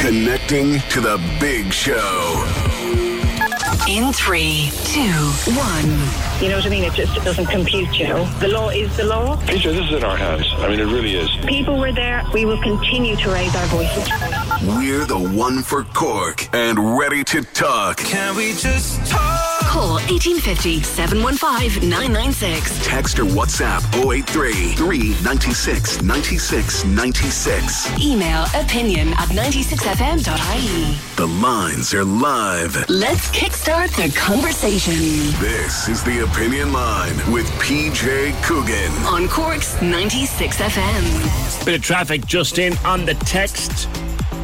Connecting to the big show. In three, two, one. You know what I mean? It just it doesn't compute, you know. The law is the law. Peter, this is in our hands. I mean, it really is. People were there. We will continue to raise our voices. We're the one for Cork and ready to talk. Can we just talk? Call 1850 715 996. Text or WhatsApp 083 396 96 96. Email opinion at 96fm.ie. The lines are live. Let's kickstart the conversation This is the Opinion Line with PJ Coogan. on Cork's 96FM. Bit of traffic just in on the text.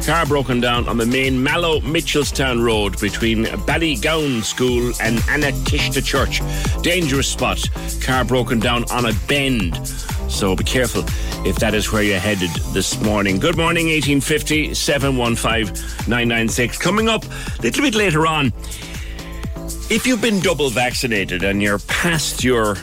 Car broken down on the main Mallow Mitchelstown Road between Ballygown School and Annakisha Church. Dangerous spot. Car broken down on a bend. So be careful if that is where you're headed this morning. Good morning, 1850 715 996. Coming up a little bit later on. If you've been double vaccinated and you're past your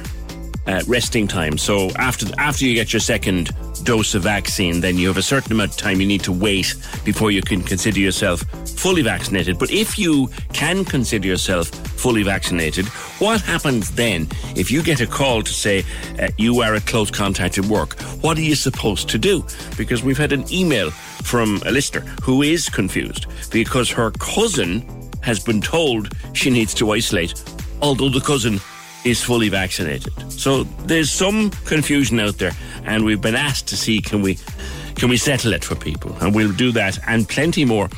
uh, resting time, so after after you get your second dose of vaccine, then you have a certain amount of time you need to wait before you can consider yourself fully vaccinated. But if you can consider yourself fully vaccinated, what happens then if you get a call to say uh, you are a close contact at work? What are you supposed to do? Because we've had an email from a listener who is confused because her cousin has been told she needs to isolate, although the cousin is fully vaccinated. So there's some confusion out there, and we've been asked to see can we can we settle it for people, and we'll do that and plenty more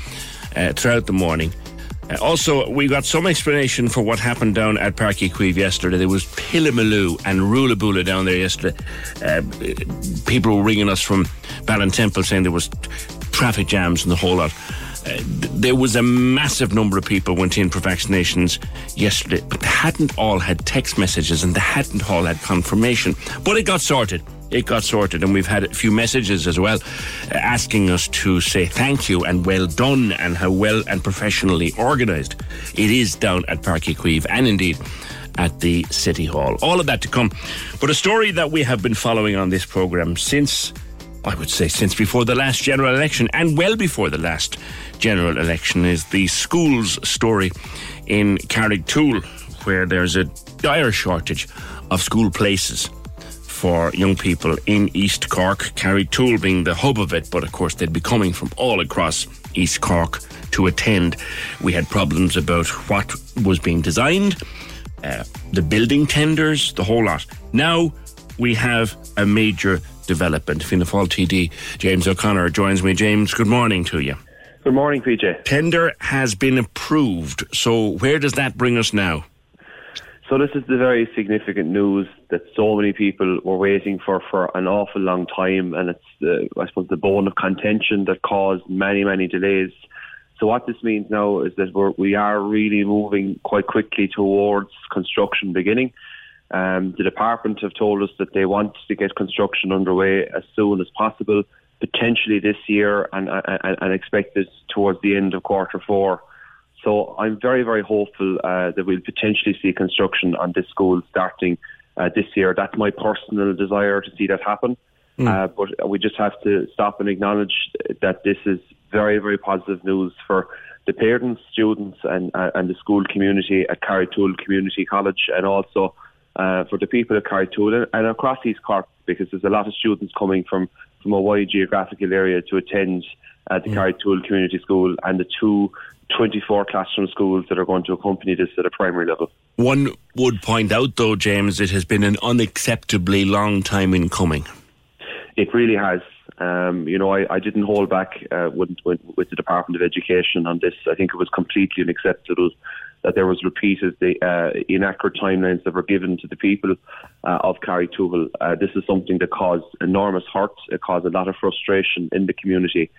uh, throughout the morning. Uh, also, we got some explanation for what happened down at Páirc Uí Chaoimh yesterday. There was Pillamaloo and Rulabula down there yesterday. Uh, people were ringing us from Ballintemple saying there was traffic jams and the whole lot. Uh, there was a massive number of people went in for vaccinations yesterday, but they hadn't all had text messages and they hadn't all had confirmation. But it got sorted. It got sorted, and we've had a few messages as well uh, asking us to say thank you and well done and how well and professionally organised it is down at Park Queeve and indeed at the City Hall. All of that to come. But a story that we have been following on this programme since I would say since before the last general election and well before the last general election is the schools story in Carrigtwohill where there's a dire shortage of school places for young people in East Cork, Carrigtwohill being the hub of it, but of course they'd be coming from all across East Cork to attend. We had problems about what was being designed, uh, the building tenders, the whole lot. Now we have a major development. Fianna Fáil TD James O'Connor joins me. James, good morning to you. Good morning, PJ. Tender has been approved. So where does that bring us now? So this is the very significant news that so many people were waiting for for an awful long time, and it's the, I suppose the bone of contention that caused many many delays. So what this means now is that we're, we are really moving quite quickly towards construction beginning. Um, the department have told us that they want to get construction underway as soon as possible, potentially this year, and, and, and expect it towards the end of quarter four. So I'm very, very hopeful uh, that we'll potentially see construction on this school starting uh, this year. That's my personal desire to see that happen. Uh, but we just have to stop and acknowledge that this is very, very positive news for the parents, students, and uh, and the school community at Carrigtwohill Community College, and also uh, for the people of Carrigtwohill and across East Cork, because there's a lot of students coming from from a wide geographical area to attend at the Carrigtwohill Community School and the two 24 classroom schools that are going to accompany this at a primary level. One would point out, though, James, it has been an unacceptably long time in coming. It really has. Um, you know, I, I didn't hold back uh, with, with, with the Department of Education on this. I think it was completely unacceptable that there was repeated the uh, inaccurate timelines that were given to the people uh, of Carrigtwohill. Uh, this is something that caused enormous hurt. It caused a lot of frustration in the community.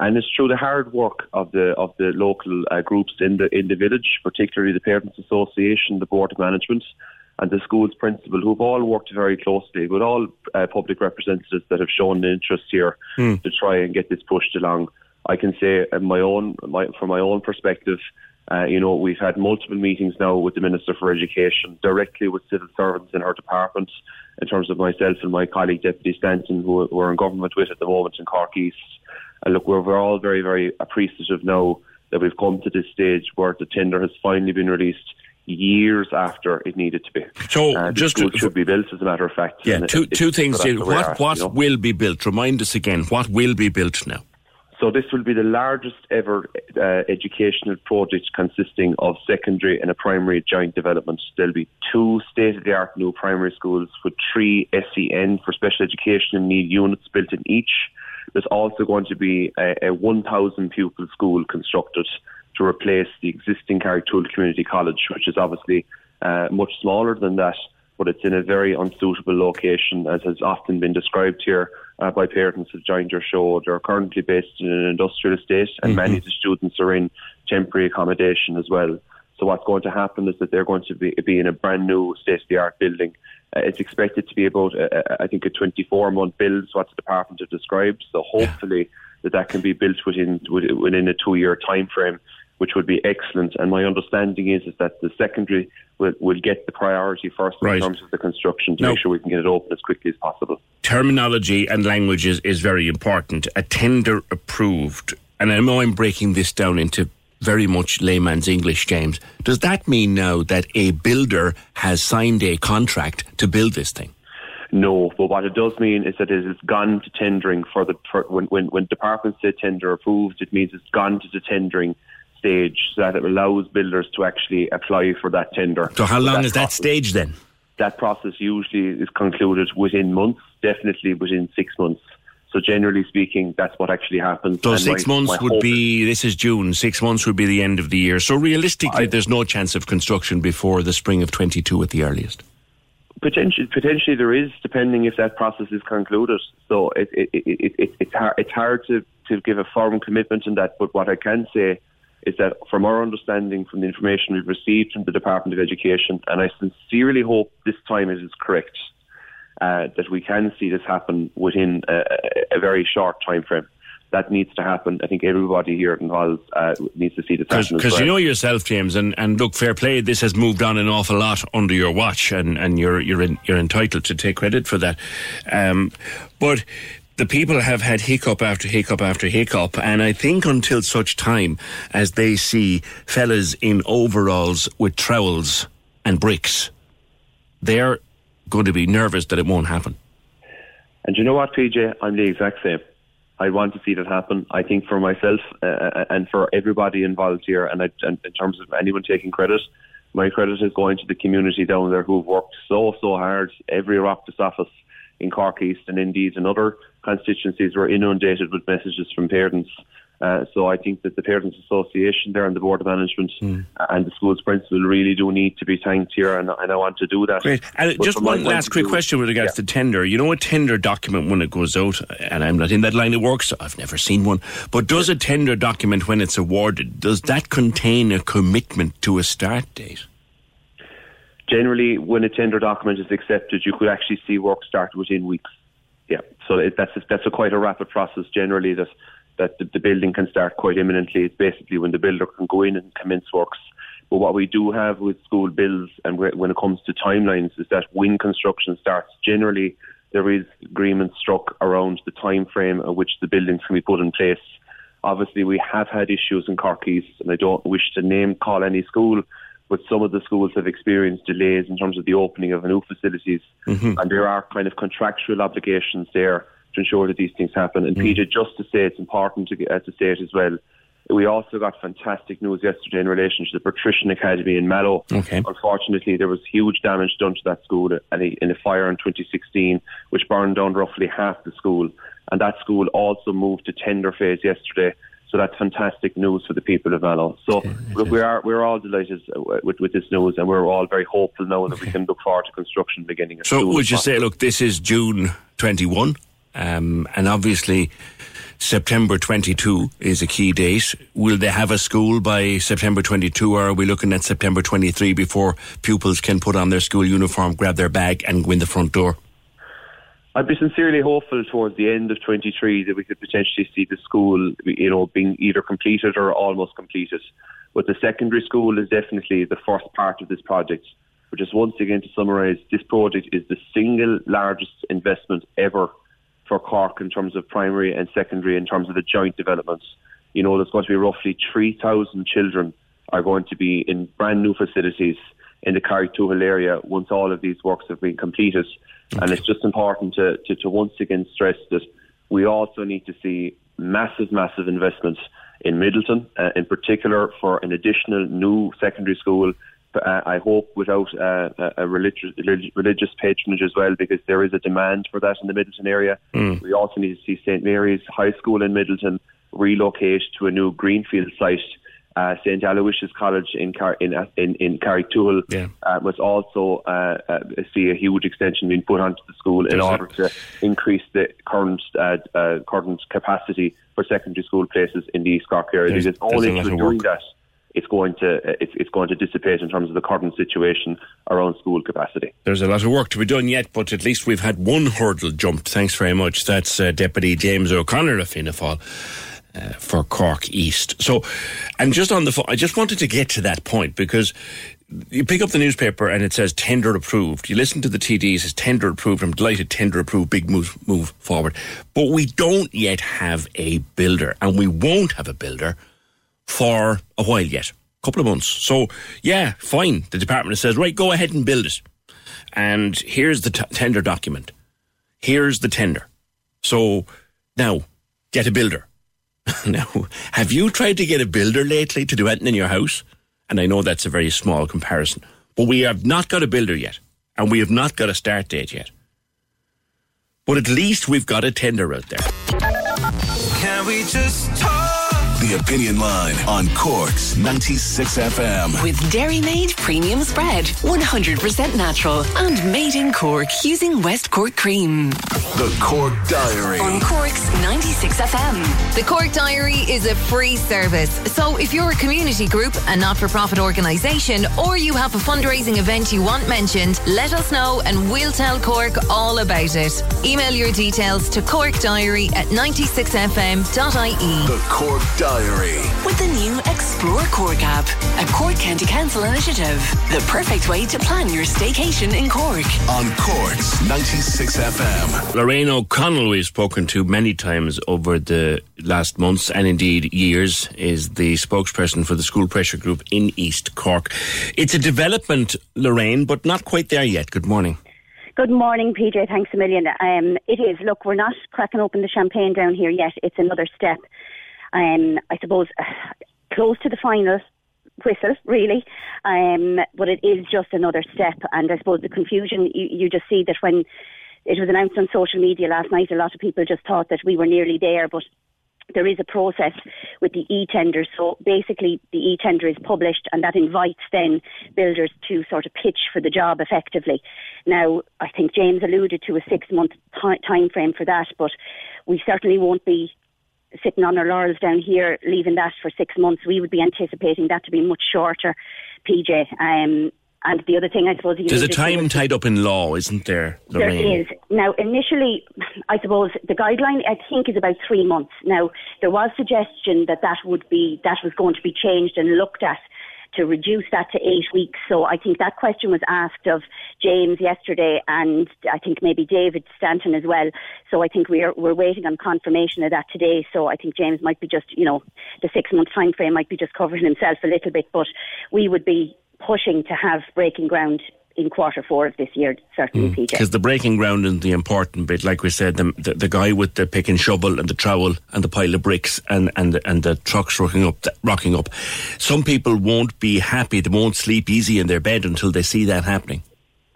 And it's through the hard work of the of the local uh, groups in the in the village, particularly the Parents Association, the Board of Management, and the school's principal, who've all worked very closely with all uh, public representatives that have shown an interest here Hmm. to try and get this pushed along. I can say, in my own, my, from my own perspective, uh, you know, we've had multiple meetings now with the Minister for Education, directly with civil servants in her department, in terms of myself and my colleague Deputy Stanton, who we're in government with at the moment in Cork East. And look, we're, we're all very, very appreciative now that we've come to this stage where the tender has finally been released years after it needed to be. So, uh, just to- should be built, as a matter of fact. Yeah, two it- two things. so that's Jane. where we What what know. will be built? Remind us again. What will be built now? So this will be the largest ever uh, educational project consisting of secondary and a primary joint development. There'll be two state-of-the-art new primary schools with three SEN for special education and need units built in each. There's also going to be a, a 1,000 pupil school constructed to replace the existing Carrigtwohill Community College, which is obviously uh, much smaller than that, but it's in a very unsuitable location, as has often been described here uh, by parents who've joined your show. They're currently based in an industrial estate, and many of the students are in temporary accommodation as well. So what's going to happen is that they're going to be, be in a brand new state-of-the-art building. Uh, it's expected to be about, uh, uh, I think, a 24-month build, is what the department have described. So hopefully that that can be built within within a two-year time frame, which would be excellent. And my understanding is is that the secondary will, will get the priority first Right. in terms of the construction to Now- make sure we can get it open as quickly as possible. terminology and language is, is very important. A tender approved, and I know I'm breaking this down into very much layman's English, James. Does that mean now that a builder has signed a contract to build this thing? No, but what it does mean is that it has gone to tendering for the for when when when departments say tender approved, it means it's gone to the tendering stage so that it allows builders to actually apply for that tender. So how long is that stage then? That process usually is concluded within months, definitely within six months. So generally speaking, that's what actually happens. So And six my- months my would be, this is June, six months would be the end of the year. So realistically, there's no chance of construction before the spring of 22 at the earliest. Potentially, potentially there is, depending if that process is concluded. So it, it, it, it, it, it's hard, it's hard to, to give a firm commitment in that. But what I can say is that, from our understanding, from the information we've received from the Department of Education, and I sincerely hope this time it is correct, uh, that we can see this happen within a, a, very short time frame. That needs to happen. I think everybody here involved uh, needs to see this happen. as Because well. you know yourself, James, and, and look, fair play. This has moved on an awful lot under your watch, and, and you're you're in, you're entitled to take credit for that. Um, but the people have had hiccup after hiccup after hiccup, and I think until such time as they see fellas in overalls with trowels and bricks, they're going to be nervous that it won't happen. And you know what, PJ? I'm the exact same. I want to see that happen. I think for myself uh, and for everybody involved here, and, I, and in terms of anyone taking credit, my credit is going to the community down there who've worked so, so hard. Every Oireachtas office in Cork East and indeed in other constituencies were inundated with messages from parents. Uh, so I think that the Parents Association there and the Board of Management Hmm. and the school's principal really do need to be thanked here, and, and I want to do that. Great. And But just one last quick question with regards to tender. You know, a tender document when it goes out, and I'm not in that line of work, so I've never seen one. But does a tender document, when it's awarded, does that contain a commitment to a start date? generally, when a tender document is accepted, you could actually see work start within weeks. So it, that's that's a quite a rapid process. Generally, that that the, the building can start quite imminently. It's basically when the builder can go in and commence works. But what we do have with school bills and when it comes to timelines is that when construction starts, generally there is agreement struck around the time frame at which the buildings can be put in place. Obviously, we have had issues in Cork East, and I don't wish to name call any school, but some of the schools have experienced delays in terms of the opening of new facilities, and there are kind of contractual obligations there to ensure that these things happen. And Peter, just to say, it's important to, get- uh, to say it as well. We also got fantastic news yesterday in relation to the Patrician Academy in Mallow. Okay. Unfortunately, there was huge damage done to that school in a fire in 2016, which burned down roughly half the school. And that school also moved to tender phase yesterday. So that's fantastic news for the people of Mallow. So look, we are we're all delighted with, with this news, and we're all very hopeful now that we can look forward to construction beginning. as So soon as would you say, look, this is June 21, um, and obviously September 22 is a key date. Will they have a school by September 22, or are we looking at September 23 before pupils can put on their school uniform, grab their bag, and go in the front door? I'd be sincerely hopeful towards the end of 23 that we could potentially see the school, you know, being either completed or almost completed. But the secondary school is definitely the first part of this project. But just once again to summarise, this project is the single largest investment ever for Cork in terms of primary and secondary in terms of the joint developments. You know, there's going to be roughly 3,000 children are going to be in brand new facilities in the Carrigtwohill area once all of these works have been completed. And it's just important to, to, to once again stress that we also need to see massive, massive investments in Midleton, uh, in particular for an additional new secondary school. Uh, I hope without uh, a religious, religious patronage as well, because there is a demand for that in the Midleton area. We also need to see St Mary's High School in Midleton relocate to a new greenfield site. Uh, St Aloysius College in Car- in uh, in, in Carrigtwohill Yeah. uh, must also uh, uh, see a huge extension being put onto the school in There's order to increase the current uh, uh, current capacity for secondary school places in the East Cork area. There's- because only through doing that it's going to it's, it's going to dissipate in terms of the current situation around school capacity. There's a lot of work to be done yet, but at least we've had one hurdle jumped. Thanks very much. That's uh, Deputy James O'Connor of Fianna Fáil. Uh, for Cork East. So, and just on the phone, I just wanted to get to that point because you pick up the newspaper and it says tender approved. You listen to the TDs, it says tender approved. I'm delighted, tender approved, big move, move forward. But we don't yet have a builder, and we won't have a builder for a while yet, a couple of months. So, yeah, fine. The department says, right, go ahead and build it. And here's the t- tender document. Here's the tender. So now, get a builder. now, have you tried to get a builder lately to do anything in your house? And I know that's a very small comparison, but we have not got a builder yet, and we have not got a start date yet. But at least we've got a tender out there. Can we just talk? The Opinion Line on Cork's 96 FM. With Dairy Made Premium Spread, 100% natural and made in Cork using West Cork cream. The Cork Diary. On Cork's 96 FM. The Cork Diary is a free service. So if you're a community group, a not for profit organisation, or you have a fundraising event you want mentioned, let us know and we'll tell Cork all about it. Email your details to corkdiary at 96fm.ie. The Cork Diary. With the new Explore Cork app, a Cork County Council initiative. The perfect way to plan your staycation in Cork. On Cork's 96 FM. Lorraine O'Connell, we've spoken to many times over the last months and indeed years, is the spokesperson for the school pressure group in East Cork. It's a development, Lorraine, but not quite there yet. Good morning. Good morning, PJ. Thanks a million. Um, it is. Look, we're not cracking open the champagne down here yet. It's another step. Um, I suppose close to the final whistle, really. Um, but it is just another step. And I suppose the confusion, you, you just see that when it was announced on social media last night, a lot of people just thought that we were nearly there. But there is a process with the e-tender. So basically, the e-tender is published, and that invites then builders to sort of pitch for the job effectively. Now, I think James alluded to a six-month ti time frame for that, but we certainly won't be sitting on our laurels down here, leaving that for six months. We would be anticipating that to be much shorter, PJ. Um, and the other thing, I suppose, you There's a time tied up in law, isn't there, there Lorraine? is. Now, initially, I suppose the guideline, I think, is about three months. Now, there was suggestion that that would be, that was going to be changed and looked at to reduce that to eight weeks. So I think that question was asked of James yesterday and I think maybe David Stanton as well. So I think we're, we're waiting on confirmation of that today. So I think James might be just, you know, the six month time frame might be just covering himself a little bit, but we would be pushing to have breaking ground in quarter four of this year, certainly, mm. PJ. Because the breaking ground is the important bit. Like we said, the, the, the guy with the pick and shovel and the trowel and the pile of bricks and, and, and the trucks rocking up, rocking up. Some people won't be happy. They won't sleep easy in their bed until they see that happening.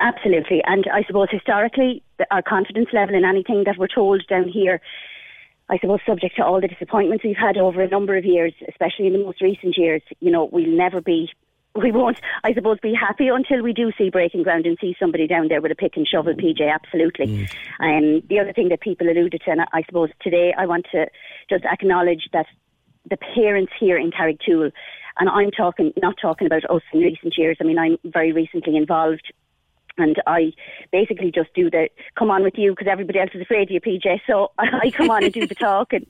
Absolutely. And I suppose historically, our confidence level in anything that we're told down here I suppose, subject to all the disappointments we've had over a number of years, especially in the most recent years, you know, we'll never be we won't, I suppose, be happy until we do see breaking ground and see somebody down there with a pick and shovel, PJ, absolutely. Mm. Um, the other thing that people alluded to, and I suppose today I want to just acknowledge that the parents here in Carrigtwohill, and I'm talking, not talking about us in recent years, I mean, I'm very recently involved and I basically just do the come on with you because everybody else is afraid of you, PJ. So I come on and do the talking.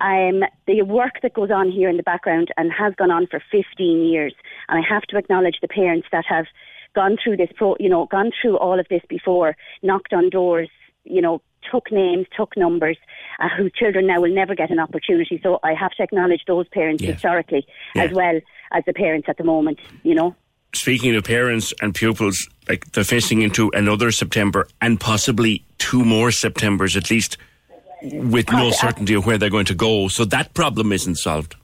Um, the work that goes on here in the background and has gone on for 15 years, and I have to acknowledge the parents that have gone through this, pro, you know, gone through all of this before, knocked on doors, you know, took names, took numbers, uh, whose children now will never get an opportunity. So I have to acknowledge those parents yeah. historically yeah. as well as the parents at the moment, you know speaking of parents and pupils, like they're facing into another September and possibly two more Septembers at least, with no certainty of where they're going to go. So that problem isn't solved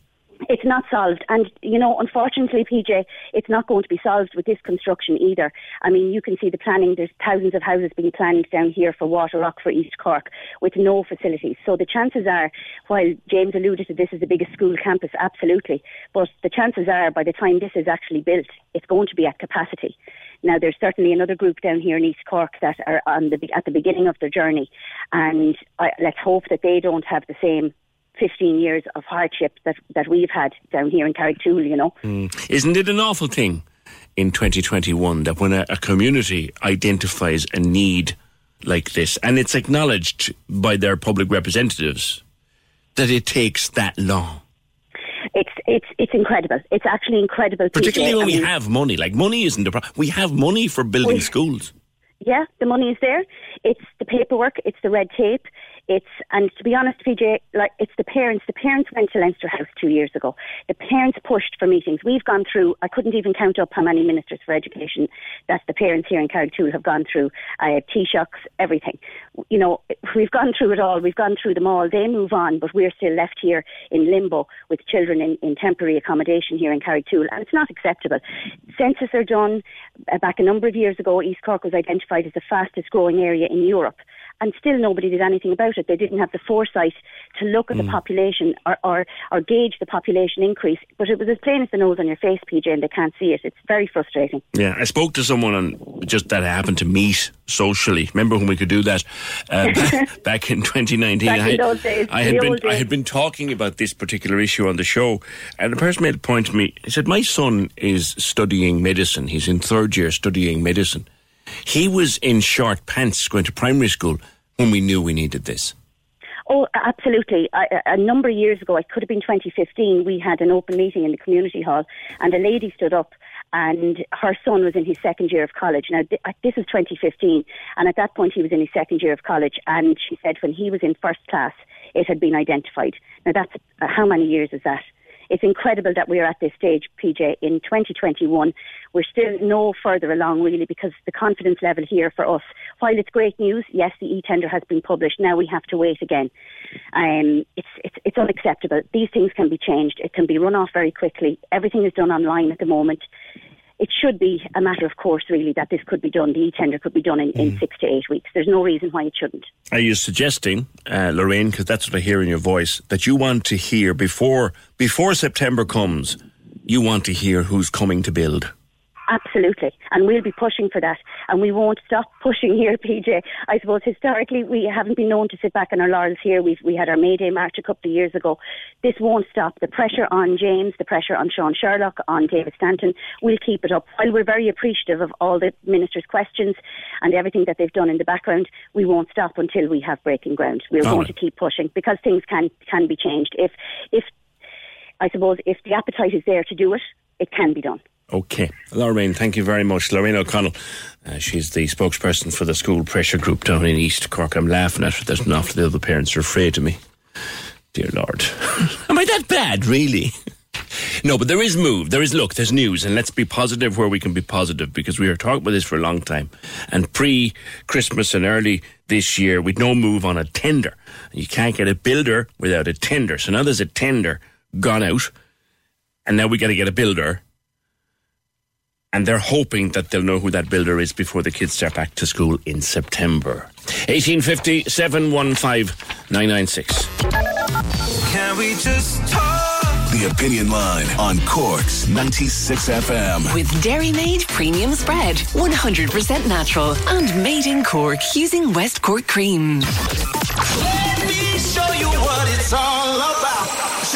it's not solved. And, you know, unfortunately, PJ, it's not going to be solved with this construction either. I mean, you can see the planning. There's thousands of houses being planned down here for Waterrock, for East Cork, with no facilities. So the chances are, while James alluded to this is the biggest school campus, absolutely, but the chances are by the time this is actually built, it's going to be at capacity. Now, there's certainly another group down here in East Cork that are on the, at the beginning of their journey, and I, let's hope that they don't have the same 15 years of hardship that, that we've had down here in Carrigtwohill, you know. Mm. Isn't it an awful thing in 2021 that when a, a community identifies a need like this and it's acknowledged by their public representatives, that it takes that long? It's it's it's incredible. It's actually incredible. Particularly PJ. when we have money. Like money isn't the problem. We have money for building schools. Yeah, the money is there. It's the paperwork. It's the red tape. It's and to be honest, PJ, like it's the parents. The parents went to Leinster House two years ago. The parents pushed for meetings. We've gone through. I couldn't even count up how many ministers for education that the parents here in Carrigtwohill have gone through. Uh, Taoiseachs, everything. You know, we've gone through it all. We've gone through them all. They move on, but we're still left here in limbo with children in, in temporary accommodation here in Carrigtwohill, and it's not acceptable. Census are done uh, back a number of years ago. East Cork was identified as the fastest growing area in Europe and still nobody did anything about it. They didn't have the foresight to look at mm. the population or, or, or gauge the population increase. But it was as plain as the nose on your face, PJ, and they can't see it. It's very frustrating. Yeah, I spoke to someone and just that happened to meet socially. Remember when we could do that uh, back, back, in 2019? Back in those days, I had been I had been talking about this particular issue on the show, and the person made a point to me. He said, "My son is studying medicine. He's in third year studying medicine." He was in short pants going to primary school when we knew we needed this. Oh, absolutely. I, a number of years ago, it could have been 2015, we had an open meeting in the community hall, and a lady stood up and her son was in his second year of college. Now, uh, this is 2015, and at that point, he was in his second year of college, and she said when he was in first class, it had been identified. Now, that's uh, how many years is that? It's incredible that we're at this stage, PJ, in 2021. We're still no further along, really, because the confidence level here for us, while it's great news, yes, the e-tender has been published. Now we have to wait again. Um, it's, it's, it's unacceptable. These things can be changed. It can be run off very quickly. Everything is done online at the moment it should be a matter of course, really, that this could be done, the e-tender could be done in, mm. in six to eight weeks. There's no reason why it shouldn't. Are you suggesting, uh, Lorraine, because that's what I hear in your voice, that you want to hear before before September comes, you want to hear who's coming to build? Absolutely. And we'll be pushing for that. And we won't stop pushing here, PJ. I suppose historically we haven't been known to sit back on our laurels here. We've, we had our May Day March a couple of years ago. This won't stop. The pressure on James, the pressure on Sean Sherlock, on David Stanton, we'll keep it up. While we're very appreciative of all the Minister's questions and everything that they've done in the background, we won't stop until we have breaking ground. We're all going right. to keep pushing because things can, can be changed. If, if, I suppose, if the appetite is there to do it, it can be done. Okay. Lorraine, thank you very much. Lorraine O'Connell, uh, she's the spokesperson for the school pressure group down in East Cork. I'm laughing at her. There's an the other parents are afraid of me. Dear Lord. Am I that bad, really? no, but there is move. There is look. There's news, and let's be positive where we can be positive because we are talking about this for a long time. And pre Christmas and early this year, with no move on a tender, you can't get a builder without a tender. So now there's a tender gone out, and now we got to get a builder and they're hoping that they'll know who that builder is before the kids start back to school in September. 1850 715 996. Can we just talk? The Opinion Line on Cork's 96 FM. With Dairy Made Premium Spread, 100% natural and made in Cork using West Cork cream. Let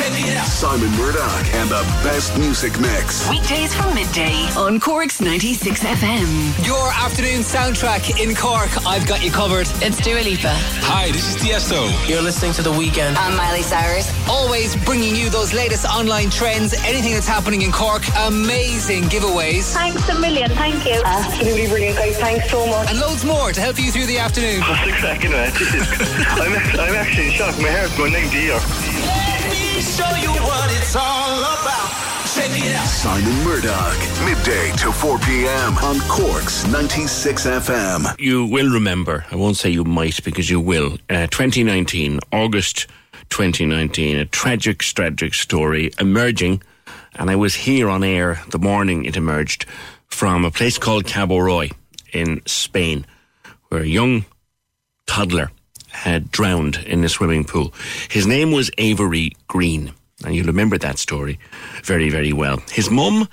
Simon Murdoch and the best music mix. Weekdays from midday on Cork's 96 FM. Your afternoon soundtrack in Cork. I've got you covered. It's Dua Lipa. Hi, this is Tiesto. You're listening to The Weekend. I'm Miley Cyrus. Always bringing you those latest online trends, anything that's happening in Cork. Amazing giveaways. Thanks a million. Thank you. Absolutely brilliant, guys. Thanks so much. And loads more to help you through the afternoon. That's exactly right. This I'm, I'm actually in shock. My hair's going 90 here. Simon Murdoch. Midday to 4 p.m. on Cork's 96 FM. You will remember, I won't say you might because you will, uh, 2019, August 2019, a tragic, tragic story emerging, and I was here on air the morning it emerged from a place called Cabo Roig in Spain, where a young toddler had drowned in a swimming pool. His name was Avery Green, and you'll remember that story very, very well. His mum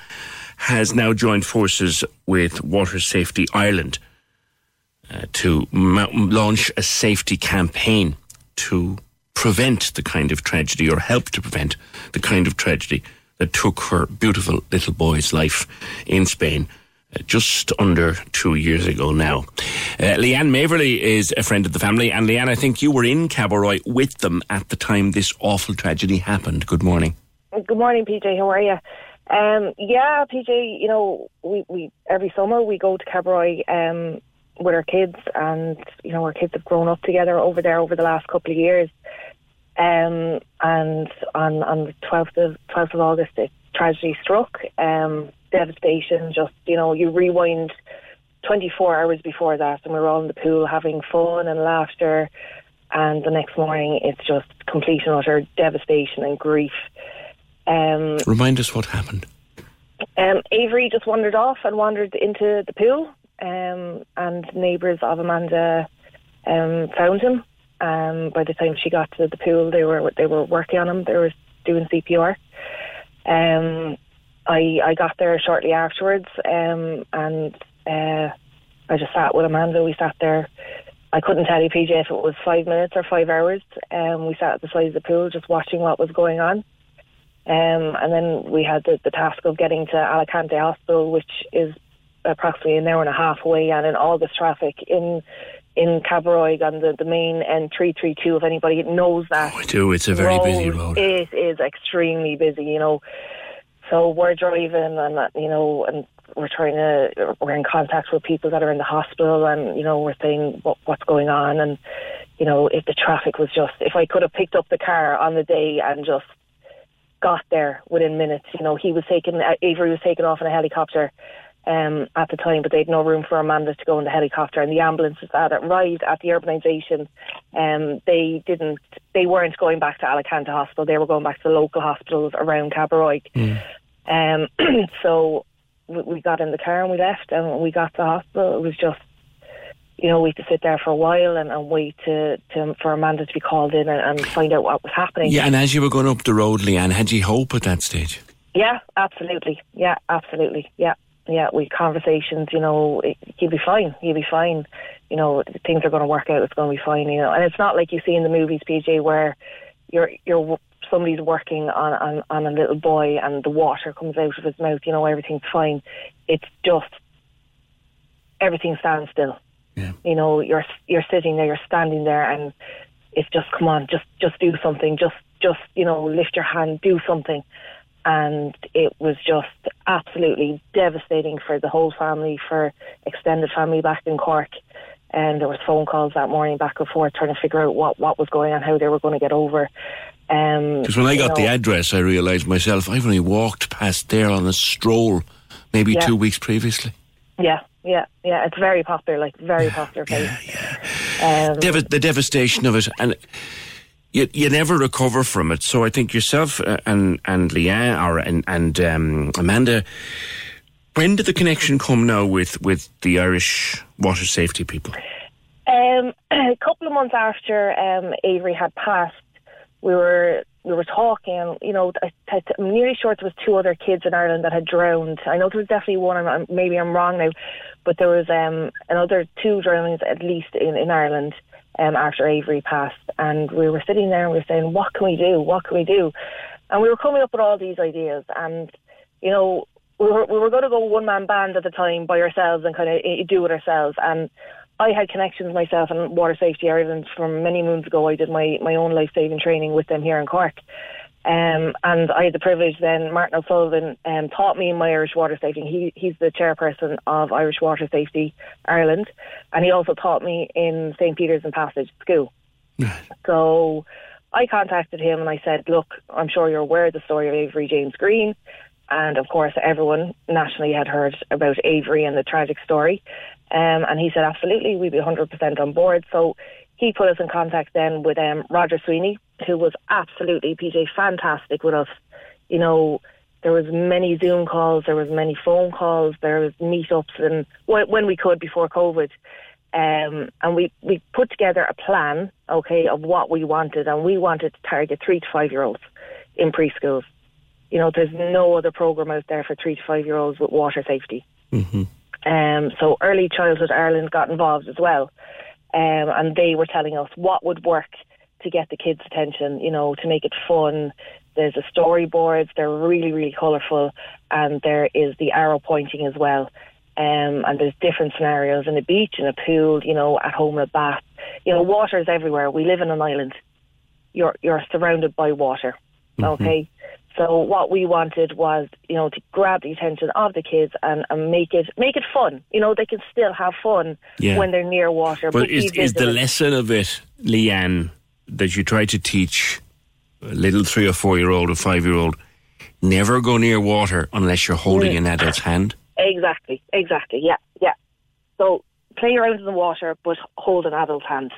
has now joined forces with Water Safety Ireland uh, to launch a safety campaign to prevent the kind of tragedy or help to prevent the kind of tragedy that took her beautiful little boy's life in Spain just under two years ago now. Uh, Leanne Maverly is a friend of the family, and Leanne, I think you were in Cabo Roig with them at the time this awful tragedy happened. Good morning. Good morning, PJ. How are you? Um, yeah, PJ. You know, we, we every summer we go to Cabroy um, with our kids, and you know our kids have grown up together over there over the last couple of years. Um, and on on the twelfth of twelfth of August, it tragedy struck. Um, devastation. Just you know, you rewind twenty four hours before that, and we were all in the pool having fun and laughter. And the next morning, it's just complete and utter devastation and grief. Um, Remind us what happened. um, Avery just wandered off and wandered into the pool, um, and neighbours of Amanda um, found him. Um, by the time she got to the pool, they were they were working on him. They were doing CPR. Um, I I got there shortly afterwards, um, and uh, I just sat with Amanda. We sat there. I couldn't tell you, PJ, if it was five minutes or five hours. Um, we sat at the side of the pool, just watching what was going on. Um, and then we had the, the task of getting to Alicante Hospital, which is approximately an hour and a half away, and in all this traffic in in Cabroig on the, the main N332, if anybody knows that. We do. It's a very busy road. It is extremely busy, you know. So we're driving and, uh, you know, and we're trying to, we're in contact with people that are in the hospital and, you know, we're saying what, what's going on. And, you know, if the traffic was just, if I could have picked up the car on the day and just got there within minutes, you know, he was taken, uh, Avery was taken off in a helicopter um, at the time, but they had no room for Amanda to go in the helicopter. And the ambulances that arrived at the urbanisation, um, they didn't, they weren't going back to Alicante Hospital. They were going back to the local hospitals around Cabo Roig. Um, so we, we got in the car and we left, and when we got to the hospital, it was just. You know, we had to sit there for a while and, and wait to, to for Amanda to be called in and, and find out what was happening. Yeah, and as you were going up the road, Leanne, had you hope at that stage? Yeah, absolutely. Yeah, absolutely. Yeah, yeah. We conversations. You know, it, you'll be fine. You'll be fine. You know, things are going to work out. It's going to be fine. You know, and it's not like you see in the movies, PJ, where you're you're somebody's working on, on on a little boy and the water comes out of his mouth. You know, everything's fine. It's just everything stands still. Yeah. You know, you're you're sitting there, you're standing there, and it's just come on, just just do something, just just you know, lift your hand, do something. And it was just absolutely devastating for the whole family, for extended family back in Cork. And there was phone calls that morning back and forth trying to figure out what, what was going on, how they were going to get over. Um, Because when I got the address, I realised myself I've only walked past there on a stroll, maybe Yeah. two weeks previously. Yeah, yeah, yeah. It's very popular, like very popular place. Um, Dev- the devastation of it, and you, you never recover from it. So I think yourself uh, and and Leanne or and and um, Amanda, when did the connection come now with with the Irish water safety people? Um, a couple of months after um, Avery had passed, we were we were talking. You know, I, I'm nearly sure there was two other kids in Ireland that had drowned. I know there was definitely one. I'm- maybe I'm wrong now, but there was um, another two drownings at least in in Ireland um, after Avery passed. And we were sitting there and we were saying, "What can we do? What can we do?" And we were coming up with all these ideas. And you know, we were we were going to go one man band at the time by ourselves and kind of do it ourselves. And I had connections myself in Water Safety Ireland from many moons ago. I did my, my own life saving training with them here in Cork. Um, and I had the privilege then, Martin O'Sullivan um, taught me in my Irish water safety. He, he's the chairperson of Irish Water Safety Ireland. And he also taught me in St. Peter's and Passage School. So I contacted him and I said, look, I'm sure you're aware of the story of Avery James Green. And of course, everyone nationally had heard about Avery and the tragic story. Um, and he said, absolutely, we'd be 100% on board. So he put us in contact then with um, Roger Sweeney, who was absolutely, PJ, fantastic with us. You know, there was many Zoom calls, there was many phone calls, there was meetups, and when, when we could before COVID. Um, and we, we put together a plan, okay, of what we wanted, and we wanted to target three to five year olds in preschools. You know, there's no other program out there for three to five year olds with water safety. Um, so Early Childhood Ireland got involved as well. Um, and they were telling us what would work to get the kids' attention, you know, to make it fun. There's the storyboards, they're really, really colourful, and there is the arrow pointing as well. Um, and there's different scenarios in a beach, in a pool, you know, at home in a bath. You know, water is everywhere. We live in an island. You're you're surrounded by water. Okay. So what we wanted was, you know, to grab the attention of the kids and, and make it make it fun. You know, they can still have fun Yeah. when they're near water. But be is, is the lesson of it, Leanne, that you try to teach a little three or four year old or five year old, never go near water unless you're holding an adult's hand? Exactly, exactly. Yeah, yeah. So play around in the water, but hold an adult's hand.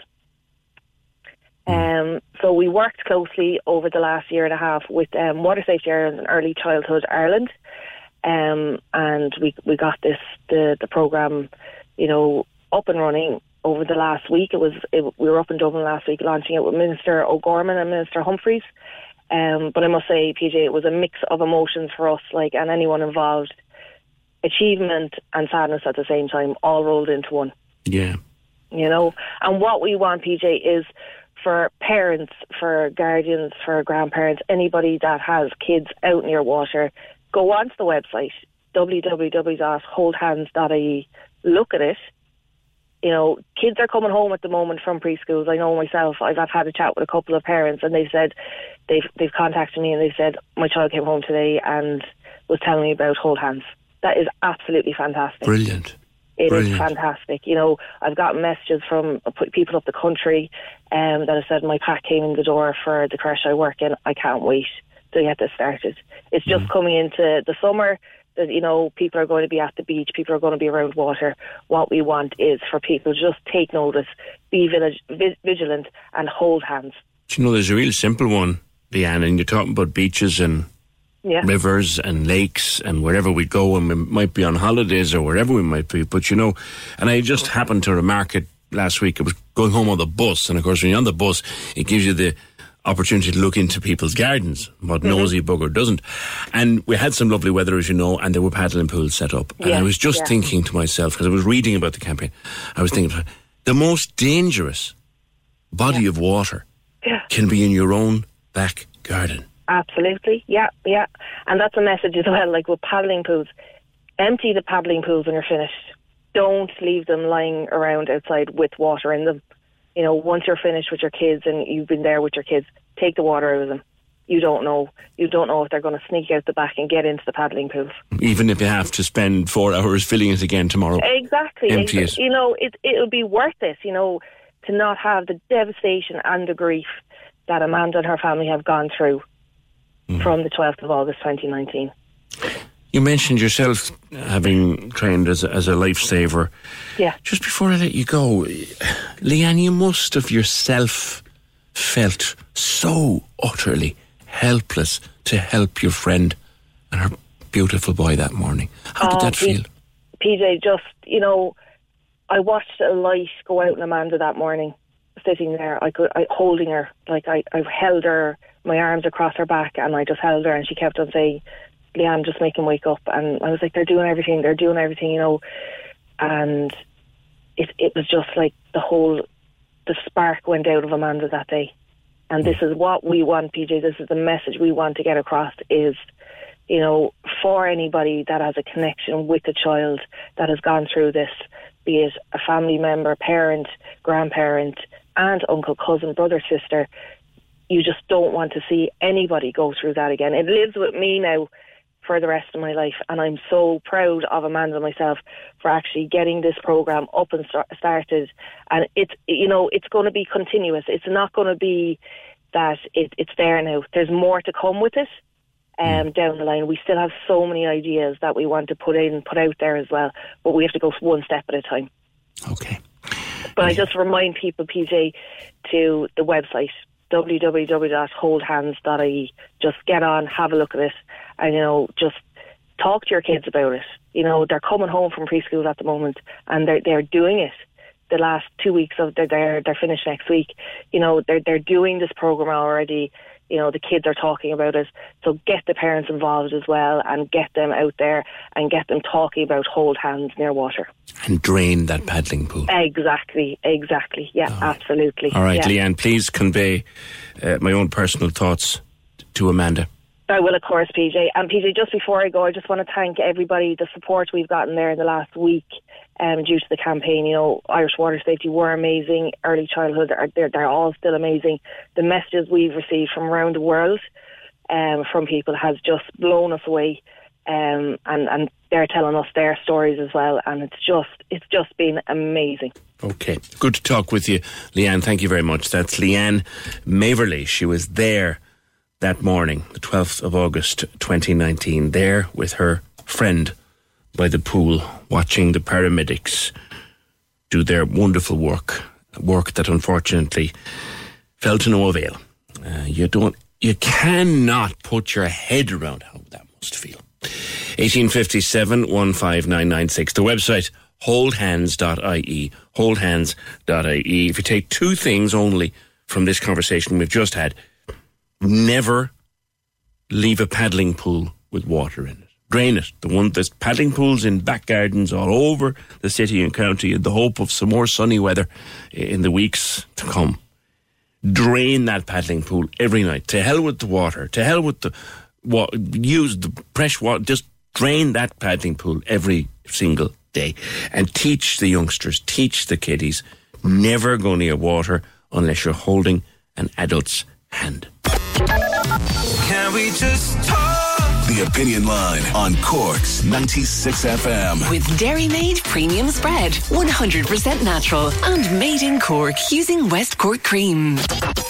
Um, so we worked closely over the last year and a half with um, Water Safety Ireland and Early Childhood Ireland, um, and we we got this the the program, you know, up and running over the last week. It was it, we were up in Dublin last week launching it with Minister O'Gorman and Minister Humphreys. Um, but I must say, PJ, it was a mix of emotions for us, like and anyone involved achievement and sadness at the same time, all rolled into one. Yeah. You know, and what we want, PJ, is for parents, for guardians, for grandparents, anybody that has kids out near water, go onto the website www.holdhands.ie, look at it. You know, kids are coming home at the moment from preschools. I know myself. I've, I've had a chat with a couple of parents, and they said they've they've contacted me and they said my child came home today and was telling me about Hold Hands. That is absolutely fantastic. Brilliant. It is Brilliant. fantastic. You know, I've gotten messages from people up the country um, that have said my pack came in the door for the crash I work in. I can't wait to get this started. It's just coming into the summer. That you know, people are going to be at the beach. People are going to be around water. What we want is for people to just take notice, be village, vi- vigilant, and hold hands. Do you know, there's a real simple one, Leanne, and you're talking about beaches and Yeah. rivers and lakes and wherever we go, and we might be on holidays or wherever we might be. But you know, and I just happened to remark it last week. I was going home on the bus, and of course, when you're on the bus, it gives you the opportunity to look into people's gardens. What Mm-hmm. nosy bugger doesn't? And we had some lovely weather, as you know, and there were paddling pools set up. And Yeah, I was just yeah. thinking to myself because I was reading about the campaign. I was thinking the most dangerous body of water Yeah. can be in your own back garden. Absolutely, yeah, yeah. And that's a message as well, like with paddling pools. Empty the paddling pools when you're finished. Don't leave them lying around outside with water in them. You know, once you're finished with your kids and you've been there with your kids, take the water out of them. You don't know. You don't know if they're going to sneak out the back and get into the paddling pools. even if you have to spend four hours filling it again tomorrow. Exactly. Empty it. You know, it it'll be worth it. You know, to not have the devastation and the grief that Amanda and her family have gone through Mm. from the 12th of August 2019. You mentioned yourself having trained as a, as a lifesaver. Yeah. Just before I let you go, Leanne, you must have yourself felt so utterly helpless to help your friend and her beautiful boy that morning. How did Oh, that feel? PJ, just, you know, I watched a light go out in Amanda that morning, sitting there. I could, I holding her, like I, I held her, my arms across her back, and I just held her, and she kept on saying, "Leanne, just make him wake up." And I was like, "They're doing everything. They're doing everything," you know. And it, it was just like the whole, the spark went out of Amanda that day. And this is what we want, PJ. This is the message we want to get across: is you know, for anybody that has a connection with a child that has gone through this, be it a family member, parent, grandparent, aunt, uncle, cousin, brother, sister, you just don't want to see anybody go through that again. It lives with me now for the rest of my life, and I'm so proud of Amanda and myself for actually getting this program up and start, started. And it's you know it's going to be continuous. It's not going to be that it, it's there now. There's more to come with it um, down the line. We still have so many ideas that we want to put in, and put out there as well, but we have to go one step at a time. Okay. But I just remind people, PJ, to the website www.holdhands.ie. Just get on, have a look at it, and you know, just talk to your kids about it. You know, they're coming home from preschool at the moment, and they're they're doing it. The last two weeks of they're they're, they're finished next week. You know, they're they're doing this program already you know the kids are talking about it so get the parents involved as well and get them out there and get them talking about hold hands near water. And drain that paddling pool. Exactly exactly. Yeah all right. absolutely. All right yeah. leanne please convey uh, my own personal thoughts to amanda I will, of course, PJ. And PJ, just before I go, I just want to thank everybody, the support we've gotten there in the last week um, due to the campaign. You know, Irish Water Safety were amazing. Early childhood, are, they're, they're all still amazing. The messages we've received from around the world um, from people has just blown us away. Um, and, and they're telling us their stories as well. And it's just, it's just been amazing. Okay. Good to talk with you, Leanne. Thank you very much. That's Leanne Maverley. She was there that morning, the 12th of August 2019, there with her friend by the pool, watching the paramedics do their wonderful work, work that unfortunately fell to no avail. Uh, you don't, you cannot put your head around how that must feel. 1857 15996. The website holdhands.ie. Holdhands.ie. If you take two things only from this conversation we've just had, never leave a paddling pool with water in it. Drain it. The one there's paddling pools in back gardens all over the city and county in the hope of some more sunny weather in the weeks to come. Drain that paddling pool every night. To hell with the water. To hell with the what use the fresh water. Just drain that paddling pool every single day and teach the youngsters, teach the kiddies, never go near water unless you're holding an adult's hand. Can we just talk? The Opinion Line on Cork's 96 FM. With Dairy Made Premium Spread, 100% natural and made in Cork using West Cork cream.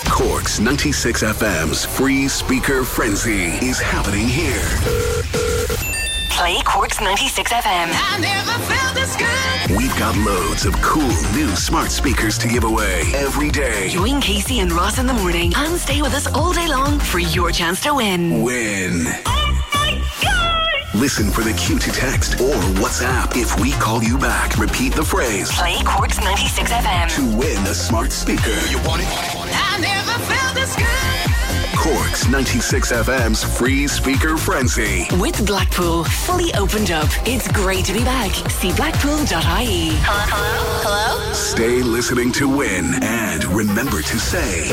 Cork's 96 FM's free speaker frenzy is happening here. Play Cork's 96 FM. I never felt this good. We've got loads of cool new smart speakers to give away every day. Join Casey and Ross in the morning and stay with us all day long for your chance to win. Win. Oh my god! Listen for the cue to text or WhatsApp if we call you back. Repeat the phrase Play Cork's 96 FM. to win a smart speaker. You want it? I never felt this good. Cork's 96 FM's free speaker frenzy. With Blackpool fully opened up, it's great to be back. See blackpool.ie. Hello, hello, hello. Stay listening to win and remember to say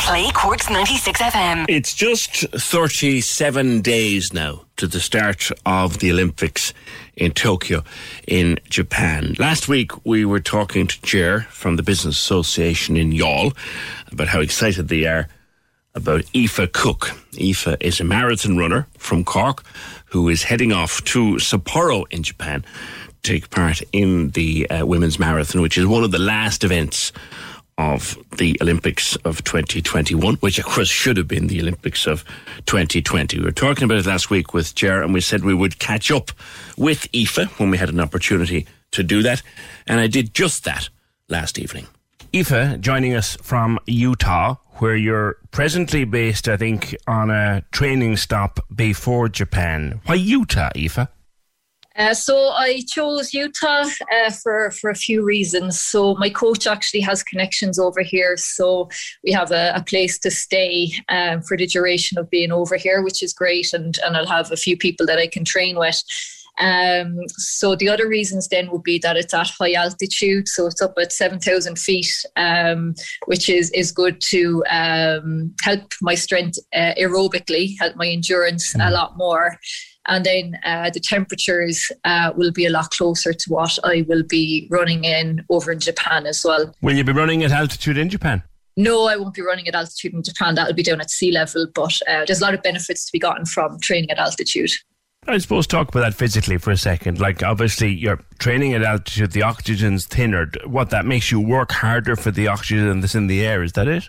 Play Cork's 96 FM. It's just 37 days now to the start of the Olympics in Tokyo in Japan. Last week we were talking to Jer from the Business Association in Youghal about how excited they are about Aoife Cooke. Aoife is a marathon runner from Cork who is heading off to Sapporo in Japan to take part in the uh, women's marathon, which is one of the last events of the Olympics of 2021, which of course should have been the Olympics of 2020. We were talking about it last week with Jer, and we said we would catch up with Aoife when we had an opportunity to do that, and I did just that last evening. Aoife joining us from Utah, where you're presently based, I think, on a training stop before Japan. Why Utah, Aoife? Uh, so I chose Utah uh, for for a few reasons. So my coach actually has connections over here, so we have a, a place to stay um, for the duration of being over here, which is great. And and I'll have a few people that I can train with. Um, so the other reasons then would be that it's at high altitude, so it's up at seven thousand feet, um, which is is good to um, help my strength uh, aerobically, help my endurance mm. a lot more. And then uh, the temperatures uh, will be a lot closer to what I will be running in over in Japan as well. Will you be running at altitude in Japan? No, I won't be running at altitude in Japan. That'll be down at sea level, but uh, there's a lot of benefits to be gotten from training at altitude. I suppose talk about that physically for a second. Like obviously you're training at altitude, the oxygen's thinner. What that makes you work harder for the oxygen that's in the air, is that it?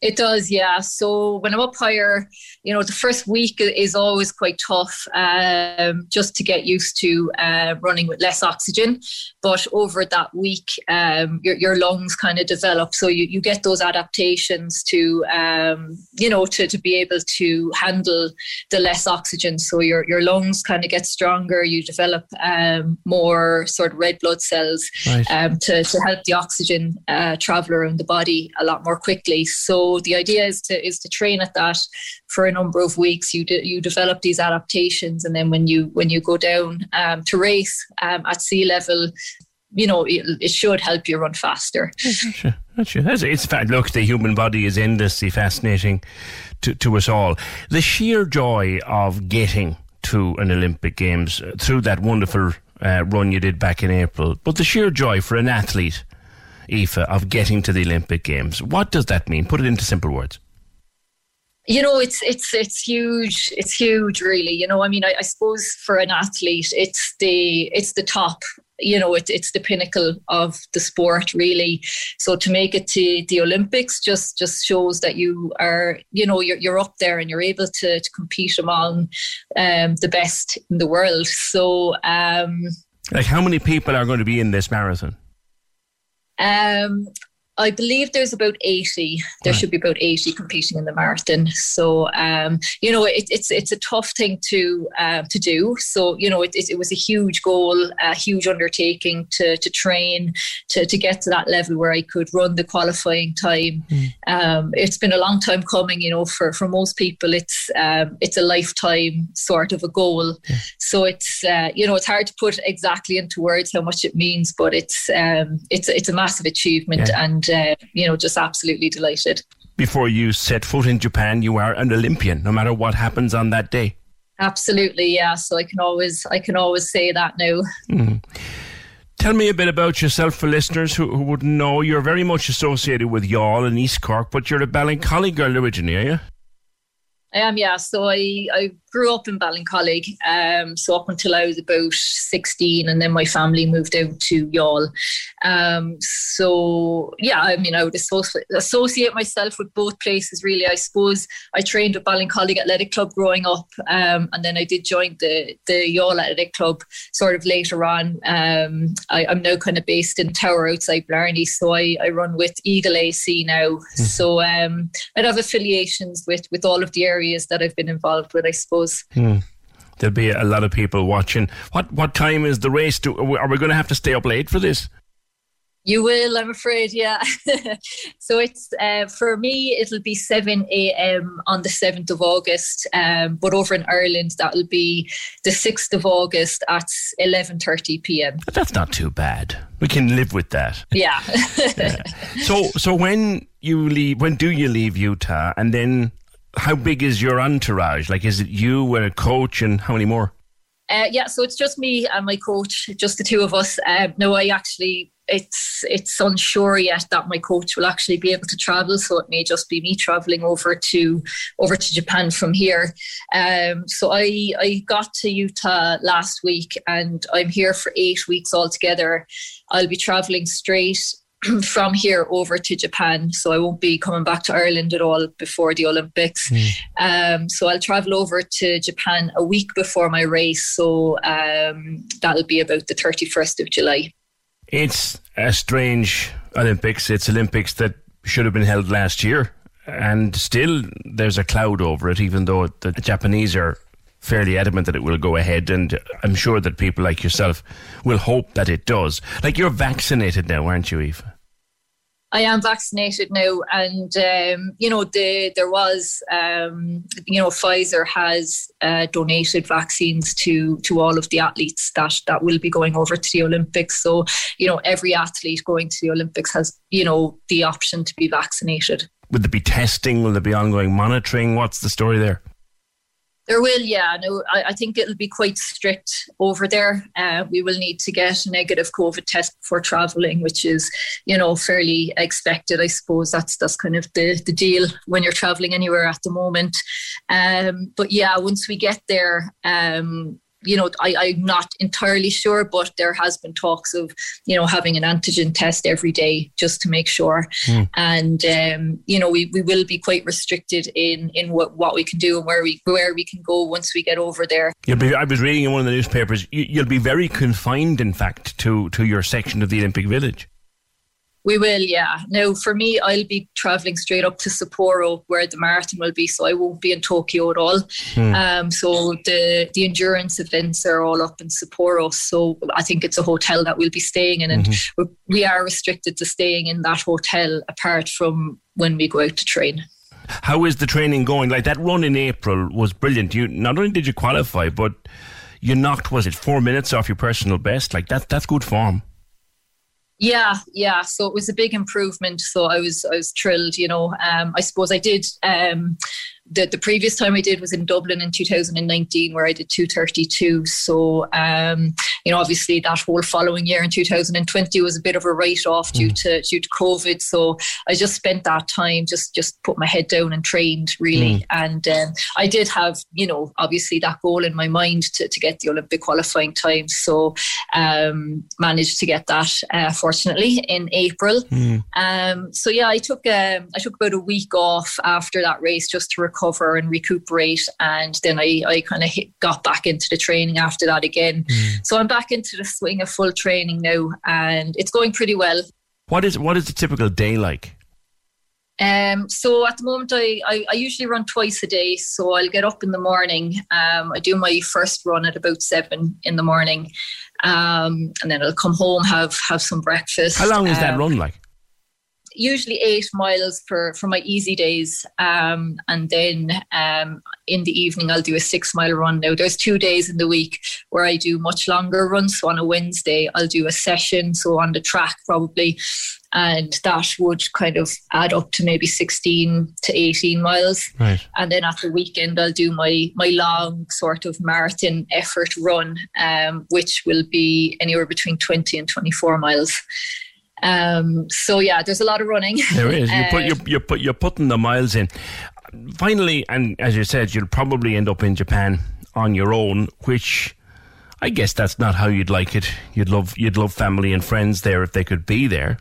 It does, yeah. So when I'm up higher, you know, the first week is always quite tough um, just to get used to uh, running with less oxygen. But over that week, um, your, your lungs kind of develop. So you, you get those adaptations to, um, you know, to, to be able to handle the less oxygen. So your, your lungs kind of get stronger. You develop um, more sort of red blood cells right. Um, to, to help the oxygen uh, travel around the body a lot more quickly. So the idea is to is to train at that for a number of weeks. You de- you develop these adaptations, and then when you when you go down um, to race um, at sea level, you know it, it, should help you run faster. Sure, sure. It's, it's fact. Look, the human body is endlessly fascinating to, to us all. The sheer joy of getting to an Olympic Games uh, through that wonderful uh, run you did back in April, but the sheer joy for an athlete Aoife, of getting to the Olympic Games. What does that mean? Put it into simple words. You know, it's it's it's huge. It's huge, really. You know, I mean, I, I suppose for an athlete, it's the it's the top you know it, it's the pinnacle of the sport really so to make it to the olympics just just shows that you are you know you're, you're up there and you're able to, to compete among um, the best in the world so um, like how many people are going to be in this marathon um, I believe there's about 80. There right. should be about 80 competing in the marathon. So, um, you know, it, it's it's a tough thing to uh, to do. So, you know, it, it, it, was a huge goal, a huge undertaking to to train to, to get to that level where I could run the qualifying time. Mm. Um, it's been a long time coming. You know, for, for most people, it's um, it's a lifetime sort of a goal. Yeah. So it's uh, you know it's hard to put exactly into words how much it means, but it's um, it's it's a massive achievement yeah. and uh, you know, just absolutely delighted. Before you set foot in Japan, you are an Olympian, no matter what happens on that day. Absolutely, yeah. So I can always, I can always say that now. Mm. Tell me a bit about yourself for listeners who, who wouldn't know. You're very much associated with Youghal and East Cork, but you're a Ballincollig girl originally, are you? I am, yeah. So I, I grew up in Ballincollig, um, so up until I was about 16, and then my family moved out to Youghal. Um, so, yeah, I mean, I would associate, associate myself with both places, really. I suppose I trained at Ballincollig Athletic Club growing up, um, and then I did join the, the Youghal Athletic Club sort of later on. Um, I, am now kind of based in Tower outside Blarney, so I, I run with Eagle AC now. Mm-hmm. So um, I'd have affiliations with, with all of the areas that I've been involved with, I suppose. Hmm. There'll be a lot of people watching. What what time is the race? To, are we going to have to stay up late for this? You will, I'm afraid, yeah. so it's uh, for me, it'll be 7 a.m. on the 7th of August, um, but over in Ireland, that'll be the 6th of August at 11:30 p.m. That's not too bad. We can live with that. Yeah. yeah. So, so when you leave, when do you leave Utah, and then how big is your entourage? Like, is it you and a coach and how many more? Uh, yeah, so it's just me and my coach, just the two of us. Uh, no, I actually it's it's unsure yet that my coach will actually be able to travel, so it may just be me traveling over to over to Japan from here. Um, so I I got to Utah last week, and I'm here for eight weeks altogether. I'll be traveling straight from here over to Japan. So I won't be coming back to Ireland at all before the Olympics. Mm. Um, so I'll travel over to Japan a week before my race. So um, that'll be about the 31st of July. It's a strange Olympics. It's Olympics that should have been held last year. And still, there's a cloud over it, even though the Japanese are fairly adamant that it will go ahead, and I'm sure that people like yourself will hope that it does. Like you're vaccinated now, aren't you, Aoife? I am vaccinated now, and um, you know the, there was um, you know Pfizer has uh, donated vaccines to to all of the athletes that that will be going over to the Olympics. So you know every athlete going to the Olympics has you know the option to be vaccinated. Would there be testing? Will there be ongoing monitoring? What's the story there? There will, yeah. No, I, I think it'll be quite strict over there. Uh, we will need to get a negative COVID test before travelling, which is, you know, fairly expected. I suppose that's that's kind of the the deal when you're travelling anywhere at the moment. Um, but yeah, once we get there, um, you know, I, I'm not entirely sure, but there has been talks of, you know, having an antigen test every day just to make sure. Mm. And um, you know, we, we will be quite restricted in in what, what we can do and where we where we can go once we get over there. You'll be, I was reading in one of the newspapers. You, you'll be very confined, in fact, to to your section of the Olympic Village. We will, yeah. Now, for me, I'll be travelling straight up to Sapporo, where the marathon will be, so I won't be in Tokyo at all. Hmm. Um, so the the endurance events are all up in Sapporo. So I think it's a hotel that we'll be staying in, and mm-hmm. we are restricted to staying in that hotel apart from when we go out to train. How is the training going? Like that run in April was brilliant. You not only did you qualify, but you knocked was it four minutes off your personal best? Like that that's good form. Yeah, yeah. So it was a big improvement. So I was I was thrilled. You know, um, I suppose I did. Um, the, the previous time I did was in Dublin in 2019, where I did 232. So, um, you know, obviously that whole following year in 2020 was a bit of a write off due mm. to due to COVID. So I just spent that time just just put my head down and trained really. Mm. And um, I did have, you know, obviously that goal in my mind to, to get the Olympic qualifying time. So um, managed to get that uh, fortunately in April. Mm. Um, so yeah, I took um, I took about a week off after that race just to recover recover and recuperate. And then I, I kind of got back into the training after that again. Mm. So I'm back into the swing of full training now, and it's going pretty well. What is what is a typical day like? Um, so at the moment, I, I, I, usually run twice a day. So I'll get up in the morning. Um, I do my first run at about seven in the morning, um, and then I'll come home have have some breakfast. How long is that um, run like? Usually eight miles for for my easy days, um, and then um, in the evening I'll do a six mile run. Now there's two days in the week where I do much longer runs. So on a Wednesday I'll do a session, so on the track probably, and that would kind of add up to maybe 16 to 18 miles right. and then at the weekend i'll do my my long sort of marathon effort run um, which will be anywhere between 20 and 24 miles um, so yeah, there's a lot of running. There is. You put you you put you're putting the miles in. Finally, and as you said, you'll probably end up in Japan on your own, which I guess that's not how you'd like it. You'd love you'd love family and friends there if they could be there.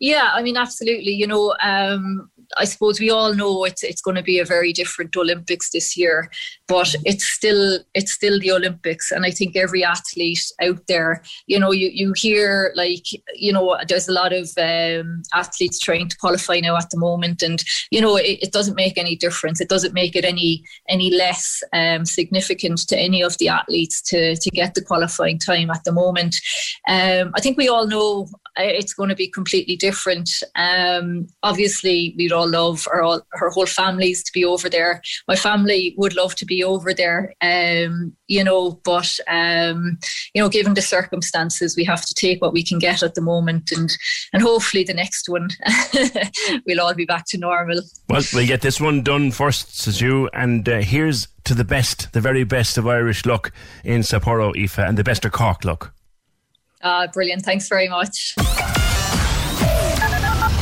Yeah, I mean, absolutely. You know, um, I suppose we all know it's it's going to be a very different Olympics this year, but it's still it's still the Olympics, and I think every athlete out there, you know, you you hear like you know, there's a lot of um, athletes trying to qualify now at the moment, and you know, it, it, doesn't make any difference. It doesn't make it any any less um, significant to any of the athletes to to get the qualifying time at the moment. Um, I think we all know uh, it's going to be completely different. Um, obviously, we'd all love our, all, our whole families to be over there. My family would love to be over there, um, you know, but, um, you know, given the circumstances, we have to take what we can get at the moment and, and hopefully the next one we'll all be back to normal. Well, we'll get this one done first, says you, and uh, here's to the best, the very best of Irish luck in Sapporo, Aoife, and the best of Cork luck. Uh, brilliant. Thanks very much.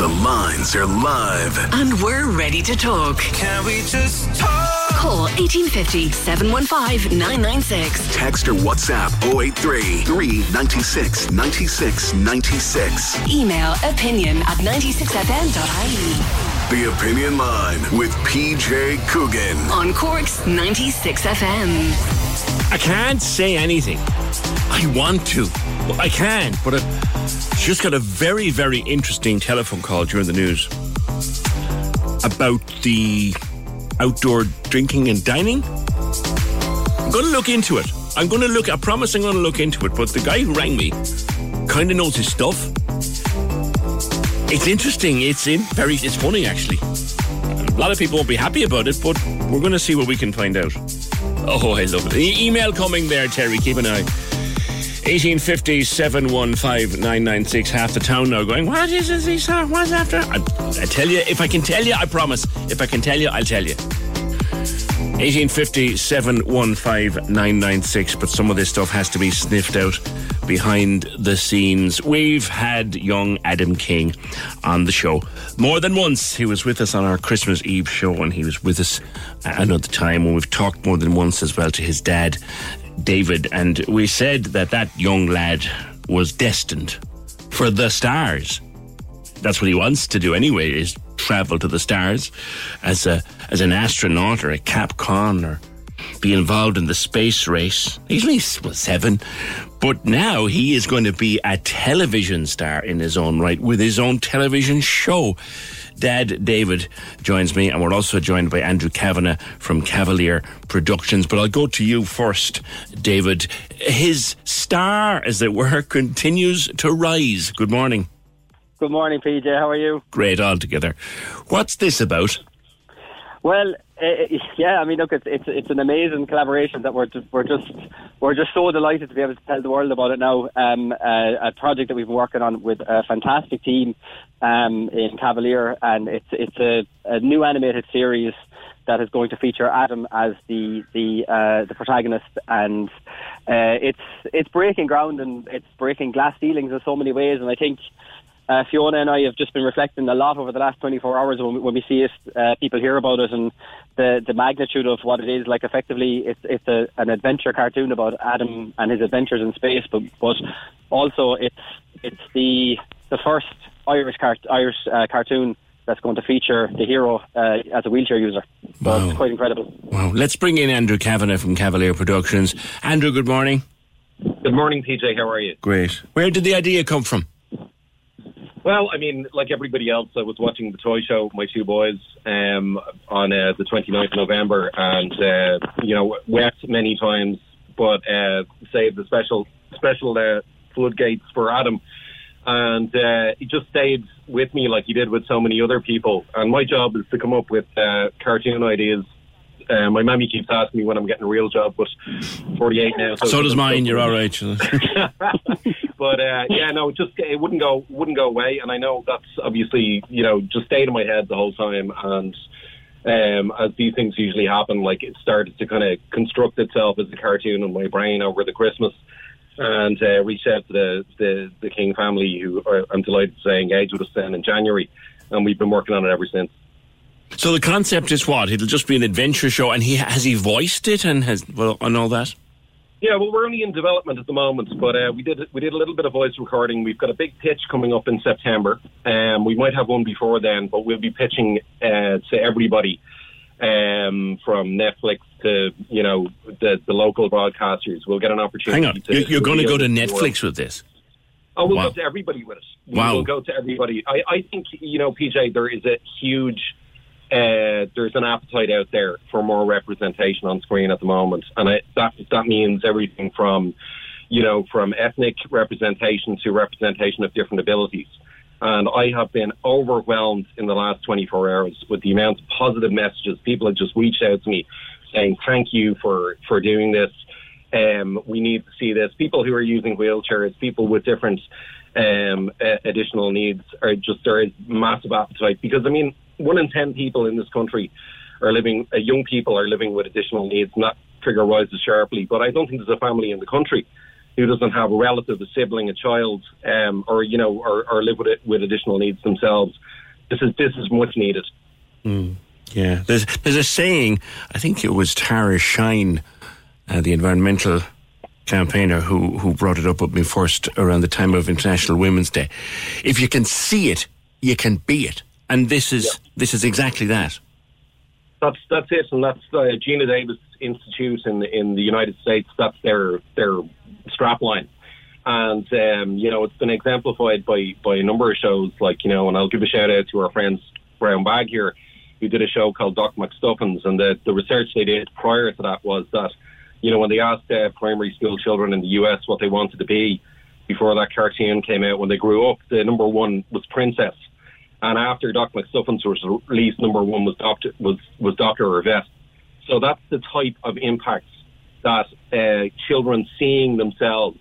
The lines are live. And we're ready to talk. Can we just talk? Call 1850 715 996. Text or WhatsApp 083 396 96 96. Email opinion at 96fm.ie. The Opinion Line with PJ Coogan. On Cork's 96 FM. I can't say anything. I want to. I can, but I've just got a very, very interesting telephone call during the news about the outdoor drinking and dining. I'm going to look into it. I'm going to look. I promise I'm going to look into it. But the guy who rang me kind of knows his stuff. It's interesting. It's in very. It's funny actually. A lot of people won't be happy about it, but we're going to see what we can find out. Oh, I love it. Email coming there, Terry. Keep an eye. 1850 715 996. Half the town now going, What is this? What's after? I, I tell you, if I can tell you, I promise. If I can tell you, I'll tell you. 1850 715 996. But some of this stuff has to be sniffed out behind the scenes. We've had young Adam King on the show more than once. He was with us on our Christmas Eve show, and he was with us another time when we've talked more than once as well to his dad, David. And we said that that young lad was destined for the stars. That's what he wants to do anyway, is travel to the stars as a as an astronaut or a Capcom or be involved in the space race. At least well, seven, but now he is going to be a television star in his own right with his own television show. Dad David joins me, and we're also joined by Andrew Kavanagh from Kavaleer Productions. But I'll go to you first, David. His star, as it were, continues to rise. Good morning. Good morning, PJ. How are you? Great altogether. What's this about? Well, uh, yeah, I mean, look, it's it's it's an amazing collaboration that we're just, we're just we're just so delighted to be able to tell the world about it now. Um, uh, a project that we've been working on with a fantastic team um, in Kavaleer, and it's it's a, a new animated series that is going to feature Adam as the the uh, the protagonist, and uh, it's it's breaking ground and it's breaking glass ceilings in so many ways, and I think uh, Fiona and I have just been reflecting a lot over the last 24 hours when we, when we see it, uh, people hear about it, and the the magnitude of what it is. Like effectively, it's it's a, an adventure cartoon about Adam and his adventures in space, but but also it's it's the the first Irish cart, Irish uh, cartoon that's going to feature the hero uh, as a wheelchair user. So Wow. it's quite incredible. Wow. Let's bring in Andrew Kavanagh from Kavaleer Productions. Andrew, good morning. Good morning, PJ. How are you? Great. Where did the idea come from? Well, I mean, like everybody else, I was watching the toy show with my two boys um, on uh, the 29th of November and, uh, you know, wept many times, but uh, saved the special special uh, floodgates for Adam. And uh, he just stayed with me like he did with so many other people. And my job is to come up with uh, cartoon ideas. Uh, my mammy keeps asking me when I'm getting a real job, but 48 now. So does mine. You're all right. but uh, yeah, no, it just it wouldn't go wouldn't go away, and I know that's obviously you know just stayed in my head the whole time, and um, as these things usually happen, like it started to kind of construct itself as a cartoon in my brain over the Christmas, and uh, reached out to the, the the King family, who are, I'm delighted to say engaged with us then in January, and we've been working on it ever since. So the concept is what? It'll just be an adventure show, and he has he voiced it and has well and all that. Yeah, well, we're only in development at the moment, but uh, we did we did a little bit of voice recording. We've got a big pitch coming up in September. Um, we might have one before then, but we'll be pitching uh, to everybody, um, from Netflix to you know the the local broadcasters. We'll get an opportunity. Hang on, To you're, you're going to go to reveal the world. Netflix with this. Oh, we'll Wow. go to everybody with it. We Wow. will go to everybody. I, I think, you know, PJ, there is a huge, uh, there's an appetite out there for more representation on screen at the moment. And I, that, that means everything from, you know, from ethnic representation to representation of different abilities. And I have been overwhelmed in the last 24 hours with the amount of positive messages. People have just reached out to me saying, thank you for, for doing this. Um, we need to see this. People who are using wheelchairs, people with different um, additional needs, are just there is massive appetite because I mean, one in ten people in this country are living. Uh, young people are living with additional needs. Not figure rises sharply, but I don't think there's a family in the country who doesn't have a relative, a sibling, a child, um, or you know, or, or live with it with additional needs themselves. This is this is much needed. Mm, yeah, there's there's a saying. I think it was Tara Shine, uh, the environmental campaigner who who brought it up with me first around the time of International Women's Day. If you can see it, you can be it, and this is this is exactly that. That's that's it, and that's the Geena Davis Institute in in the United States. That's their their strapline, and um, you know it's been exemplified by by a number of shows. Like you know, and I'll give a shout out to our friends Brown Bag here, who did a show called Doc McStuffins, and the the research they did prior to that was that you know, when they asked uh, primary school children in the US what they wanted to be before that cartoon came out, when they grew up, the number one was Princess. And after Doc McStuffins was released, number one was Doctor was was Doctor or Vet. So that's the type of impact that uh, children seeing themselves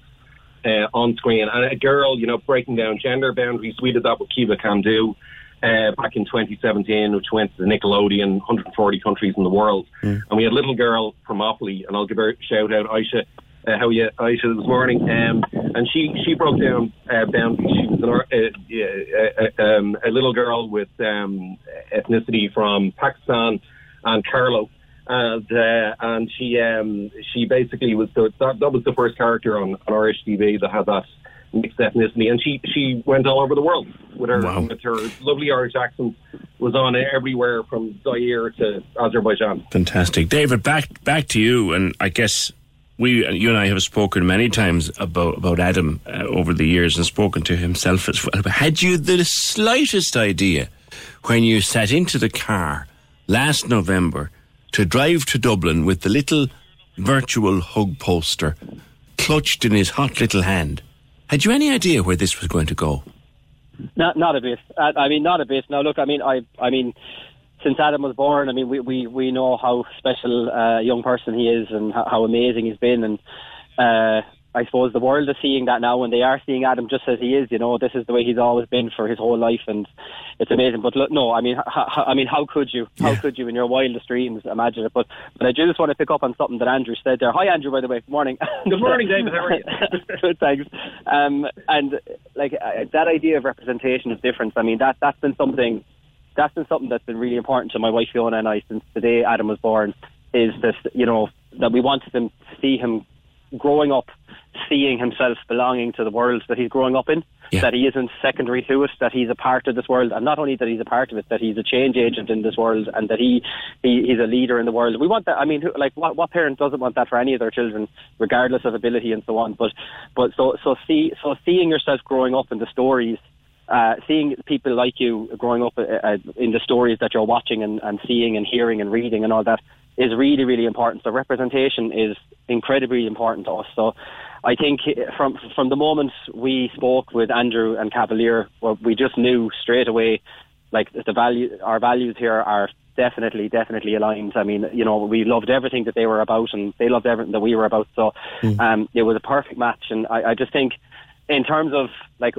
uh, on screen. And a girl, you know, breaking down gender boundaries. We did that with Kiva Can Do uh, back in 2017, which went to the Nickelodeon, 140 countries in the world. Mm. And we had a little girl from Offaly, and I'll give her a shout out, Aisha. Uh, how are you, Aisha, this morning? Um, and she, she broke down uh, boundaries. She was an, uh, uh, um, a little girl with um, ethnicity from Pakistan and Carlow and uh, and she um, she basically was the, that, that was the first character on, on RHTV that had that mixed ethnicity, and she she went all over the world with her Wow. with her lovely Irish accent. Was on everywhere from Zaire to Azerbaijan. Fantastic, David. Back back to you, and I guess we, you and I, have spoken many times about about Adam uh, over the years, and spoken to himself as well. But had you the slightest idea when you sat into the car last November to drive to Dublin with the little virtual hug poster clutched in his hot little hand? Had you any idea where this was going to go? Not not a bit. I, mean, not a bit. Now, look, I mean, I I mean, since Adam was born, I mean, we we, we know how special uh, a young person he is and how, how amazing he's been, and uh, I suppose the world is seeing that now, and they are seeing Adam just as he is. You know, this is the way he's always been for his whole life, and it's amazing. But look, no, I mean, h- h- I mean, how could you? How could you, in your wildest dreams, imagine it? But but I do just want to pick up on something that Andrew said there. Hi, Andrew. By the way, good morning. Good morning, David. How are you? Good, thanks. Um, and like uh, that idea of representation of difference. I mean, that that's been something that's been something that's been really important to my wife Fiona and I since the day Adam was born. Is this you know that we wanted him to see him growing up, seeing himself belonging to the world that he's growing up in. That he isn't secondary to it. That he's a part of this world, and not only that he's a part of it, that he's a change agent in this world, and that he, he he's a leader in the world. We want that. I mean, like what what parent doesn't want that for any of their children, regardless of ability and so on. But but so so see so seeing yourself growing up in the stories uh, seeing people like you growing up uh, uh, in the stories that you're watching and, and seeing and hearing and reading and all that is really, really important. So representation is incredibly important to us. So I think from from the moment we spoke with Andrew and Kavaleer, well, we just knew straight away, like the value, our values here are definitely, definitely aligned. I mean, you know, we loved everything that they were about, and they loved everything that we were about. So um, it was a perfect match, and I, I just think, in terms of like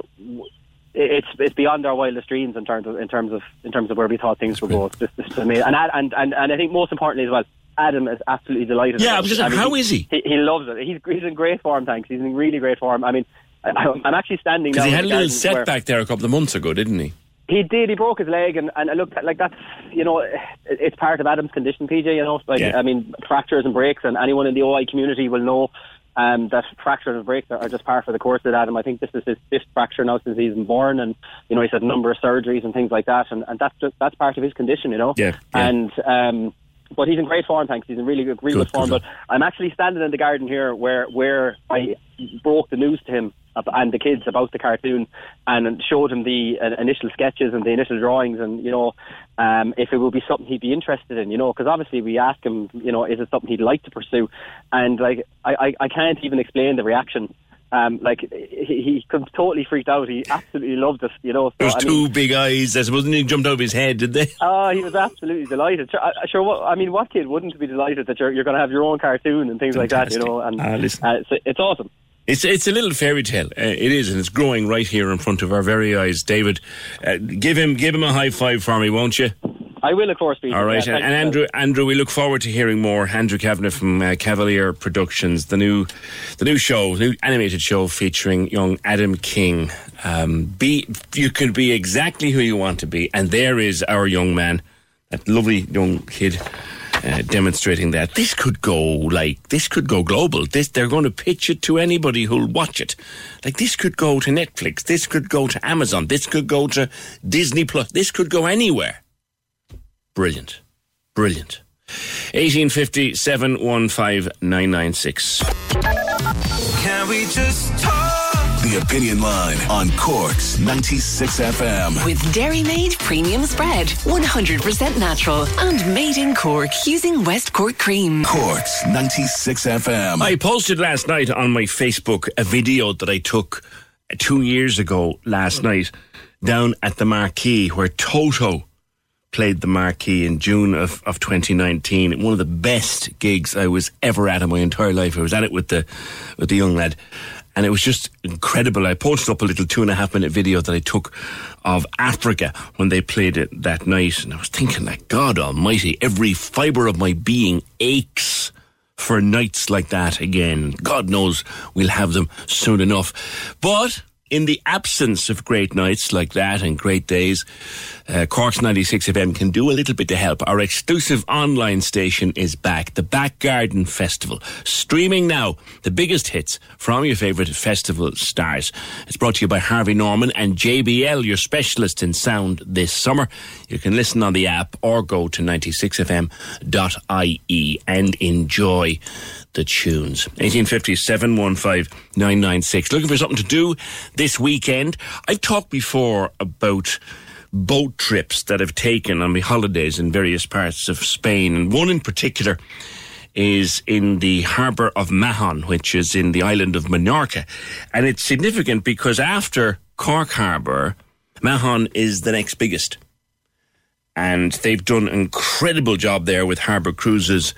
it's it's beyond our wildest dreams in terms of in terms of in terms of where we thought things would go. It's just, it's amazing. And, and and and I think most importantly as well, Adam is absolutely delighted. Yeah, I was just like, mean, how is he? he? He loves it. He's he's in great form. Thanks. He's in really great form. I mean, I, I'm actually standing Because he had a little setback there a couple of months ago, didn't he? he did. He broke his leg, and and I looked at, like that's you know it's part of Adam's condition, PJ. You know, like Yeah. I mean fractures and breaks, and anyone in the OI community will know um, that fractures and breaks are, just part of the course with Adam. I think this is his fifth fracture now since he's been born, and you know he's had a number of surgeries and things like that, and, and that's just that's part of his condition, you know. Yeah, yeah. And um, but he's in great form, thanks. He's in really good, really Good, good form. good. But I'm actually standing in the garden here where where I broke the news to him and the kids about the cartoon and showed him the uh, initial sketches and the initial drawings and you know um, if it would be something he'd be interested in you know because obviously we asked him you know is it something he'd like to pursue and like I, I, I can't even explain the reaction um, like he, he totally freaked out he absolutely loved it you know so, Those I two big eyes, I suppose, they jumped out of his head, did they? Oh, he was absolutely delighted. Sure, I- sure what, I mean, what kid wouldn't be delighted that you're, you're going to have your own cartoon and things like that, you know? And Ah, listen. uh, it's, it's awesome. It's it's a little fairy tale. Uh, it is, and it's growing right here in front of our very eyes. David, uh, give him give him a high five for me, won't you? I will, of course, be. All right, Yeah, and, and Andrew, Andrew, we look forward to hearing more. Andrew Kavanagh from uh, Kavaleer Productions, the new, the new show, new animated show featuring young Adam King. Um, be you could be exactly who you want to be, and there is our young man, that lovely young kid. Uh, demonstrating that this could go like this could go global. This they're going to pitch it to anybody who'll watch it. Like this could go to Netflix. This could go to Amazon. This could go to Disney Plus. This could go anywhere. Brilliant. Brilliant. 1850 715 996. Can we just talk? The Opinion Line on Cork's 96 FM. With Dairy Made Premium Spread, 100% natural and made in Cork using West Cork cream. Cork's 96 FM. I posted last night on my Facebook a video that I took two years ago last night down at the Marquee where Toto played the Marquee in June of, of 2019. One of the best gigs I was ever at in my entire life. I was at it with the with the young lad. And it was just incredible. I posted up a little two and a half minute video that I took of Africa when they played it that night. And I was thinking, like, God almighty, every fibre of my being aches for nights like that again. God knows we'll have them soon enough. But in the absence of great nights like that and great days, uh, Cork's 96 FM can do a little bit to help. Our exclusive online station is back, the Back Garden Festival, streaming now the biggest hits from your favourite festival stars. It's brought to you by Harvey Norman and JBL, your specialist in sound this summer. You can listen on the app or go to 96fm.ie and enjoy the tunes. 1857 996. Looking for something to do this weekend? I've talked before about boat trips that I've taken on my holidays in various parts of Spain, and one in particular is in the harbour of Mahon, which is in the island of Menorca. And it's significant because after Cork Harbour, Mahon is the next biggest. And they've done an incredible job there with harbour cruises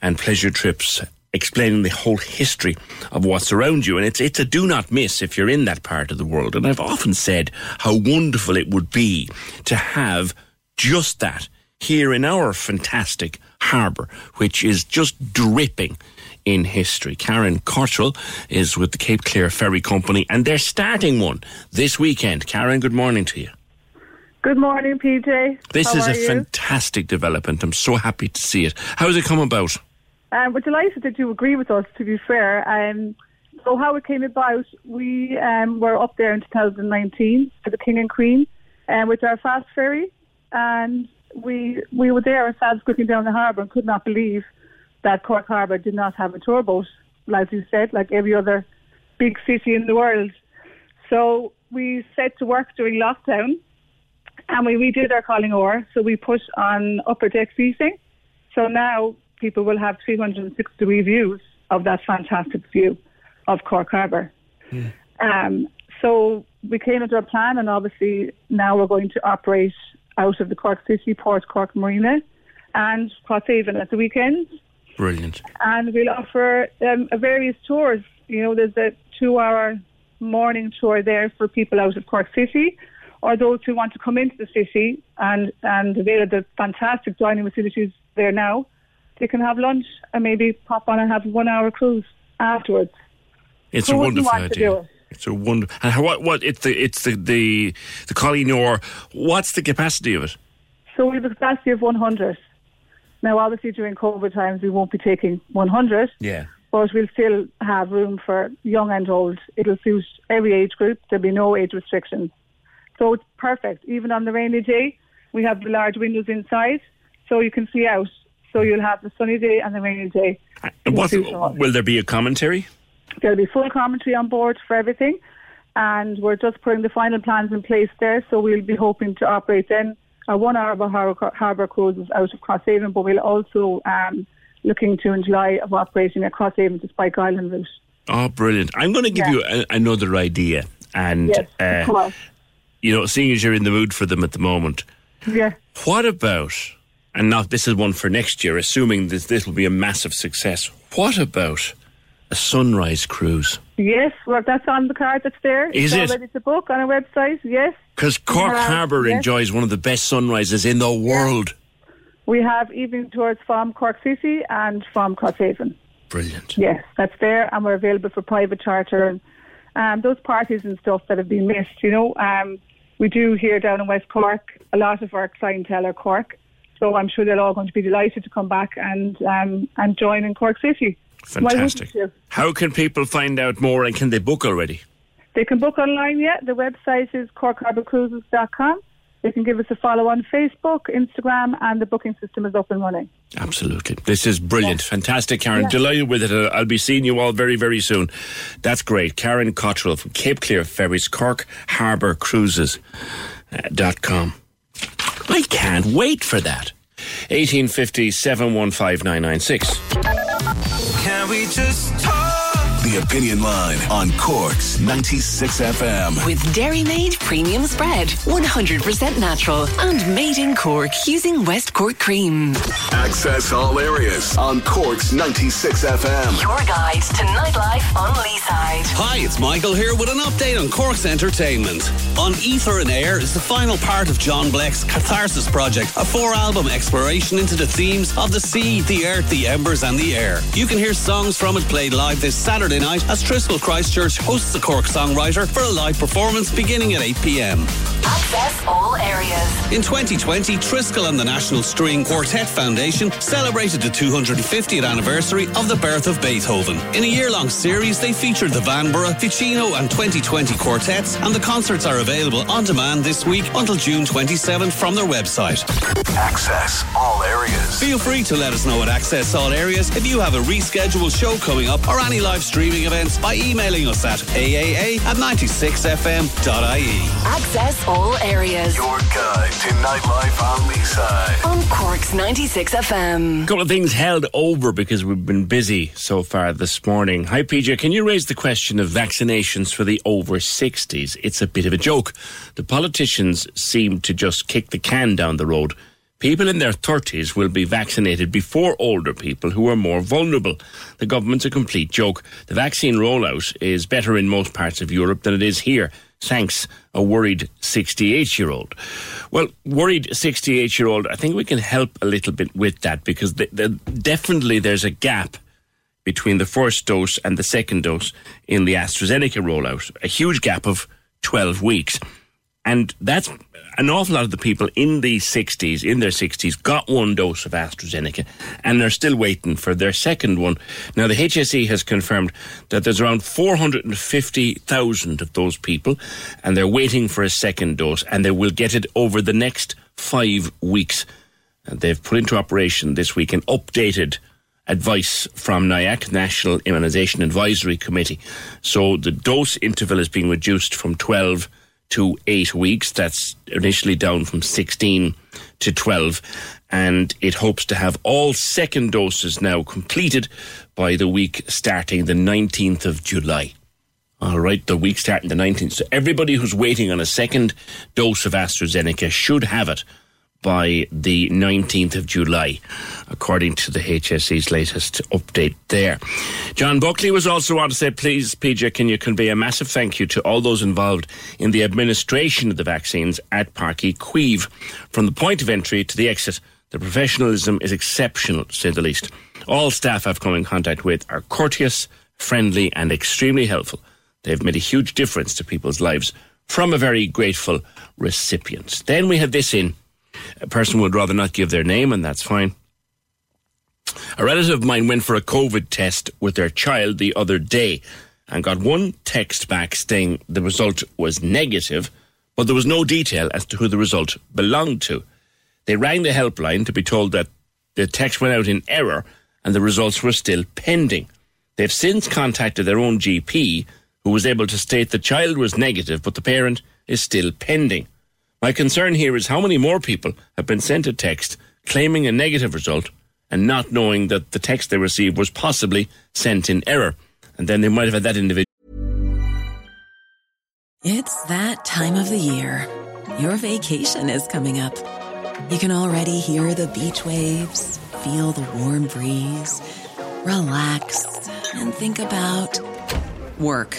and pleasure trips explaining the whole history of what's around you. And it's, it's a do not miss if you're in that part of the world. And I've often said how wonderful it would be to have just that here in our fantastic harbour, which is just dripping in history. Karen Cottrell is with the Cape Clear Ferry Company, and they're starting one this weekend. Karen, good morning to you. Good morning, PJ. This How is a you? fantastic development. I'm so happy to see it. How How's it come about? Um, we're delighted that you agree with us, to be fair. Um, so how it came about, we um, were up there in 2019 for the King and Queen uh, with our fast ferry, and we we were there in Salzgitter down the harbour and could not believe that Cork Harbour did not have a tour boat, like you said, like every other big city in the world. So we set to work during lockdown, and we redid our Cailín Óir. So we put on upper deck seating. So now people will have 360 degree views of that fantastic view of Cork Harbour. Um, so we came into a plan, and obviously now we're going to operate out of the Cork City Port Cork Marina and Crosshaven at the weekends. Brilliant. And we'll offer um, various tours. You know, there's a two-hour morning tour there for people out of Cork City, or those who want to come into the city and and avail of the fantastic dining facilities there now. They can have lunch and maybe pop on and have a one-hour cruise afterwards. It's Who a wouldn't wonderful want to do idea. it? It's a wonder. And how- what? What? It's the it's the the the Cailín Óir. What's the capacity of it? So we have a capacity of 100. Now, obviously, during COVID times, we won't be taking 100, Yeah. but we'll still have room for young and old. It'll suit every age group. There'll be no age restrictions. So it's perfect. Even on the rainy day, we have the large windows inside, so you can see out. So you'll have the sunny day and the rainy day. What? Will there be a commentary? There'll be full commentary on board for everything, and we're just putting the final plans in place there. So we'll be hoping to operate then a one-hour harbour, harbour cruises out of Crosshaven, but we'll also um, looking to in July of operating at Crosshaven to Spike Island route. Oh, brilliant! I'm going to give Yeah. you a, another idea, and Yes, uh, you know, seeing as you're in the mood for them at the moment, Yeah. what about? And not this is one for next year, assuming this this will be a massive success. What about a sunrise cruise? Yes, well, that's on the card that's there. Is it's it? all ready to book on our website. Yes. Because Cork have- Harbour yes. enjoys one of the best sunrises in the world. We have evening tours from Cork City and from Crosshaven. Brilliant. Yes, that's there, and we're available for private charter and um, those parties and stuff that have been missed. You know, um, we do here down in West Cork. A lot of our clientele are Cork, so I'm sure they're all going to be delighted to come back and um, and join in Cork City. Fantastic. How can people find out more and can they book already? They can book online yet. The website is corkharbourcruises.com they can give us a follow on Facebook, Instagram, and the booking system is up and running. Absolutely. This is brilliant. Yeah. Fantastic, Karen. Yeah. Delighted with it. I'll be seeing you all very, very soon. That's great. Karen Cottrell from Cape Clear Ferries, Cork Harbour Cruises uh, dot com. I can't wait for that. 1850 715 996. Can we just talk? The Opinion Line on Cork's 96 FM. With Dairy Made Premium Spread, 100% natural and made in Cork using West Cork cream. Access all areas on Cork's 96 FM. Your guide to nightlife on Leeside. Hi, it's Michael here with an update on Cork's entertainment. On Ether and Air is the final part of John Black's Catharsis project, a four album exploration into the themes of the sea, the earth, the embers, and the air. You can hear songs from it played live this Saturday night as Triskel Christchurch hosts a Cork songwriter for a live performance beginning at 8 pm. Access all areas. In 2020, Triskel and the National String Quartet Foundation celebrated the 250th anniversary of the birth of Beethoven. In a year-long series, they featured the Vanbrugh, Ficino and 2020 quartets, and the concerts are available on demand this week until June 27th from their website. Access all areas. Feel free to let us know at Access All Areas if you have a rescheduled show coming up or any live streaming events by emailing us at aaa at 96fm.ie. Access all areas. Your guide to nightlife on Leeside. On Cork's 96 FM. A couple of things held over because we've been busy so far this morning. Hi, PJ. Can you raise the question of vaccinations for the over 60s? It's a bit of a joke. The politicians seem to just kick the can down the road. People in their 30s will be vaccinated before older people who are more vulnerable. The government's a complete joke. The vaccine rollout is better in most parts of Europe than it is here. Thanks, a worried 68 year old. Well, worried 68 year old, I think we can help a little bit with that because the, the, definitely there's a gap between the first dose and the second dose in the AstraZeneca rollout, a huge gap of 12 weeks. And that's an awful lot of the people in the 60s, in their 60s, got one dose of AstraZeneca and they're still waiting for their second one. Now, the HSE has confirmed that there's around 450,000 of those people and they're waiting for a second dose and they will get it over the next five weeks. And they've put into operation this week an updated advice from NIAC, National Immunisation Advisory Committee. So the dose interval is being reduced from 12 to eight weeks. That's initially down from 16 to 12. And it hopes to have all second doses now completed by the week starting the 19th of July. All right, the week starting the 19th. So everybody who's waiting on a second dose of AstraZeneca should have it by the 19th of July, according to the HSE's latest update there. John Buckley was also on to say, please, PJ, can you convey a massive thank you to all those involved in the administration of the vaccines at Páirc Uí Chaoimh. From the point of entry to the exit, the professionalism is exceptional, to say the least. All staff I've come in contact with are courteous, friendly, and extremely helpful. They've made a huge difference to people's lives from a very grateful recipient. Then we have this in. A person would rather not give their name, and that's fine. A relative of mine went for a COVID test with their child the other day and got one text back saying the result was negative, but there was no detail as to who the result belonged to. They rang the helpline to be told that the text went out in error and the results were still pending. They've since contacted their own GP, who was able to state the child was negative, but the parent is still pending. My concern here is how many more people have been sent a text claiming a negative result and not knowing that the text they received was possibly sent in error. And then they might have had that individual. It's that time of the year. Your vacation is coming up. You can already hear the beach waves, feel the warm breeze, relax, and think about work.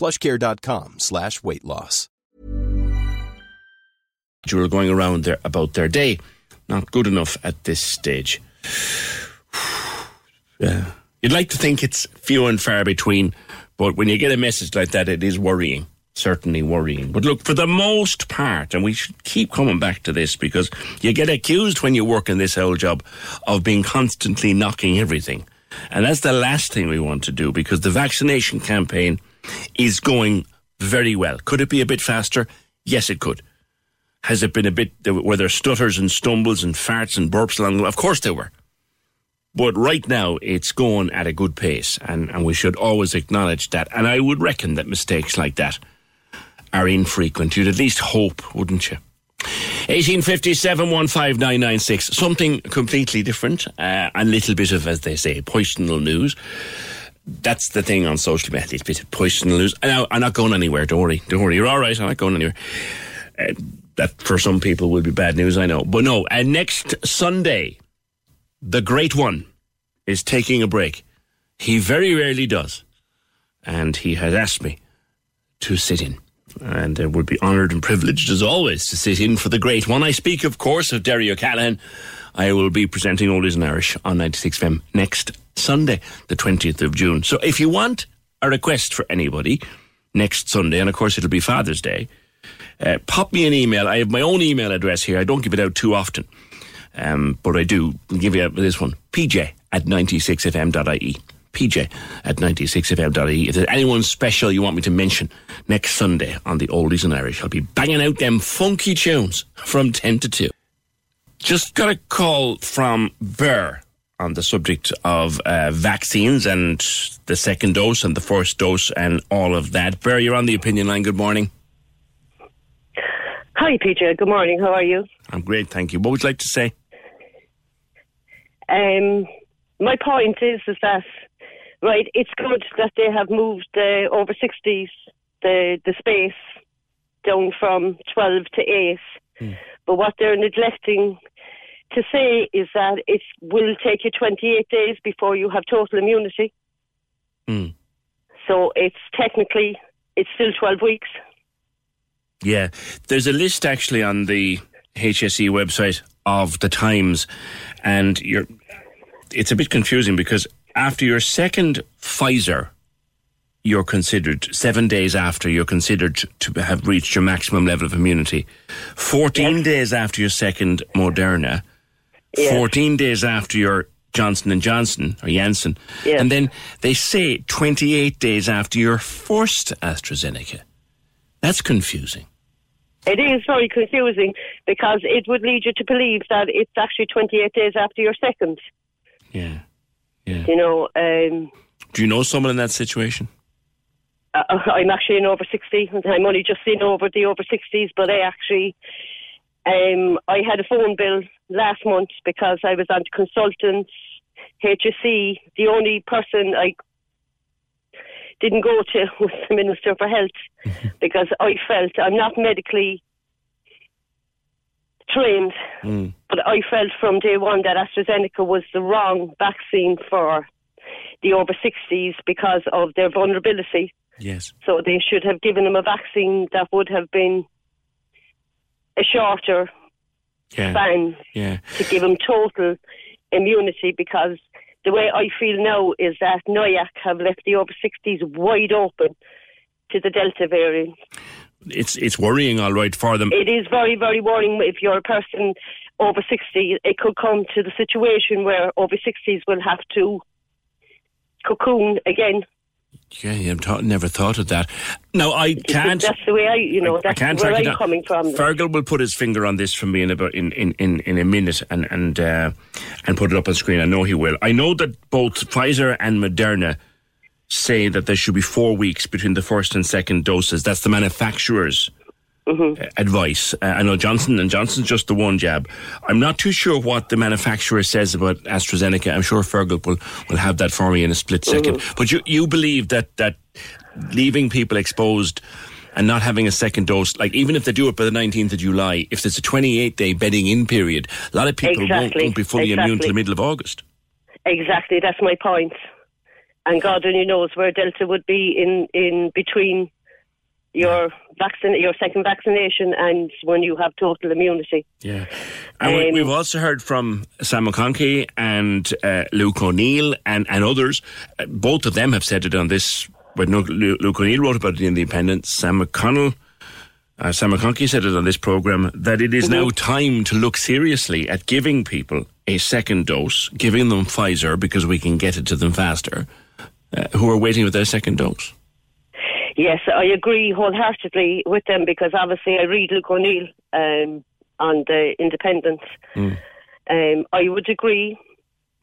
plushcare.com slash weight loss. You were going around there about their day. Not good enough at this stage. yeah. You'd like to think it's few and far between, but when you get a message like that, it is worrying. Certainly worrying. But look, for the most part, and we should keep coming back to this because you get accused when you work in this old job of being constantly knocking everything. And that's the last thing we want to do because the vaccination campaign is going very well. Could it be a bit faster? Yes, it could. Has it been a bit, were there stutters and stumbles and farts and burps along the way? Of course there were. But right now, it's going at a good pace, and, and we should always acknowledge that. And I would reckon that mistakes like that are infrequent. You'd at least hope, wouldn't you? 1857 15996. Something completely different. Uh, a little bit of, as they say, poisonal news. That's the thing on social media. It's a bit of poisonal news. Now, I'm not going anywhere. Don't worry. Don't worry. You're all right. I'm not going anywhere. Uh, that for some people will be bad news, I know. But no, and next Sunday, the great one is taking a break. He very rarely does. And he has asked me to sit in. And I would be honoured and privileged, as always, to sit in for the great one. I speak, of course, of Derry O'Callaghan. I will be presenting Oldies and Irish on 96FM next Sunday, the 20th of June. So if you want a request for anybody next Sunday, and of course it'll be Father's Day, uh, pop me an email. I have my own email address here. I don't give it out too often, um, but I do give you this one pj at 96fm.ie. PJ at 96fm.ie. If there's anyone special you want me to mention next Sunday on the Oldies and Irish, I'll be banging out them funky tunes from 10 to 2. Just got a call from Burr on the subject of uh, vaccines and the second dose and the first dose and all of that. Burr, you're on the opinion line. Good morning. Hi, PJ. Good morning. How are you? I'm great, thank you. What would you like to say? Um, my point is, is that right. It's good that they have moved the over sixties the the space down from twelve to eight. Hmm. But what they're neglecting to say is that it will take you 28 days before you have total immunity. Mm. So it's technically it's still 12 weeks. Yeah, there's a list actually on the HSE website of the times, and you're. It's a bit confusing because after your second Pfizer, you're considered seven days after you're considered to have reached your maximum level of immunity. Fourteen days after your second Moderna, Yes. fourteen days after your Johnson and Johnson or Janssen, Yes. and then they say twenty-eight days after your first AstraZeneca. That's confusing. It is very confusing because it would lead you to believe that it's actually 28 days after your second. Yeah. Yeah. You know, um, Do you know someone in that situation? Uh, I'm actually an over 60. and I'm only just seen over the over 60s, but I actually, um, I had a phone bill last month because I was on consultants, HSE. The only person I didn't go to was the Minister for Health because I felt I'm not medically trained, Mm. but I felt from day one that AstraZeneca was the wrong vaccine for the over 60s because of their vulnerability. Yes. So they should have given them a vaccine that would have been a shorter Yeah. span Yeah. to give them total immunity because the way I feel now is that NIAC have left the over 60s wide open to the Delta variant. It's it's worrying, all right, for them. It is very, very worrying if you're a person over 60. It could come to the situation where over 60s will have to cocoon again Yeah, I've never thought of that. No, I can't. That's the way I, you know, I that's can't where I'm down. coming from. Fergal will put his finger on this for me in about in, in, in, in a minute and and uh, and put it up on screen. I know he will. I know that both Pfizer and Moderna say that there should be four weeks between the first and second doses. That's the manufacturer's Mm-hmm. advice. Uh, I know Johnson and Johnson's just the one jab. I'm not too sure what the manufacturer says about AstraZeneca. I'm sure Fergal will, will have that for me in a split 2nd Mm-hmm. But you you believe that that leaving people exposed and not having a second dose, like even if they do it by the 19th of July, if there's a 28 day bedding in period, a lot of people won't, won't be fully immune exactly. till the middle of August. Exactly, that's my point. And God only knows where Delta would be in, in between your vaccine, your second vaccination, and when you have total immunity. Yeah. And we, Um, we've also heard from Sam McConkey and uh, Luke O'Neill and, and others. Uh, both of them have said it on this. But Luke O'Neill wrote about it in The Independent. Sam McConnell, uh, Sam McConkey said it on this programme that it is now time to look seriously at giving people a second dose, giving them Pfizer because we can get it to them faster, uh, who are waiting with their second dose. Yes, I agree wholeheartedly with them because obviously I read Luke O'Neill um, on the Independent. Mm. Um, I would agree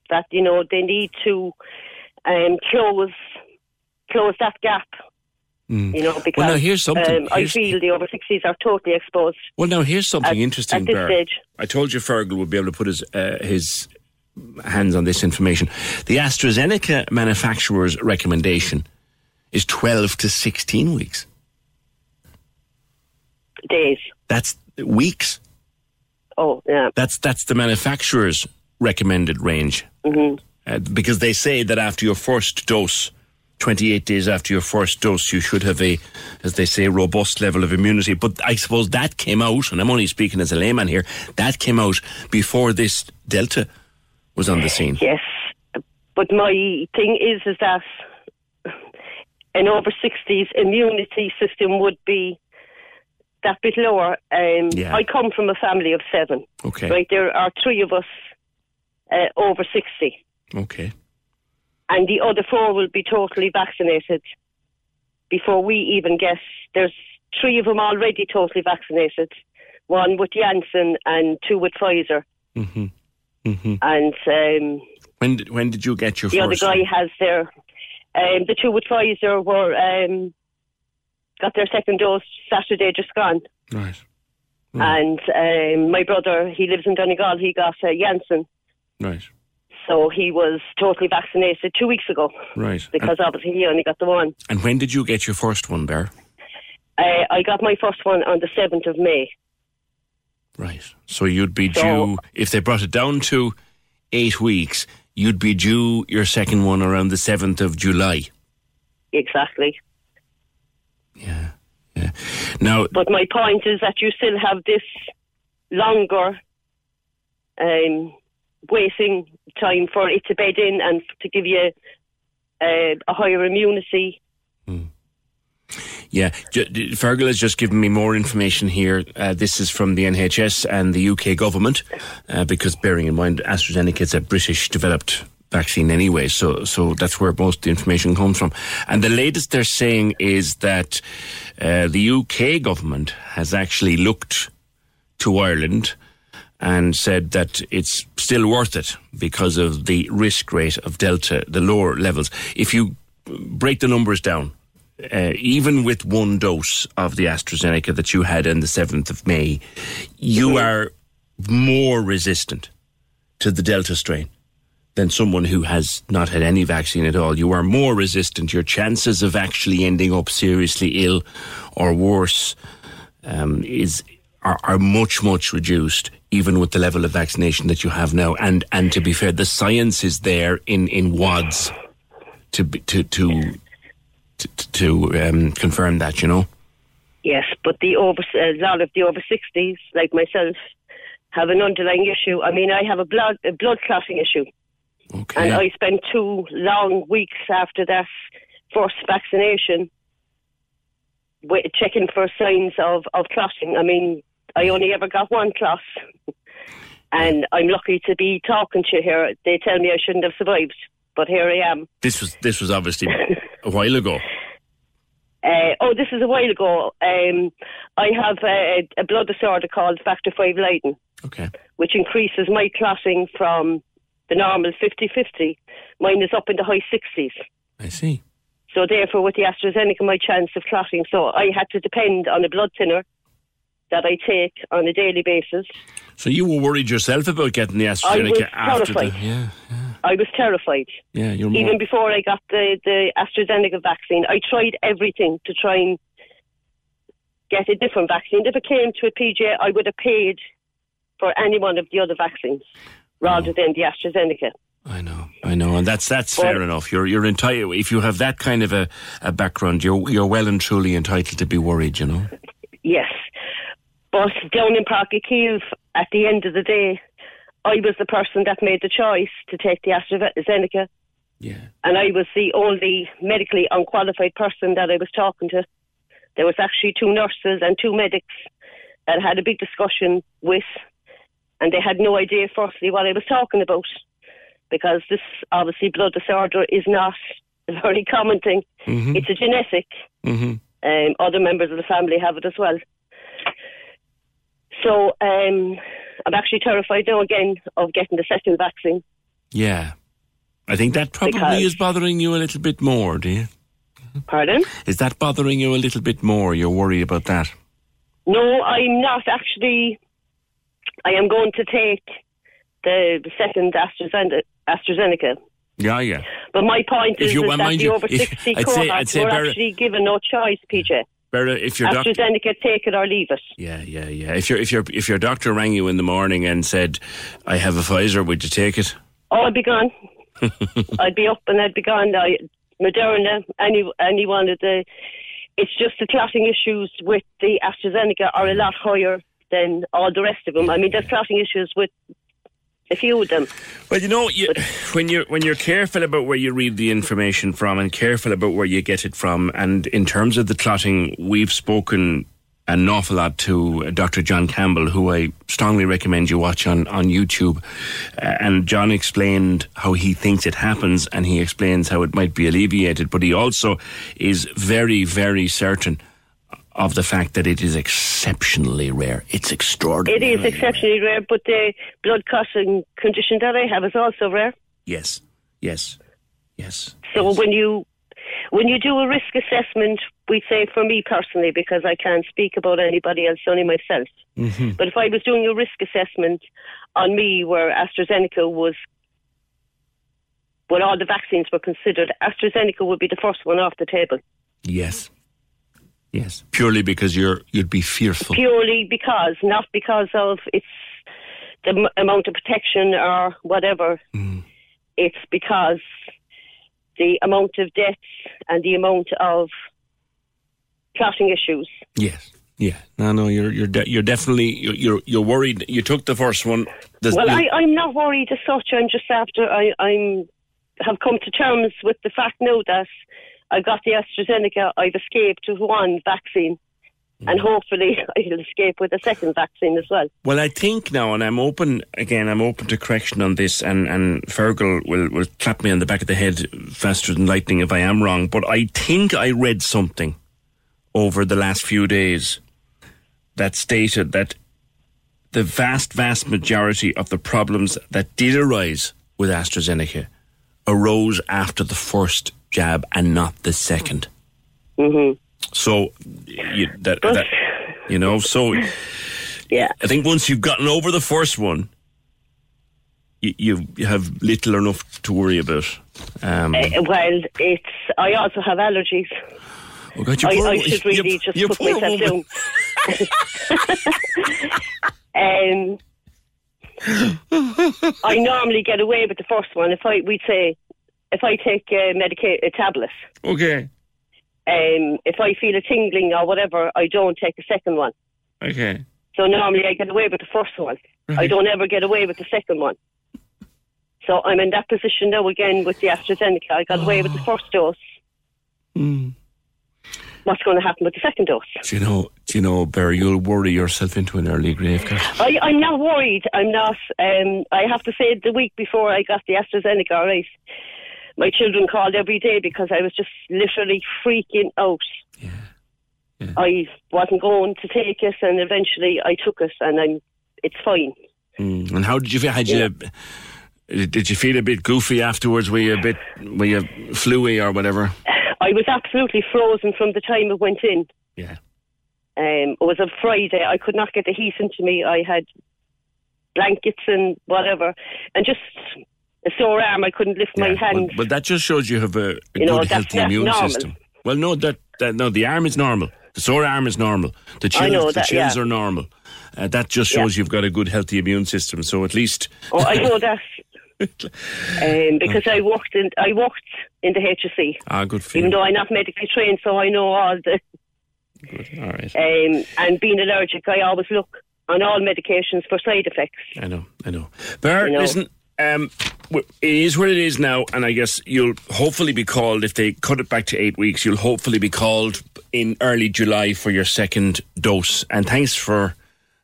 that you know they need to um, close close that gap. Mm. You know because Well, now here's something. Um, I feel the over sixties are totally exposed. Well, now here's something At- interesting, at this stage. I told you Fergal would be able to put his uh, his hands on this information. The AstraZeneca manufacturer's recommendation is 12 to 16 weeks. Days. That's weeks. Oh, yeah. That's that's the manufacturer's recommended range. Mhm. Uh, because they say that after your first dose, 28 days after your first dose, you should have a, as they say, robust level of immunity. But I suppose that came out, and I'm only speaking as a layman here, that came out before this Delta was on the scene. Yes, but my thing is is that an over sixties immunity system would be that bit lower. Um, Yeah. I come from a family of seven. Okay. Right, there are three of us uh, over sixty, Okay. and the other four will be totally vaccinated before we even get. There's three of them already totally vaccinated. One with Janssen and two with Pfizer. hmm hmm And um, When did, when did you get your the first? other guy has their um, the two with Pfizer were um, got their second dose Saturday just gone, Right. and um, my brother he lives in Donegal. He got uh, Janssen, Right. so he was totally vaccinated two weeks ago Right. because obviously he only got the one. And when did you get your first one, Bear? Uh, I got my first one on the seventh of May. Right. So you'd be So- due if they brought it down to eight weeks. You'd be due your second one around the seventh of July. Exactly. Yeah. Yeah. Now, But my point is that you still have this longer um, waiting time for it to bed in and to give you uh, a higher immunity. Yeah, J- Fergal has just given me more information here. Uh, this is from the NHS and the UK government, uh, because bearing in mind AstraZeneca is a British developed vaccine anyway, so so that's where most of the information comes from. And the latest they're saying is that uh, the UK government has actually looked to Ireland and said that it's still worth it because of the risk rate of Delta, the lower levels. If you break the numbers down, uh, even with one dose of the AstraZeneca that you had on the 7th of May, you are more resistant to the Delta strain than someone who has not had any vaccine at all. You are more resistant. Your chances of actually ending up seriously ill or worse um, is are, are much much reduced, even with the level of vaccination that you have now. And and to be fair, the science is there in in wads to be- to to to, to um, confirm that. You know. Yes, but the over a lot of the over sixties, like myself, have an underlying issue. I mean, I have a blood a blood clotting issue, and I spent two long weeks after that first vaccination checking for signs of of clotting. I mean, I only ever got one clot, and I'm lucky to be talking to you here. They tell me I shouldn't have survived, but here I am. This was this was obviously a while ago. Uh, oh, this is a while ago. Um, I have a, a blood disorder called factor V Leiden. Okay. Which increases my clotting from the normal 50-50. Mine is up in the high 60s. I see. So therefore, with the AstraZeneca, my chance of clotting. So I had to depend on a blood thinner that I take on a daily basis. So you were worried yourself about getting the I was AstraZeneca after the. terrified. Yeah, I was terrified. yeah, you're more. Even before I got the, the AstraZeneca vaccine, I tried everything to try and get a different vaccine. If it came to a PJ, I would have paid for any one of the other vaccines rather than the AstraZeneca. I know, I know, and that's that's fair enough. You're you're entitled if you have that kind of a, a background, you're you're well and truly entitled to be worried. You know. Yes. But down in Park Kiev, at the end of the day, I was the person that made the choice to take the AstraZeneca. Yeah. And I was the only medically unqualified person that I was talking to. There was actually two nurses and two medics that I had a big discussion with, and they had no idea, firstly, what I was talking about, because this obviously blood disorder is not a very common thing. Mm-hmm. It's a genetic. hmm Um, other members of the family have it as well. So um, I'm actually terrified now again of getting the second vaccine. Yeah. I think that probably Because- is bothering you a little bit more, do you? Pardon? Is that bothering you a little bit more? You're worried about that? No, I'm not actually. I am going to take the, the second AstraZeneca, AstraZeneca. Yeah, yeah. But my point If is, you- is that the you, over 60 I'd say- cohort I'd say were bear- actually given no choice, PJ. Vera, if your doctor, AstraZeneca, take it or leave it. yeah, yeah, yeah. If your if your if your doctor rang you in the morning and said, "I have a Pfizer," would you take it? Oh, I'd be gone. I'd be up and I'd be gone. I, Moderna, any any one of the. It's just the clotting issues with the AstraZeneca are a mm. lot higher than all the rest of them. I mean, there's clotting issues with a few of them. Well, you know, you, when you're when you're careful about where you read the information from and careful about where you get it from, and in terms of the clotting, we've spoken an awful lot to uh, Dr. John Campbell, who I strongly recommend you watch on on YouTube. Uh, and John explained how he thinks it happens, and he explains how it might be alleviated. But he also is very, very certain of the fact that it is exceptionally rare. It's extraordinary. It is exceptionally rare, but the blood clotting condition that I have is also rare. Yes, yes, yes. So when you when you do a risk assessment, we say for me personally, because I can't speak about anybody else, only myself. Mm-hmm. But if I was doing a risk assessment on me where AstraZeneca was, when all the vaccines were considered, AstraZeneca would be the first one off the table. Yes. Yes. Purely because you're you'd be fearful. Purely because, not because of its the m- amount of protection or whatever. Mm. It's because the amount of deaths and the amount of clotting issues. Yes. Yeah. No, no. You're you're de- you're definitely you're, you're you're worried. You took the first one. There's- well, I, I'm not worried as such. I'm just after I, I'm have come to terms with the fact now that I got the AstraZeneca. I've escaped with one vaccine, Mm. and hopefully I'll escape with a second vaccine as well. Well, I think now, and I'm open again. I'm open to correction on this, and and Fergal will will clap me on the back of the head faster than lightning if I am wrong. But I think I read something over the last few days that stated that the vast, vast majority of the problems that did arise with AstraZeneca arose after the first jab and not the 2nd Mm-hmm. So, you, that, that you know, so yeah, I think once you've gotten over the first one, you, you, you have little or enough to worry about. Um, Uh, well, it's. I also have allergies. oh God, you I, I should you- really just you put myself woman. down. um, I normally get away with the first one. If I, we'd say, if I take a medica- a tablet, Okay, um, if I feel a tingling or whatever, I don't take a second one. okay. So normally I get away with the first one. I don't ever get away with the second one. So I'm in that position now again with the AstraZeneca. I got away with the first dose. Mm. What's going to happen with the second dose? Do you know, do you know, Barry, you'll worry yourself into an early grave. Kat. I, I'm not worried. I'm not. Um, I have to say, the week before I got the AstraZeneca, all right, my children called every day because I was just literally freaking out. Yeah, I wasn't going to take it, and eventually I took it, and I'm it's fine. Mm. And how did you feel? Had you did you feel a bit goofy afterwards? Were you a bit were you fluey or whatever? I was absolutely frozen from the time it went in. Yeah. Um, it was a Friday. I could not get the heat into me. I had blankets and whatever, and just a sore arm. I couldn't lift my hand. Well, that just shows you have a, a You good, that's- healthy immune normal. system. Well, no, that, that no, the arm is normal. The sore arm is normal. The chills, know the that, chills yeah. are normal. Uh, that just Yeah. shows you've got a good, healthy immune system. So at least, Oh, I know that. um, because I worked in I worked in the HSE, ah, good for even you. though I'm not medically trained, so I know all the. Good. All right. Um, and being allergic, I always look on all medications for side effects. I know, I know. Bear, You know. listen, um, it is what it is now, and I guess you'll hopefully be called if they cut it back to eight weeks. You'll hopefully be called in early July for your second dose. And thanks for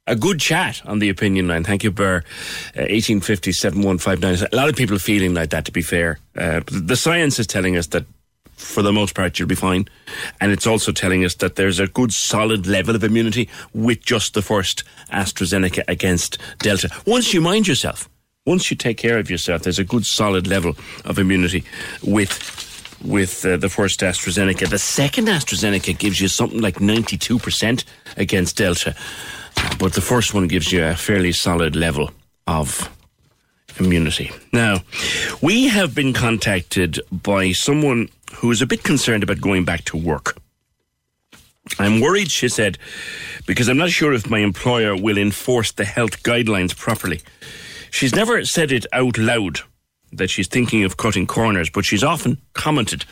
a good chat on the opinion line. Thank you, Burr. Uh, eighteen fifty seven one five nine. A lot of people feeling like that. To be fair, uh, the science is telling us that. For the most part, you'll be fine. And it's also telling us that there's a good solid level of immunity with just the first AstraZeneca against Delta. Once you mind yourself, once you take care of yourself, there's a good solid level of immunity with with uh, the first AstraZeneca. The second AstraZeneca gives you something like 92% against Delta, but the first one gives you a fairly solid level of immunity. Now, we have been contacted by someone who is a bit concerned about going back to work. I'm worried, she said, because I'm not sure if my employer will enforce the health guidelines properly. She's never said it out loud that she's thinking of cutting corners, but she's often commented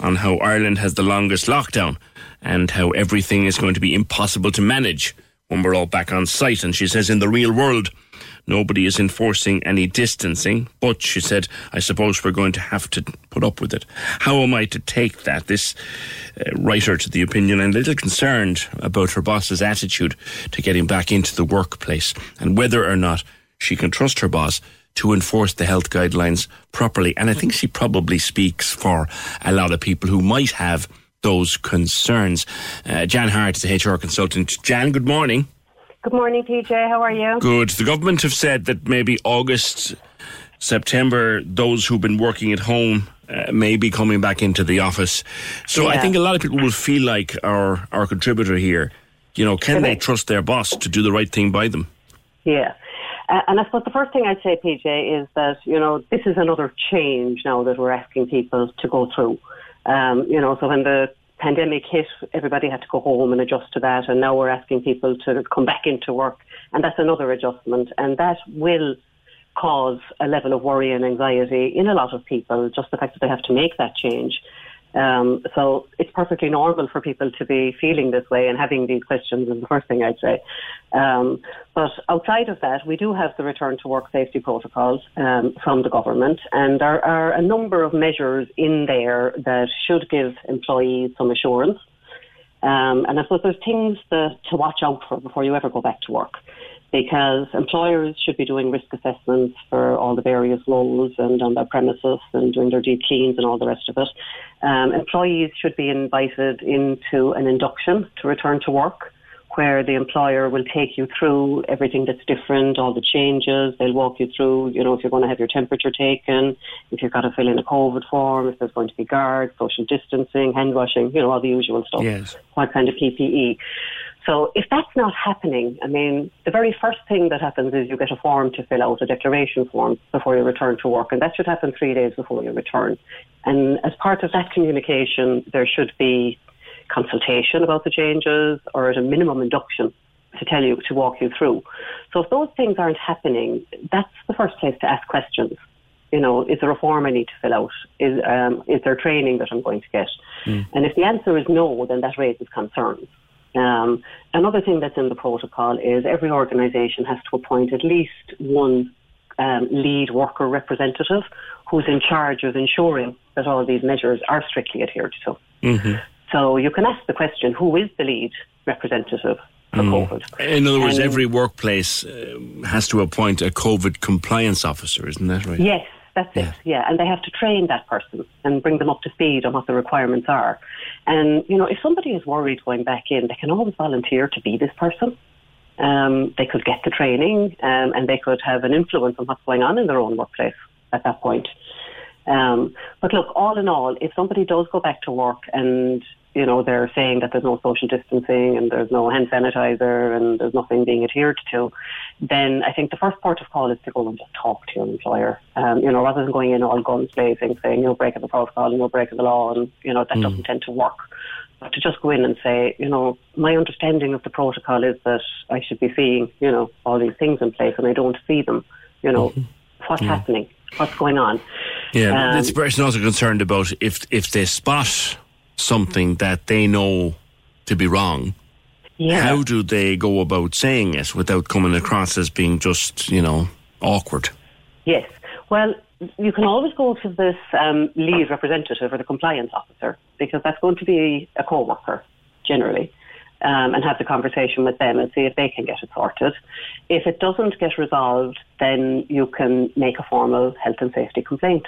on how Ireland has the longest lockdown and how everything is going to be impossible to manage when we're all back on site. And she says, in the real world, nobody is enforcing any distancing, but she said, I suppose we're going to have to put up with it. How am I to take that? This uh, writer to the opinion and a little concerned about her boss's attitude to getting back into the workplace and whether or not she can trust her boss to enforce the health guidelines properly. And I think she probably speaks for a lot of people who might have those concerns. Uh, Jan Hart is a HR consultant. Jan, good morning. Good morning, PJ. How are you? Good. The government have said that maybe August, September, those who've been working at home uh, may be coming back into the office. So I think a lot of people will feel like our our contributor here. You know, can they trust their boss to do the right thing by them? Yeah. Uh, and I suppose the first thing I'd say, PJ, is that, you know, this is another change now that we're asking people to go through. Um, you know, so when the pandemic hit, everybody had to go home and adjust to that. And now we're asking people to come back into work. And that's another adjustment. And that will cause a level of worry and anxiety in a lot of people, just the fact that they have to make that change. Um, so it's perfectly normal for people to be feeling this way and having these questions is the first thing I'd say. Um, but outside of that, we do have the return to work safety protocols um, from the government, and there are a number of measures in there that should give employees some assurance. Um, and I suppose there's things to watch out for before you ever go back to work. Because employers should be doing risk assessments for all the various roles and on their premises and doing their deep cleans and all the rest of it. Um, employees should be invited into an induction to return to work where the employer will take you through everything that's different, all the changes. They'll walk you through, you know, if you're going to have your temperature taken, if you've got to fill in a COVID form, if there's going to be guards, social distancing, hand washing, you know, all the usual stuff. Yes. What kind of PPE. So if that's not happening, I mean, the very first thing that happens is you get a form to fill out, a declaration form, before you return to work. And that should happen three days before you return. And as part of that communication, there should be consultation about the changes or at a minimum induction to tell you, to walk you through. So if those things aren't happening, that's the first place to ask questions. You know, is there a form I need to fill out? Is, um, is there training that I'm going to get? And if the answer is no, then that raises concerns. Um, another thing that's in the protocol is every organisation has to appoint at least one um, lead worker representative who's in charge of ensuring that all these measures are strictly adhered to. Mm-hmm. So you can ask the question, who is the lead representative for COVID? In other words, And- every workplace uh, has to appoint a COVID compliance officer, isn't that right? Yes, that's it. Yeah, and they have to train that person and bring them up to speed on what the requirements are. And you know, if somebody is worried going back in, they can always volunteer to be this person. Um, they could get the training, um, and they could have an influence on what's going on in their own workplace at that point. Um, but look, all in all, if somebody does go back to work and you know they're saying that there's no social distancing and there's no hand sanitizer and there's nothing being adhered to, then I think the first port of call is to go and just talk to your employer. Um, you know, rather than going in all guns blazing, saying you're breaking the protocol and you're breaking the law, and you know that Mm. doesn't tend to work. But to just go in and say, you know, my understanding of the protocol is that I should be seeing, you know, all these things in place, and I don't see them. You know, what's Yeah. happening? What's going on? Yeah, Um, this person also concerned about if if they spot something that they know to be wrong. Yeah. How do they go about saying it without coming across as being just you know awkward? Yes. Well, you can always go to this um, lead representative or the compliance officer because that's going to be a co-worker generally. Um, and have the conversation with them and see if they can get it sorted. If it doesn't get resolved, then you can make a formal health and safety complaint.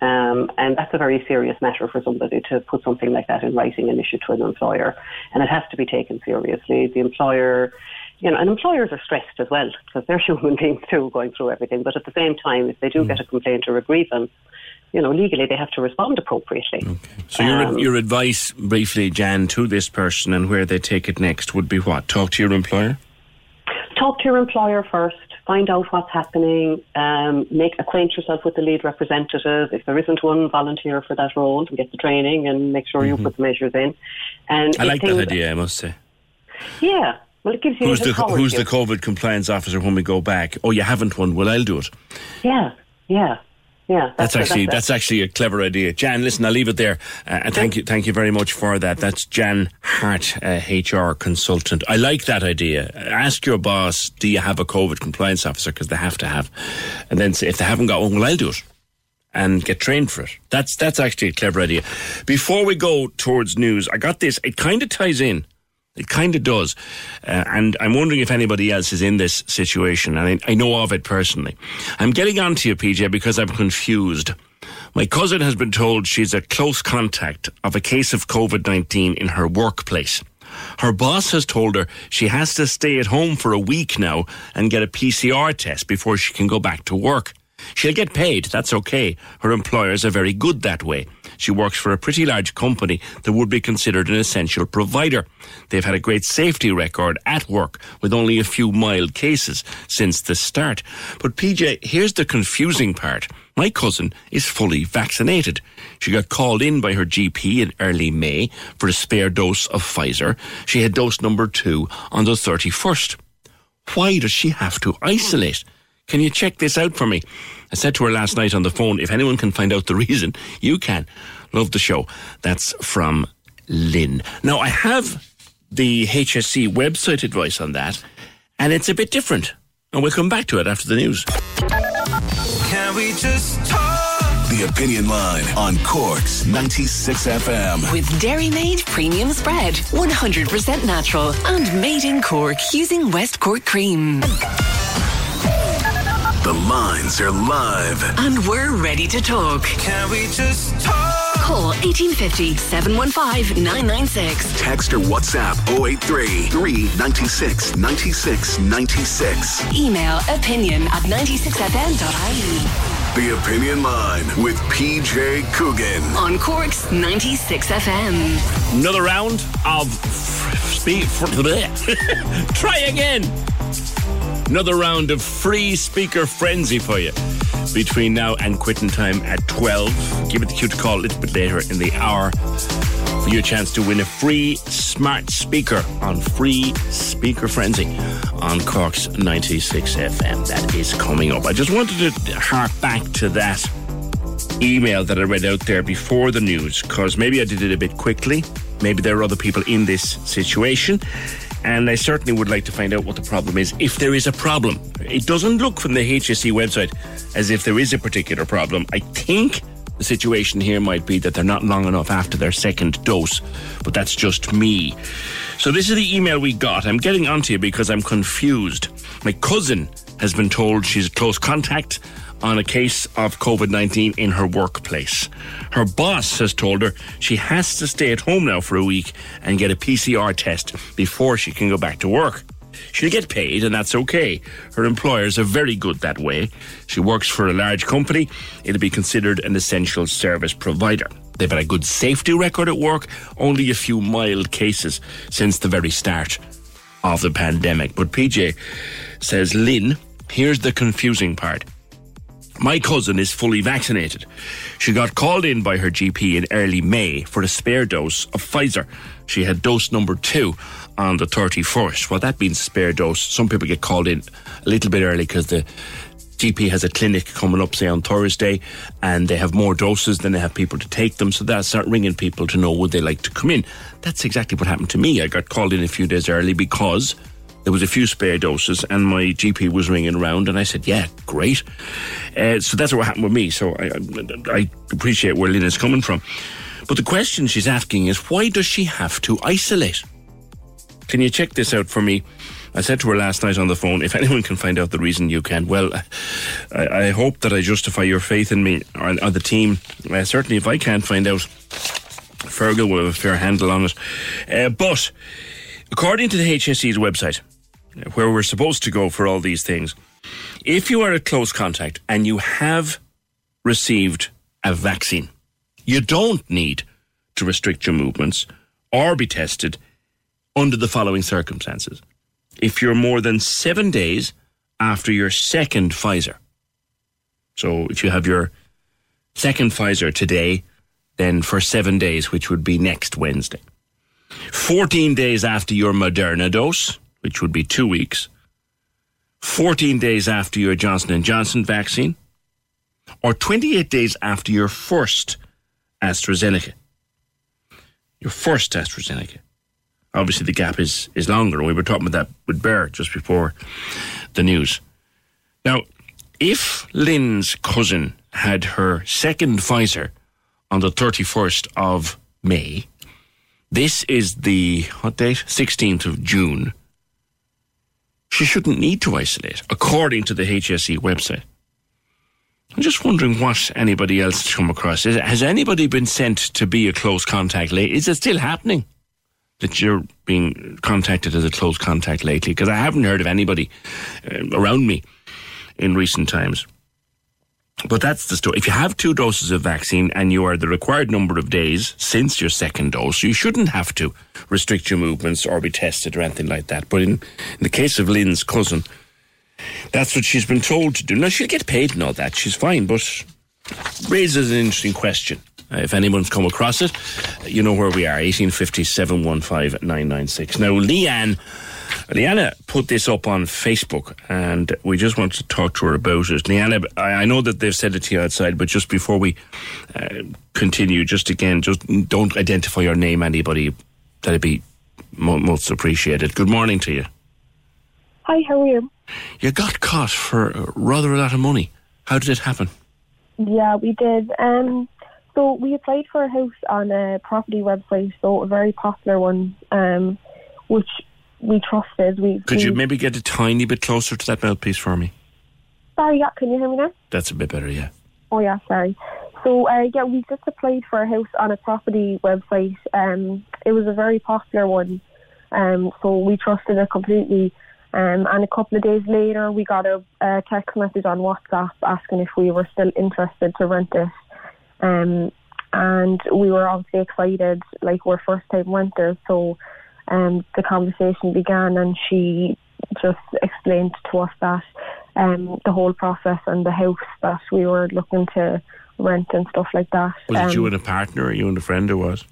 Um, and that's a very serious matter for somebody to put something like that in writing and issue to an employer. And it has to be taken seriously. The employer, you know, and employers are stressed as well because they're human beings too going through everything. But at the same time, if they do get a complaint or a grievance, you know, legally they have to respond appropriately. Okay. So your Um, your advice, briefly, Jan, to this person and where they take it next would be what? Talk to your employer. talk to your employer first, find out what's happening, um, make acquaint yourself with the lead representative. If there isn't one, volunteer for that role and get the training and make sure you put the measures in. And Mm-hmm. I like that idea. I must say. Yeah. Well, it gives you Who's the Who's the COVID compliance officer when we go back? Oh, you haven't one. Well, I'll do it. Yeah, yeah, yeah. That's, actually it. that's actually a clever idea, Jan. Listen, I'll leave it there, uh, and thank you, thank you very much for that. That's Jan Hart, uh, HR consultant. I like that idea. Ask your boss, do you have a COVID compliance officer? Because they have to have, and then say, if they haven't got one, well, I'll do it and get trained for it. That's that's actually a clever idea. Before we go towards news, I got this. It kind of ties in. It kind of does. Uh, and I'm wondering if anybody else is in this situation. And I, I know of it personally. I'm getting on to you, PJ, because I'm confused. My cousin has been told she's a close contact of a case of COVID 19 in her workplace. Her boss has told her she has to stay at home for a week now and get a PCR test before she can go back to work. She'll get paid, that's okay. Her employers are very good that way. She works for a pretty large company that would be considered an essential provider. They've had a great safety record at work with only a few mild cases since the start. But PJ, here's the confusing part. My cousin is fully vaccinated. She got called in by her GP in early May for a spare dose of Pfizer. She had dose number two on the 31st. Why does she have to isolate? Can you check this out for me? I said to her last night on the phone, if anyone can find out the reason, you can. Love the show. That's from Lynn. Now, I have the HSE website advice on that, and it's a bit different. And we'll come back to it after the news. Can we just talk? The Opinion Line on Corks 96 FM. With Dairy Made Premium Spread, 100% natural and made in Cork using West Cork cream. The lines are live. And we're ready to talk. Can we just talk? Call 1850 715 996. Text or WhatsApp 083 396 96 96. Email opinion at 96fm.ie. The Opinion Line with PJ Coogan. On Cork's 96 FM. Another round of speed. Try again. Another round of free speaker frenzy for you between now and quitting time at 12. Give it the cue to call a little bit later in the hour for your chance to win a free smart speaker on Free Speaker Frenzy on Cork's 96 FM. That is coming up. I just wanted to hark back to that email that I read out there before the news because maybe I did it a bit quickly. Maybe there are other people in this situation. And I certainly would like to find out what the problem is, if there is a problem. It doesn't look from the HSE website as if there is a particular problem. I think the situation here might be that they're not long enough after their second dose, but that's just me. So this is the email we got. I'm getting onto you because I'm confused. My cousin has been told she's a close contact on a case of COVID 19 in her workplace. Her boss has told her she has to stay at home now for a week and get a PCR test before she can go back to work. She'll get paid, and that's okay. Her employers are very good that way. She works for a large company. It'll be considered an essential service provider. They've had a good safety record at work, only a few mild cases since the very start of the pandemic. But PJ says, Lynn, here's the confusing part. My cousin is fully vaccinated. She got called in by her GP in early May for a spare dose of Pfizer. She had dose number two on the 31st. Well, that means spare dose. Some people get called in a little bit early because the GP has a clinic coming up, say on Thursday, and they have more doses than they have people to take them. So they'll start ringing people to know would they like to come in. That's exactly what happened to me. I got called in a few days early because there was a few spare doses, and my GP was ringing around, and I said, "Yeah, great." Uh, so that's what happened with me. So I, I, appreciate where Lynn is coming from, but the question she's asking is, why does she have to isolate? Can you check this out for me? I said to her last night on the phone, if anyone can find out the reason, you can. Well, I, I hope that I justify your faith in me or, or the team. Uh, certainly, if I can't find out, Fergal will have a fair handle on it. Uh, but according to the HSE's website, where we're supposed to go for all these things, if you are a close contact and you have received a vaccine, you don't need to restrict your movements or be tested under the following circumstances. If you're more than seven days after your second Pfizer, so if you have your second Pfizer today, then for seven days, which would be next Wednesday. 14 days after your Moderna dose, which would be two weeks. 14 days after your Johnson & Johnson vaccine. Or 28 days after your first AstraZeneca. Your first AstraZeneca. Obviously, the gap is, is longer. We were talking about that with Bear just before the news. Now, if Lynn's cousin had her second Pfizer on the 31st of May, this is the, what date? 16th of June. She shouldn't need to isolate, according to the HSE website. I'm just wondering what anybody else has come across. Is, has anybody been sent to be a close contact lately? Is it still happening that you're being contacted as a close contact lately? Because I haven't heard of anybody uh, around me in recent times. But that's the story. If you have two doses of vaccine and you are the required number of days since your second dose, you shouldn't have to restrict your movements or be tested or anything like that. But in, in the case of Lynn's cousin, that's what she's been told to do. Now, she'll get paid and all that. She's fine, but raises an interesting question. Uh, if anyone's come across it, you know where we are 1850 715 996. Now, Leanne Leanna put this up on Facebook, and we just want to talk to her about it. Leanna, I, I know that they've said it to you outside, but just before we uh, continue, just again, just don't identify your name, anybody. That'd be mo- most appreciated. Good morning to you. Hi, how are you? You got caught for rather a lot of money. How did it happen? Yeah, we did. Um, so we applied for a house on a property website, so a very popular one, um, which we trusted. We Could we, you maybe get a tiny bit closer to that mouthpiece for me? Sorry, yeah, can you hear me now? That's a bit better, yeah. Oh yeah, sorry. So uh, yeah, we just applied for a house on a property website. Um, it was a very popular one, um, so we trusted it completely. Um, and a couple of days later, we got a, a text message on WhatsApp asking if we were still interested to rent it. Um, and we were obviously excited, like we're first time renters, so um, the conversation began, and she just explained to us that um, the whole process and the house that we were looking to rent and stuff like that. Was um, it you and a partner, or you and a friend, or was?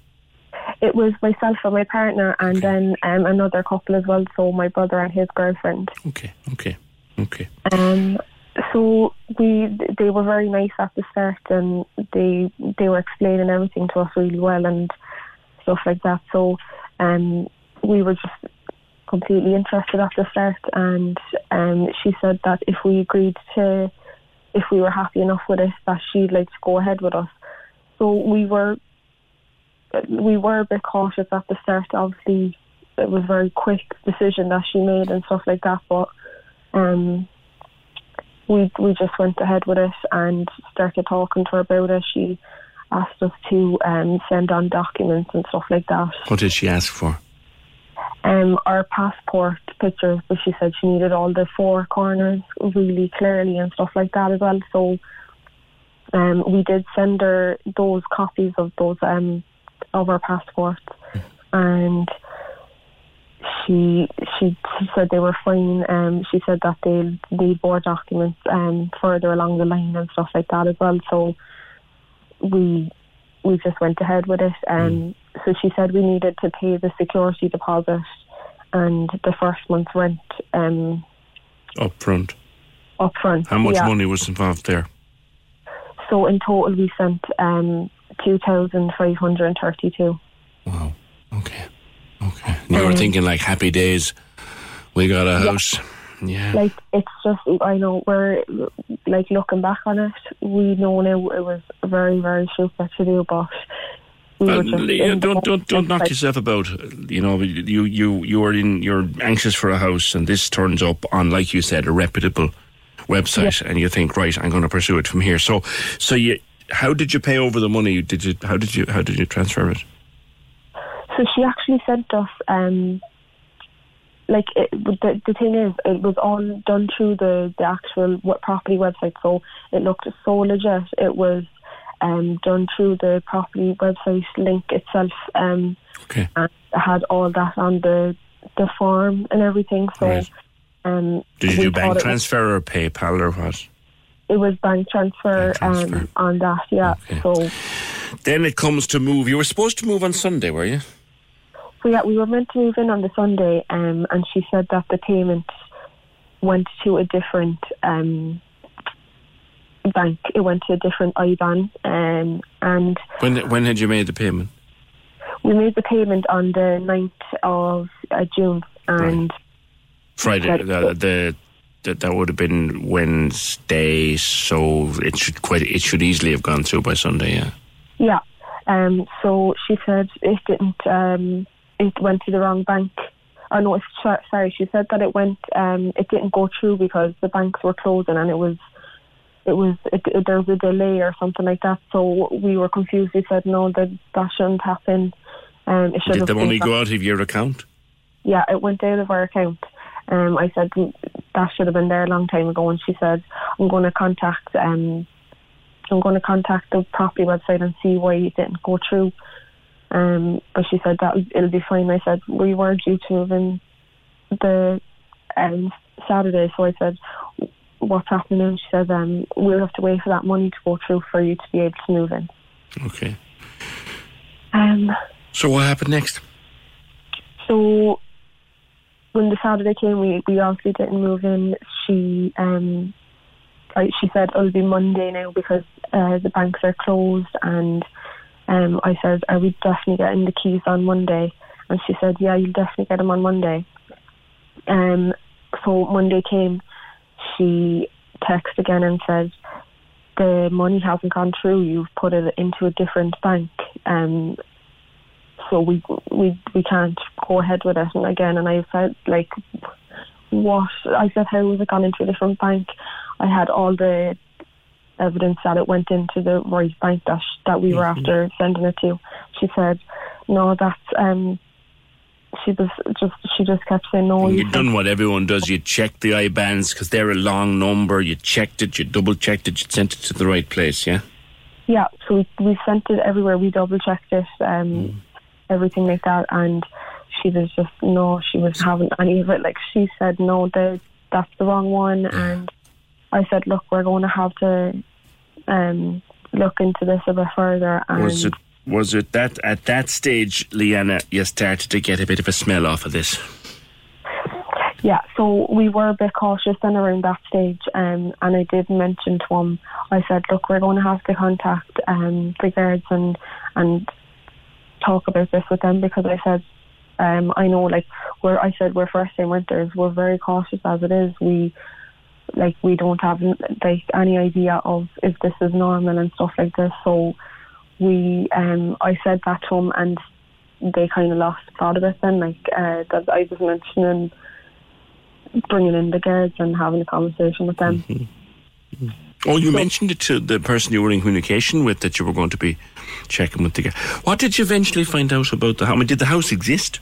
It was myself and my partner, and then um, another couple as well. So my brother and his girlfriend. Okay, okay, okay. Um, so we they were very nice at the start, and they they were explaining everything to us really well and stuff like that. So um, we were just completely interested at the start, and um, she said that if we agreed to, if we were happy enough with it, that she'd like to go ahead with us. So we were, we were a bit cautious at the start. Obviously, it was a very quick decision that she made and stuff like that. But um, we we just went ahead with it and started talking to her about it. She asked us to um, send on documents and stuff like that. What did she ask for? Um, our passport pictures, but she said she needed all the four corners really clearly and stuff like that as well. So um, we did send her those copies of those um, of our passports, and she she said they were fine. Um, she said that they need more documents um, further along the line and stuff like that as well. So we we just went ahead with it. Um, So she said we needed to pay the security deposit and the first month's rent um, Up front. up front. How much Yeah. money was involved there? So in total we sent um, two thousand five hundred and thirty-two. You were Um, thinking like happy days. We got a Yeah. house. Yeah. Like it's just I know we're like looking back on it, we know now it was very very stupid to do, but we Well, were just yeah, in the don't don't don't knock yourself about. You know, you you you are in. You're anxious for a house, and this turns up on, like you said, a reputable website, and you think, right, I'm going to pursue it from here. So, so you, how did you pay over the money? Did you? How did you? How did you transfer it? So she actually sent us, um, like it, the the thing is, it was all done through the the actual what property website, so it looked so legit. It was um, done through the property website link itself, um, okay. and it had all that on the the form and everything. So, Right. um, Did you do bank it was- transfer or PayPal or what? It was bank transfer, Um, on that, yeah. So, Then it comes to move. You were supposed to move on Sunday, were you? so yeah, we were meant to move in on the Sunday, um, and she said that the payment went to a different um, bank. It went to a different IBAN, um, and When when had you made the payment? we made the payment on the 9th of uh, June, and Friday. Right. The, the, that that would have been Wednesday, so it should quite it should easily have gone through by Sunday. Yeah. yeah. Um, so she said it didn't. Um, it went to the wrong bank. Oh no, it's, sorry. She said that it went. Um, it didn't go through because the banks were closing, and it was. It was it, it, there was a delay or something like that. So we were confused. We said no, that that shouldn't happen. Um, it should Did have the money go out of your account? Yeah, it went out of our account. Um, I said "Mm, that should have been there a long time ago, and she said I'm going to contact um, I'm going to contact the property website and see why it didn't go through. Um, but she said that it'll be fine. I said we were due to move in the um, Saturday, so I said what's happening? And she said um, we'll have to wait for that money to go through for you to be able to move in. Okay. Um, So what happened next? So when the Saturday came, we, we obviously didn't move in. She um, I, she said it'll be Monday now because uh, the banks are closed, and um, I said, "Are we definitely getting the keys on Monday?" And she said, "Yeah, you'll definitely get them on Monday." Um, so Monday came, she texts again and says, "The money hasn't gone through. You've put it into a different bank." Um, so we we we can't go ahead with it. And again and I felt like what? I said how was it gone into a different bank? I had all the evidence that it went into the right bank that sh- that we were after sending it to. She said no that's um she was just she just kept saying no you You've done what everyone does. You check the IBANs because they're a long number. You checked it, you double checked it, you sent it to the right place. Yeah. Yeah, so we, we sent it everywhere. We double checked it, um, everything like that, and she was just no, she was having any of it. Like she said, no, the, that's the wrong one, and I said, look, we're going to have to um, look into this a bit further. And Was it was it that at that stage, Leanna, you started to get a bit of a smell off of this? Yeah, so we were a bit cautious then around that stage, um, and I did mention to him. I said, "Look, we're going to have to contact um, the guards and and talk about this with them because I said, um, I know, like, we're I said we're first time renters. We're very cautious as it is. We like we don't have like any idea of if this is normal and stuff like this. So we, um, I said that to him, and they kind of lost thought of it. Then, like, uh, that I was mentioning bringing in the guards and having a conversation with them. Oh, you mentioned it to the person you were in communication with that you were going to be checking with the guy. What did you eventually find out about the house? I mean, did the house exist?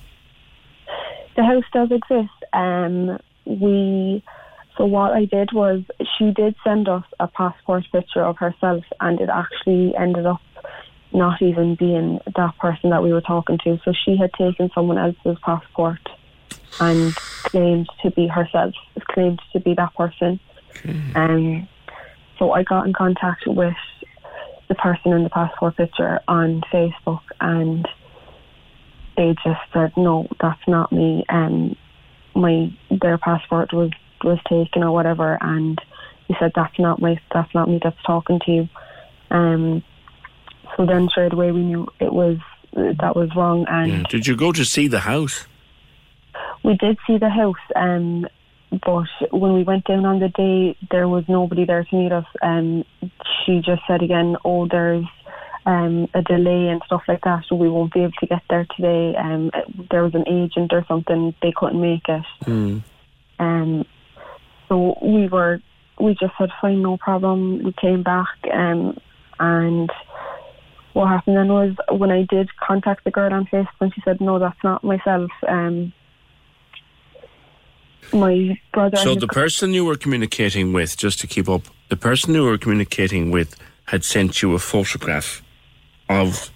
The house does exist. Um, we so what I did was she did send us a passport picture of herself, and it actually ended up not even being that person that we were talking to. So she had taken someone else's passport and claimed to be herself, claimed to be that person. Um, so I got in contact with the person in the passport picture on Facebook, and they just said, "No, that's not me." And my their passport was was taken or whatever, and he said, "That's not my, that's not me. That's talking to you." Um, so then straight away we knew it was that was wrong, and Yeah. Did you go to see the house? we did see the house, um, but when we went down on the day, there was nobody there to meet us. Um, she just said again, "Oh, there's um, a delay and stuff like that, so we won't be able to get there today." Um, there was an agent or something; they couldn't make it. Um, so we were, we just said, "Fine, no problem." We came back, um, and what happened then was when I did contact the girl on Facebook, and she said, "No, that's not myself." Um, my brother. So the person you were communicating with, just to keep up, the person you were communicating with had sent you a photograph of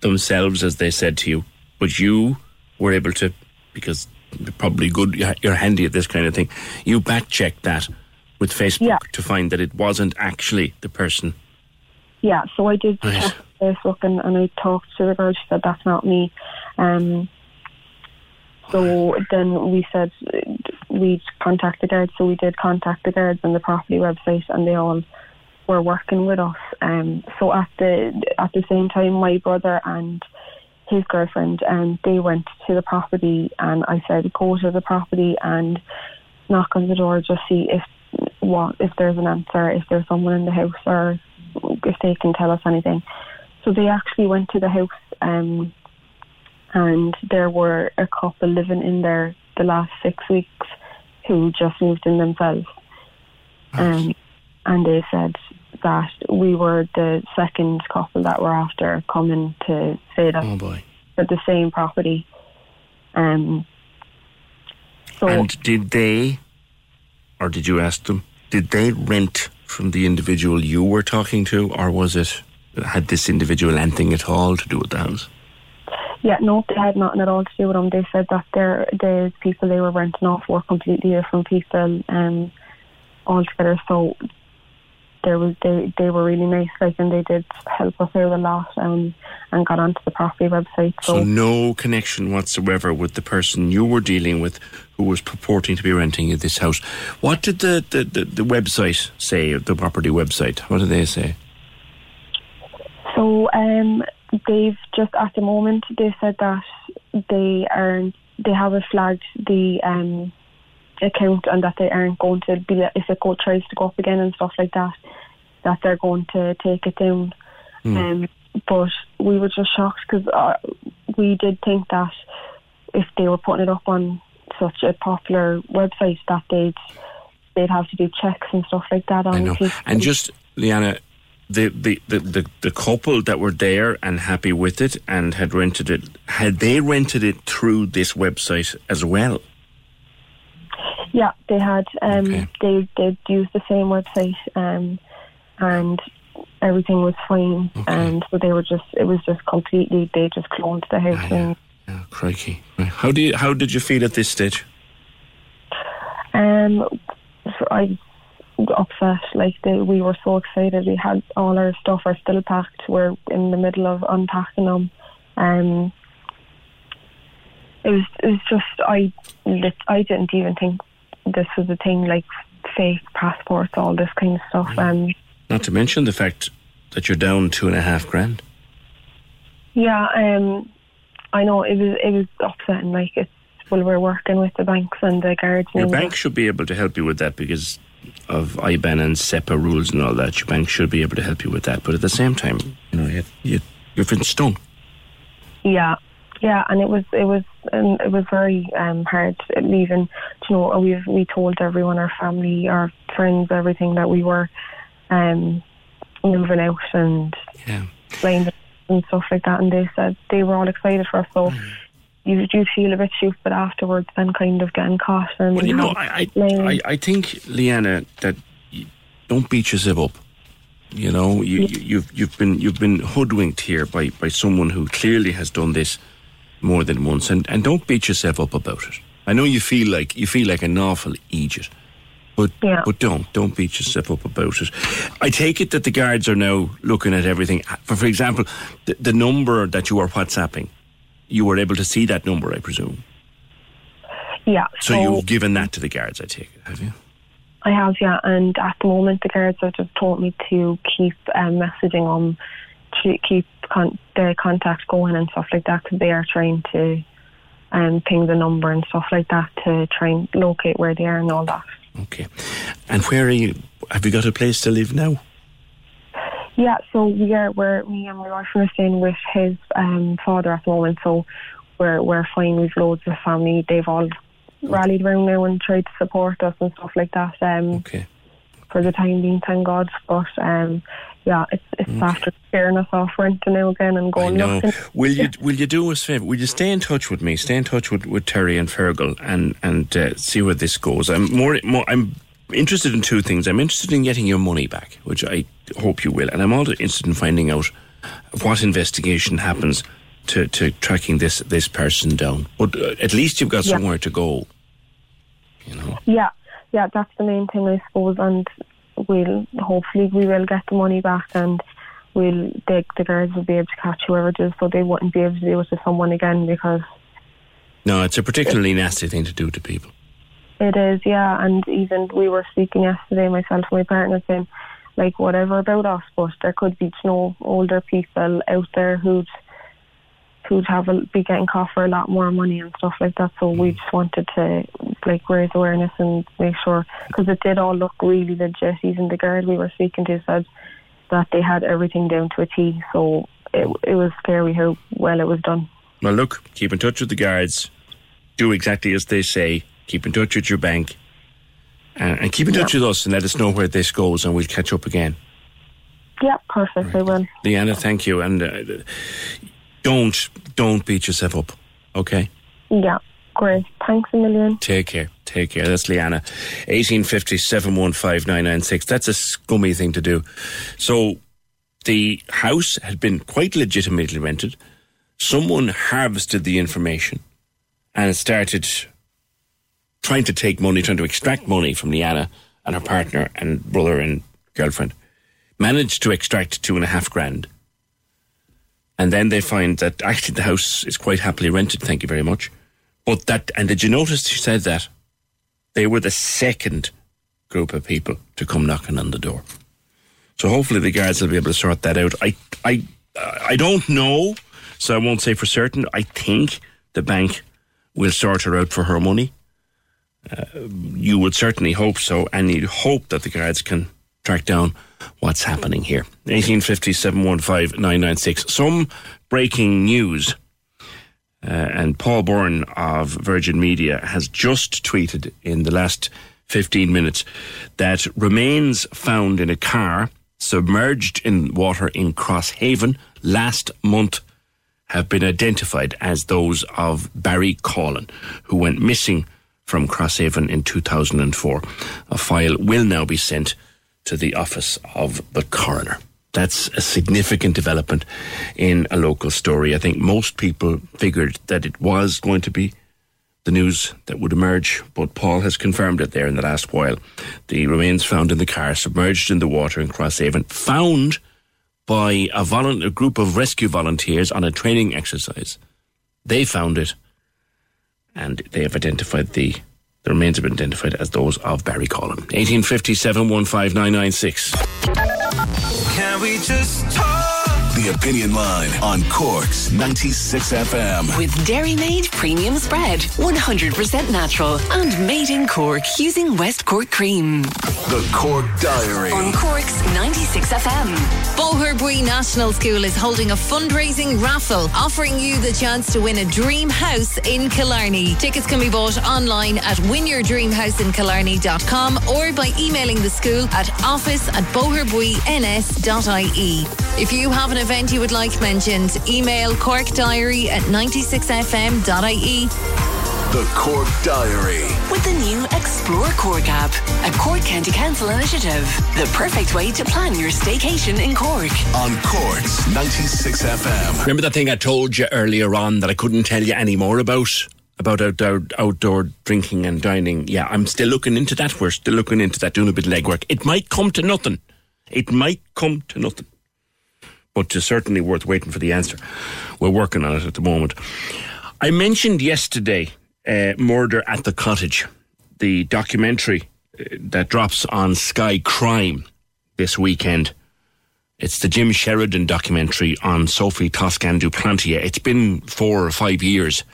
themselves, as they said to you, but you were able to, because you're probably good, you're handy at this kind of thing, you back checked that with Facebook to find that it wasn't actually the person. yeah, so I did Right. check Facebook and, and I talked to the girl. She said that's not me. Um, so then we said we'd contact the guards. So we did contact the guards on the property website, and they all were working with us. Um, so at the at the same time, my brother and his girlfriend, and they went to the property, and I said go to the property and knock on the door, just see if what if there's an answer, if there's someone in the house, or if they can tell us anything. So they actually went to the house, um, and there were a couple living in there the last six weeks who just moved in themselves. Um, and they said that we were the second couple that were after coming to say that Oh boy. at the same property. Um, so And did they, or did you ask them, did they rent from the individual you were talking to, or was it, had this individual anything at all to do with the house? Yeah, no, they had nothing at all to do with them. They said that their the people they were renting off were completely different people um, altogether. So there was they they were really nice, like, and they did help us out a lot um, and got onto the property website. So So, no connection whatsoever with the person you were dealing with who was purporting to be renting this house. What did the, the, the, the website say, the property website? What did they say? So um, they've just at the moment they said that they are they have a flagged the um, account and that they aren't going to be if it go tries to go up again and stuff like that that they're going to take it down. Um, but we were just shocked because uh, we did think that if they were putting it up on such a popular website that they'd they'd have to do checks and stuff like that on I know. And just, Leanna, the, the, the, the, the couple that were there and happy with it and had rented it, had they rented it through this website as well? Yeah, they had. Um, They they used the same website, um, and everything was fine. And so they were just. It was just completely. They just cloned the house and. Crikey. Right. How, do you, how did you feel at this stage? Um, so I upset. Like the, we were so excited. We had all our stuff are still packed. We're in the middle of unpacking them. Um, it was it was just I I didn't even think this was a thing like fake passports, all this kind of stuff. Um, Not to mention the fact that you're down two and a half grand. yeah, um, I know it was it was upsetting. Like it's well, we're working with the banks and the guards. Your bank should be able to help you with that because of IBAN and SEPA rules and all that. Your bank should be able to help you with that. But at the same time, you know, you, you, you're in stone. Yeah, Yeah, and it was it was um, it was very um, hard leaving. You know, we we told everyone, our family, our friends, everything that we were um, moving out and yeah. and stuff like that. And they said they were all excited for us. So you do feel a bit stupid afterwards, then kind of getting caught. And Well, you know, I, I, I, I think, Leanna, that don't beat yourself up. You know, you, you, you've you've been you've been hoodwinked here by, by someone who clearly has done this more than once, and, and don't beat yourself up about it. I know you feel like you feel like an awful idiot, but but don't don't beat yourself up about it. I take it that the guards are now looking at everything. For for example, the, the number that you are WhatsApping, you were able to see that number, I presume. yeah. So you've given that to the guards, I take it, have you? I have, yeah, and at the moment the guards have just told me to keep um, messaging them, to keep con- the contact going and stuff like that because they are trying to um, ping the number and stuff like that to try and locate where they are and all that. Okay. And where are you? Have you got a place to live now? Yeah, so we are we're me and my are staying with his um, father at the moment, so we're we're fine. We've loads of family. They've all rallied around now and tried to support us and stuff like that. Um, okay. For the time being, thank God. But um, yeah, it's it's after scaring us off renting now again and I going. know. looking. Will you will you do us a favour? Will you stay in touch with me? Stay in touch with, with Terry and Fergal and and uh, see where this goes. I'm more, more I'm interested in two things. I'm interested in getting your money back, which I hope you will, and I'm also interested in finding out what investigation happens to, to tracking this this person down. But uh, at least you've got Yeah. somewhere to go. You know. Yeah, yeah, that's the main thing, I suppose. And we'll hopefully we will get the money back, and we'll the, the girls will be able to catch whoever it is, so they wouldn't be able to do it to someone again because No, it's a particularly nasty thing to do to people. it is. Yeah, and even we were speaking yesterday, myself and my partner, saying like whatever about us, but there could be you know older people out there who'd who'd have a, be getting caught for a lot more money and stuff like that. So we mm. just wanted to like raise awareness and make sure because it did all look really legit. Even the guard we were speaking to said that they had everything down to a T. So it it was scary how well it was done. Well, look, keep in touch with the guards. Do exactly as they say. Keep in touch with your bank. And, and keep in touch with us and let us know where this goes, and we'll catch up again. Yeah, perfect. I will. Leanna, thank you. And uh, don't, don't beat yourself up, okay? Yeah, great. Thanks a million. Take care. Take care. That's Leanna. 1850 715 That's a scummy thing to do. So the house had been quite legitimately rented. Someone harvested the information and started trying to take money, trying to extract money from Leanna and her partner and brother and girlfriend. Managed to extract two and a half grand. And then they find that actually the house is quite happily rented, thank you very much. But that, and did you notice she said that? They were the second group of people to come knocking on the door. So hopefully the guards will be able to sort that out. I, I, I don't know, so I won't say for certain. I think the bank will sort her out for her money. Uh, you would certainly hope so, and you'd hope that the guards can track down what's happening here. 1850 715 996. Some breaking news. Uh, and Paul Byrne of Virgin Media has just tweeted in the last 15 minutes that remains found in a car submerged in water in Crosshaven last month have been identified as those of Barry Collin, who went missing from Crosshaven in 2004. A file will now be sent to the office of the coroner. That's a significant development in a local story. I think most people figured that it was going to be the news that would emerge, but Paul has confirmed it there in the last while. The remains found in the car, submerged in the water in Crosshaven, found by a, volun- a group of rescue volunteers on a training exercise. They found it, and they have identified the the remains have been identified as those of Barry Collin. 1857 15996. Can we just talk? The The Opinion Line on Cork's 96 FM. With Dairy Made Premium Spread, 100% natural and made in Cork using West Cork cream. The Cork Diary. On Cork's 96 FM. Boherbue National School is holding a fundraising raffle, offering you the chance to win a dream house in Killarney. Tickets can be bought online at winyourdreamhouseinkillarney.com or by emailing the school at office at boherbueNS.ie. If you have an event you would like mentioned, email corkdiary at 96fm.ie. The Cork Diary. With the new Explore Cork app, a Cork County Council initiative. The perfect way to plan your staycation in Cork. On Cork's 96 FM. Remember that thing I told you earlier on that I couldn't tell you any more about? About outdoor, outdoor drinking and dining. Yeah, I'm still looking into that. We're still looking into that, doing a bit of legwork. It might come to nothing. It might come to nothing. But it's certainly worth waiting for the answer. We're working on it at the moment. I mentioned yesterday uh, Murder at the Cottage, the documentary uh, that drops on Sky Crime this weekend. It's the Jim Sheridan documentary on Sophie Toscan du Plantier. It's been four or five years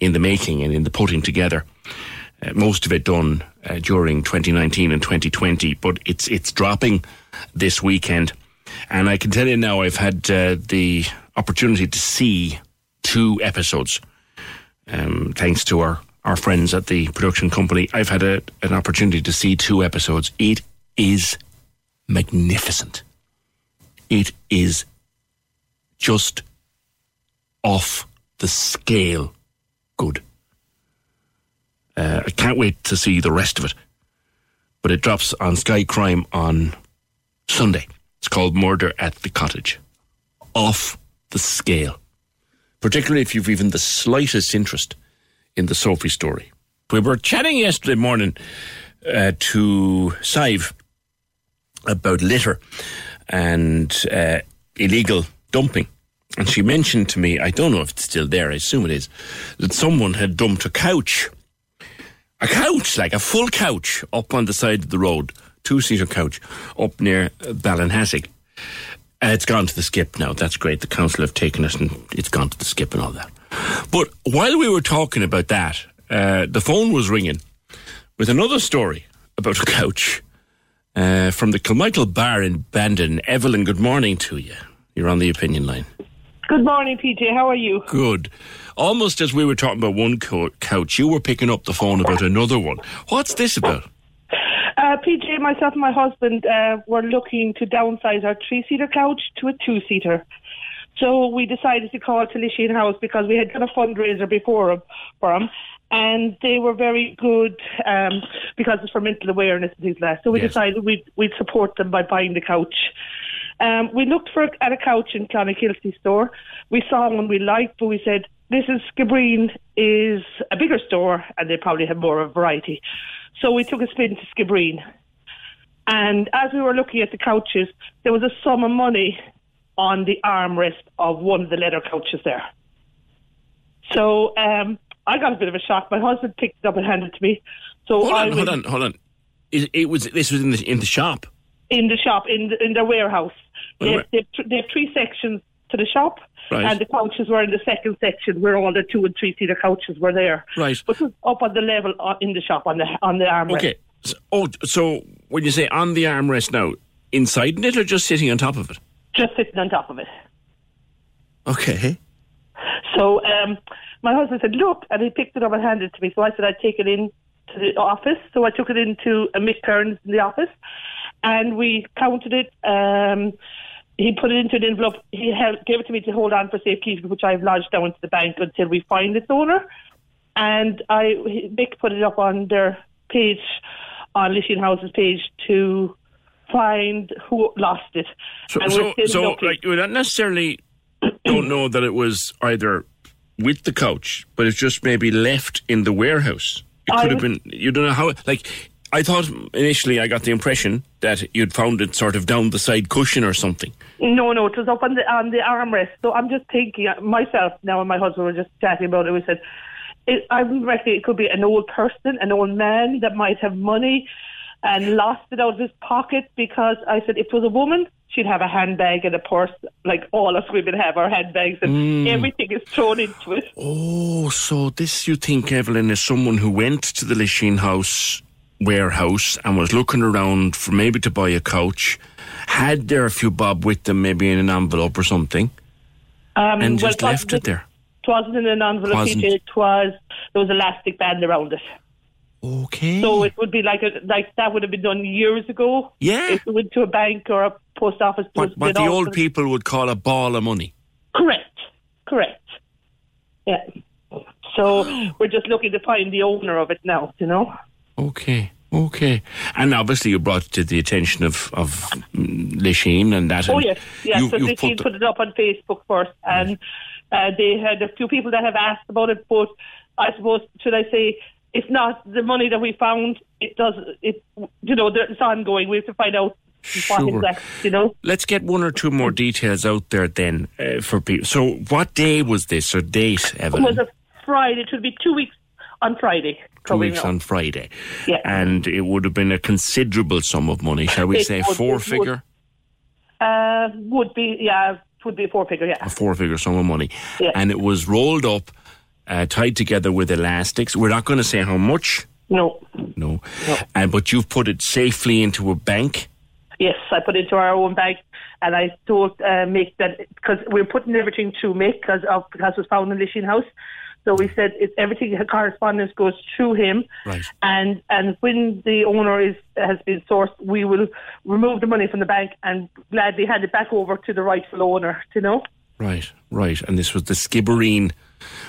in the making and in the putting together. Uh, most of it done uh, during 2019 and 2020, but it's it's dropping this weekend. And I can tell you now, I've had uh, the opportunity to see two episodes. Um, thanks to our, our friends at the production company, I've had a, an opportunity to see two episodes. It is magnificent. It is just off the scale good. Uh, I can't wait to see the rest of it. But it drops on Sky Crime on Sunday. It's called Murder at the Cottage. Off the scale. Particularly if you've even the slightest interest in the Sophie story. We were chatting yesterday morning uh, to Sive about litter and uh, illegal dumping. And she mentioned to me, I don't know if it's still there, I assume it is, that someone had dumped a couch. A couch, like a full couch, up on the side of the road, two seater couch, up near Ballinhassig. Uh, it's gone to the skip now. That's great. The council have taken it and it's gone to the skip and all that. But while we were talking about that, uh, the phone was ringing with another story about a couch uh, from the Kilmichael Bar in Bandon. Evelyn, good morning to you. You're on the opinion line. Good morning, PJ. How are you? Good. Almost as we were talking about one co- couch, you were picking up the phone about another one. What's this about? Uh, PJ, myself and my husband uh, were looking to downsize our three-seater couch to a two-seater. So we decided to call to Lisheen House because we had done a fundraiser before for them, and they were very good um, because it's for mental awareness and things like that. So we Yes. decided we'd, we'd support them by buying the couch. Um, we looked for at a couch in Clonakilty store. We saw one we liked, but we said this is Skibbereen is a bigger store and they probably have more of a variety. So we took a spin to Skibbereen. And as we were looking at the couches, there was a sum of money on the armrest of one of the leather couches there. So um, I got a bit of a shock. My husband picked it up and handed it to me. So Hold on, hold on, hold on. It, it was this was in the in the shop. in the shop, in the, in their warehouse. They they, they have three sections to the shop, Right. and the couches were in the second section where all the two and three seater couches were there. Right. But up on the level uh, in the shop on the on the armrest. Okay. So, oh, so when you say on the armrest now, inside it or just sitting on top of it? just sitting on top of it. Okay. So um, my husband said, "Look," and he picked it up and handed it to me. So I said, "I'd take it in to the office." So I took it into a Mick Kearns in the office, and we counted it. Um, he put it into an envelope. He held, gave it to me to hold on for safekeeping, which I've lodged down to the bank until we find its owner. And I, Mick put it up on their page, on Lisheen House's page, to find who lost it. So, so, so like, you don't necessarily don't know that it was either with the couch, but it's just maybe left in the warehouse. It I could have been. You don't know how. Like, I thought initially, I got the impression that you'd found it sort of down the side cushion or something. No, no, it was up on the on the armrest. So I'm just thinking uh, myself now, and my husband were just chatting about it. We said, it, I'm reckon it could be an old person, an old man that might have money. and lost it out of his pocket because I said if it was a woman, she'd have a handbag and a purse like all us women have our handbags and Mm. everything is thrown into it. Oh, so this you think, Evelyn, is someone who went to the Lisheen House warehouse and was looking around for maybe to buy a couch, had there a few bob with them, maybe in an envelope or something, Um, and well, just left it there. It wasn't in an envelope. Wasn't. It was there was elastic band around it. Okay. So it would be like a, like that would have been done years ago. Yeah. If it went to a bank or a post office. it was What, what the old people would call a ball of money. Correct. Correct. Yeah. So we're just looking to find the owner of it now. You know. Okay. Okay. And obviously you brought it to the attention of, of Lisheen and that. Oh yes, yes. you- so they put put, it up on Facebook first, and uh, they had a few people that have asked about it. But I suppose should I say it's not the money that we found. It does. It you know it's ongoing. We have to find out what Sure. You know. Let's get one or two more details out there then uh, for people. So, what day was this or date, Evan? It was a Friday. It should be two weeks on Friday. Two weeks up. on Friday. Yeah. And it would have been a considerable sum of money, shall we It say, would- four would. figure? Uh, would be yeah, would be a four figure. Yeah. A four figure sum of money. Yeah. And it was rolled up, uh, tied together with elastics. We're not going to say how much. No. No. Uh, but you've put it safely into a bank. Yes, I put it into our own bank, and I told uh, Mick that because we're putting everything through Mick because of because it was found in the Lisheen house. So we said it, everything correspondence goes through him, Right. and and when the owner is has been sourced, we will remove the money from the bank and gladly hand it back over to the rightful owner. You know. Right, right. And this was the Skibbereen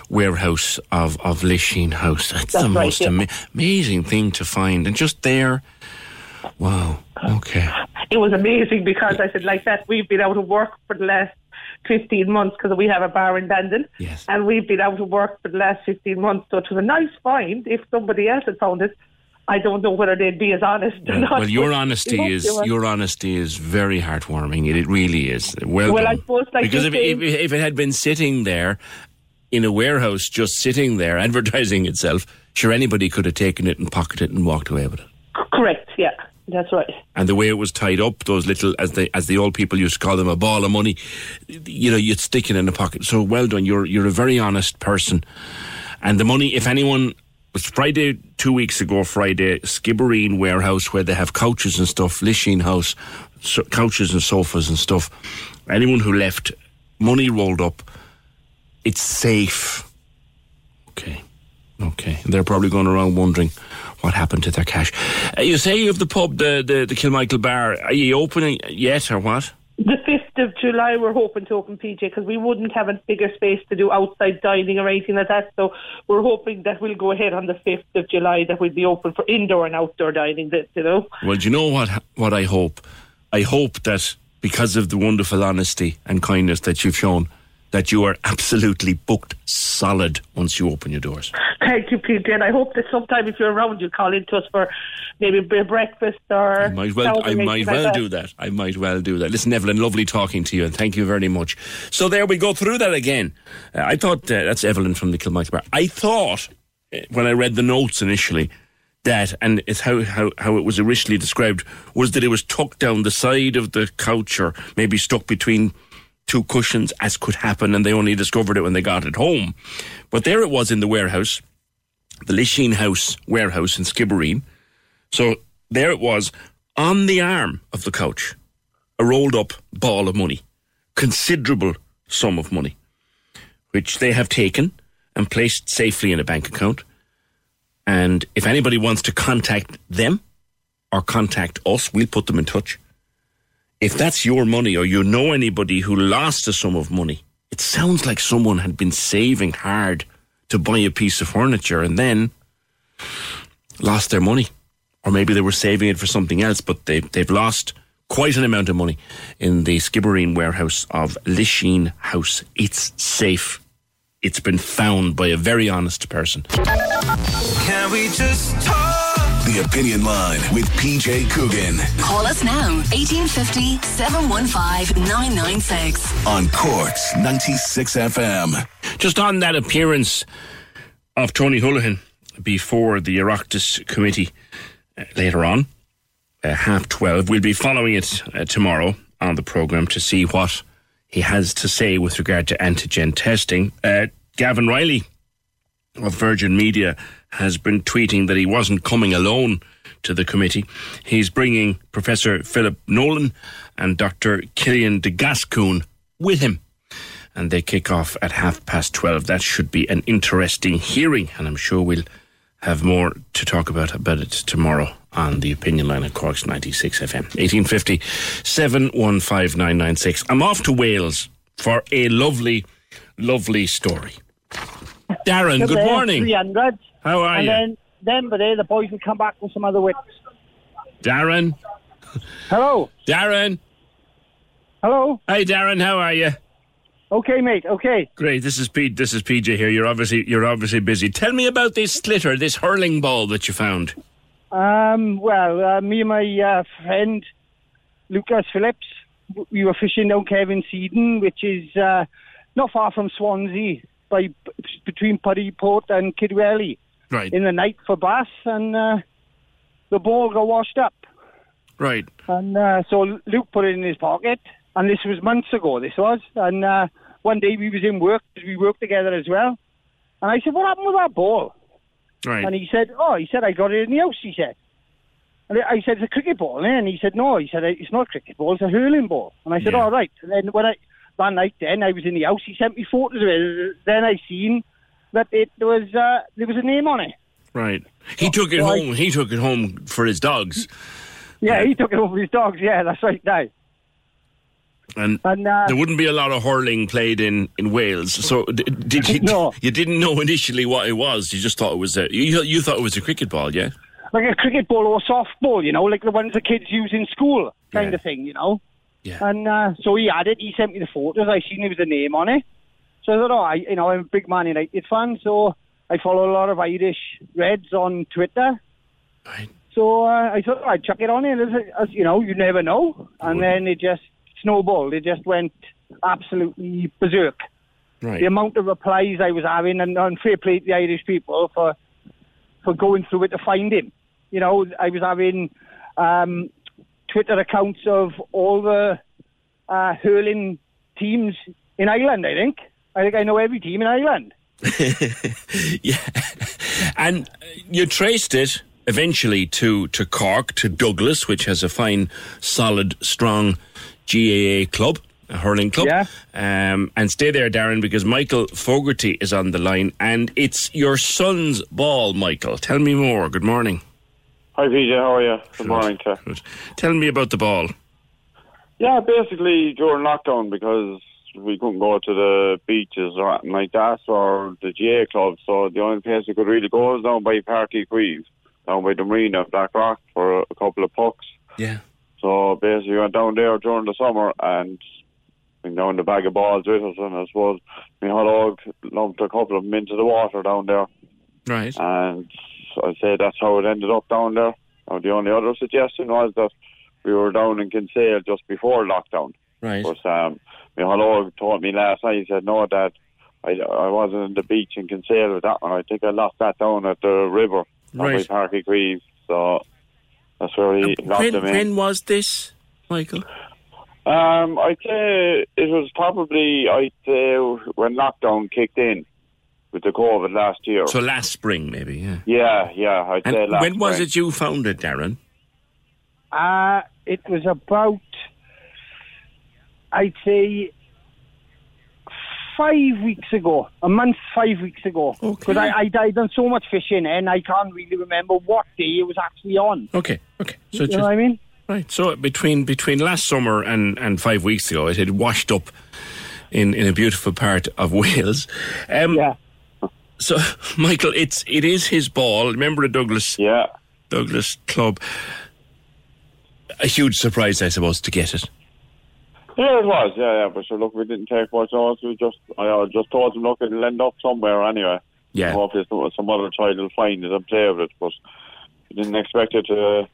warehouse of, of Lisheen House. That's, That's the right, most yeah. ama- amazing thing to find. And just there, wow, okay. It was amazing because I said like that we've been out of work for the last 15 months because we have a bar in Bandon Yes. and we've been out of work for the last 15 months so it was a nice find if somebody else had found it I don't know whether they'd be as honest or Well, not well, your honesty is your honesty is very heartwarming. It, it really is. Well, Well, done. I suppose, like because if, if, if it had been sitting there in a warehouse, just sitting there advertising itself, sure anybody could have taken it and pocketed it and walked away with it. correct yeah that's right And the way it was tied up, those little, as the as the old people used to call them, a ball of money, you know, you'd stick it in the pocket. So well done. You're you're a very honest person. And the money, if anyone was Friday two weeks ago, Friday, Skibbereen warehouse where they have couches and stuff, Lisheen house, so, couches and sofas and stuff. Anyone who left money rolled up, it's safe. Okay. Okay. They're probably going around wondering what happened to their cash. Uh, you say you have the pub, the, the, the Kilmichael Bar. Are you opening yet or what? the 5th of July we're hoping to open PJ because we wouldn't have a bigger space to do outside dining or anything like that so we're hoping that we'll go ahead on the 5th of July that we'll be open for indoor and outdoor dining that you know Well, do you know what what I hope? I hope that because of the wonderful honesty and kindness that you've shown, that you are absolutely booked solid once you open your doors. Thank you, PJ. And I hope that sometime if you're around, you'll call into us for maybe a breakfast or. I might well, I might well do that. I might well do that. Listen, Evelyn, lovely talking to you, and thank you very much. So there we go through that again. Uh, I thought uh, that's Evelyn from the Kilmichael Bar. I thought uh, when I read the notes initially that, and it's how, how how it was originally described, was that it was tucked down the side of the couch or maybe stuck between two cushions, as could happen, and they only discovered it when they got it home. But there it was in the warehouse, the Lisheen House warehouse in Skibbereen. So there it was on the arm of the couch, a rolled up ball of money, considerable sum of money, which they have taken and placed safely in a bank account. And if anybody wants to contact them or contact us, we'll put them in touch. If that's your money or you know anybody who lost a sum of money, it sounds like someone had been saving hard to buy a piece of furniture and then lost their money. Or maybe they were saving it for something else, but they, they've lost quite an amount of money in the Skibbereen warehouse of Lisheen House. It's safe. It's been found by a very honest person. Can we just talk? The Opinion Line with PJ Coogan Call us now 1850 715 996. on Corks 96 FM. Just on that appearance of Tony Holohan before the Oireachtas committee uh, later on, uh, half 12. We'll be following it uh, tomorrow on the programme to see what he has to say with regard to antigen testing. Uh, Gavan Reilly of Virgin Media has been tweeting that he wasn't coming alone to the committee. He's bringing Professor Philip Nolan and Dr. Cillian de Gascun with him. And they kick off at half past 12. That should be an interesting hearing, and I'm sure we'll have more to talk about about it tomorrow on the opinion line at Cork's 96 FM. 1850 715996. I'm off to Wales for a lovely, lovely story. Darren, good morning. 300. How are and you? And then, then, but eh, the boys will come back with some other wicks. Darren? Hello. Darren? Hello. Hey, Darren, how are you? Okay, mate. Okay. Great. This is Pete. This is PJ here. You're obviously you're obviously busy. Tell me about this sliotar, this hurling ball that you found. Um, well, uh, me and my uh, friend Lucas Phillips, we were fishing down Cefn Sidan, which is uh, not far from Swansea, by between Port and Kidwelly. Right. In the night for bass, and uh, the ball got washed up. Right. And uh, so Luke put it in his pocket, and this was months ago. This was, and uh, one day we was in work. We worked together as well, and I said, "What happened with that ball?" Right. And he said, "Oh, he said I got it in the house." He said, and I said, "It's a cricket ball," eh? and he said, "No," he said, "It's not a cricket ball. It's a hurling ball." And I said, "All right." And then when I that night, then I was in the house. He sent me photos of it. Then I seen that it was uh, there was a name on it. Right. He took it so I- home. He took it home for his dogs. Yeah, he took it home for his dogs. Yeah, that's right. Now. And, And, uh, there wouldn't be a lot of hurling played in, in Wales. So d- did you? No. You didn't know initially what it was. You just thought it was a. You, you thought it was a cricket ball, yeah. like a cricket ball or a softball, you know, like the ones the kids use in school, kind of thing, you know. Yeah. And uh, so he had it. He sent me the photos. I seen there was a name on it. So I thought, oh, I, you know, I'm a big Man United fan, so I follow a lot of Irish Reds on Twitter. Right. So uh, I thought oh, I'd chuck it on. As, as you know, you never know. And then it just snowballed. It just went absolutely berserk. Right. The amount of replies I was having, and, and fair play to the Irish people for for going through it to find him. You know, I was having um, Twitter accounts of all the uh, hurling teams in Ireland. I think. I think I know every team in Ireland. Yeah. And you traced it eventually to, to Cork, to Douglas, which has a fine, solid, strong GAA club, a hurling club. Yeah. Um, and stay there, Darren, because Michael Fogarty is on the line, and it's your son's ball, Michael. Tell me more. Good morning. Hi, PJ. How are you? Good morning, to you. Tell me about the ball. Yeah, basically during lockdown because we couldn't go to the beaches or anything like that or the GAA club, so the only place we could really go was down by Páirc Uí Chaoimh, down by the marina, of Blackrock, for a couple of pucks. Yeah. So basically, we went down there during the summer and bring down the bag of balls with us, and I suppose my hot dog lumped a couple of them into the water down there. Right. And I'd say that's how it ended up down there. Now, the only other suggestion was that we were down in Kinsale just before lockdown. Right. But um, my hello told me last night, he said, no, Dad, I, I wasn't in the beach in Kinsale with that one. I think I lost that down at the river, down Right. by Páirc Uí Chaoimh. So that's where he lost When, them in. when was this, Michael? Um, I'd say it was probably I'd say when lockdown kicked in with the COVID last year. So last spring, maybe, yeah. yeah, yeah, I'd And say last. when was spring. it you found it, Darren? Uh, it was about, I'd say, five weeks ago, a month, five weeks ago. Because I, I, I done so much fishing and I can't really remember what day it was actually on. Okay, okay. So you just, know what I mean? Right. So between between last summer and, and five weeks ago, it had washed up in, in a beautiful part of Wales. Um, yeah. So, Michael, it's it is his ball. Remember the Douglas? Yeah. Douglas Club. A huge surprise, I suppose, to get it. Yeah, it was. Yeah, yeah. But sure, look, we didn't take much notice. We just, I uh, just told him, look, it'll end up somewhere anyway. Yeah. Hopefully, some, some other child will find it and play with it. But we didn't expect it to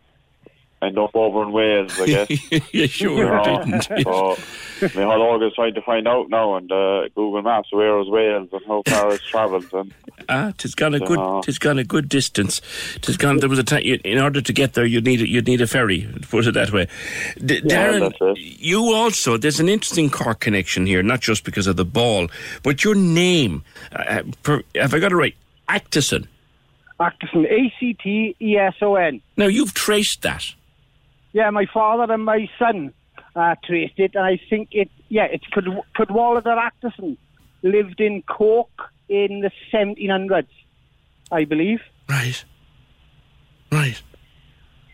end up over in Wales, I guess. you sure You know, didn't. So, my whole org is trying to find out now and uh, Google Maps where is Wales and how far it's travelled. And Ah, tis gone a So- good, tis gone a good distance. Tis gone. There was a time in order to get there, you'd need a, you'd need a ferry. Put it that way. D- Yeah, Darren, that's you also there's an interesting Cork connection here, not just because of the ball, but your name. Uh, per, have I got it right? Actison. Actison, A C T E S O N. Now you've traced that. Yeah, my father and my son uh, traced it, and I think it. Yeah, it's Cud- Cadwallader Actison lived in Cork in the 1700s, I believe. Right. Right.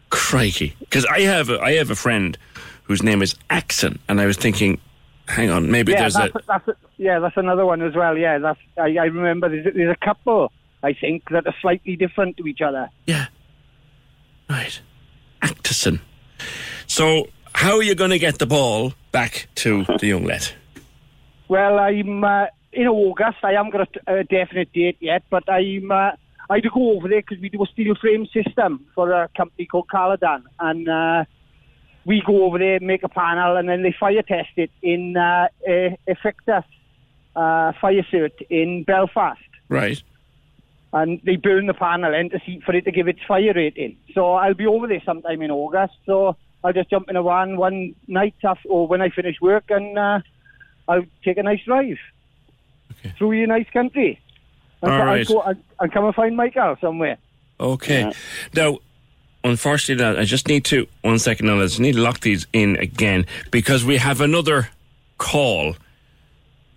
Crikey. Because I have a, I have a friend whose name is Axon, and I was thinking, hang on, maybe yeah, there's that's, a. that's yeah, that's another one as well. Yeah, that's I, I remember. There's, there's a couple I think that are slightly different to each other. Yeah. Right. Actison. So, how are you going to get the ball back to the young lad? Well, I'm uh, in August. I haven't got a, a definite date yet, but I'm. Uh, I had to go over there because we do a steel frame system for a company called Caladan, and uh, we go over there, make a panel, and then they fire test it in uh, Effectus uh, Fire Suit in Belfast. Right. And they burn the panel in to see for it to give its fire rating. So I'll be over there sometime in August. So I'll just jump in a van one night after, or when I finish work, and uh, I'll take a nice drive through your nice country. And All co- right. and, go, and, and come and find Michael somewhere. Okay. Now, unfortunately, now, I just need to, one second now, I just need to lock these in again because we have another call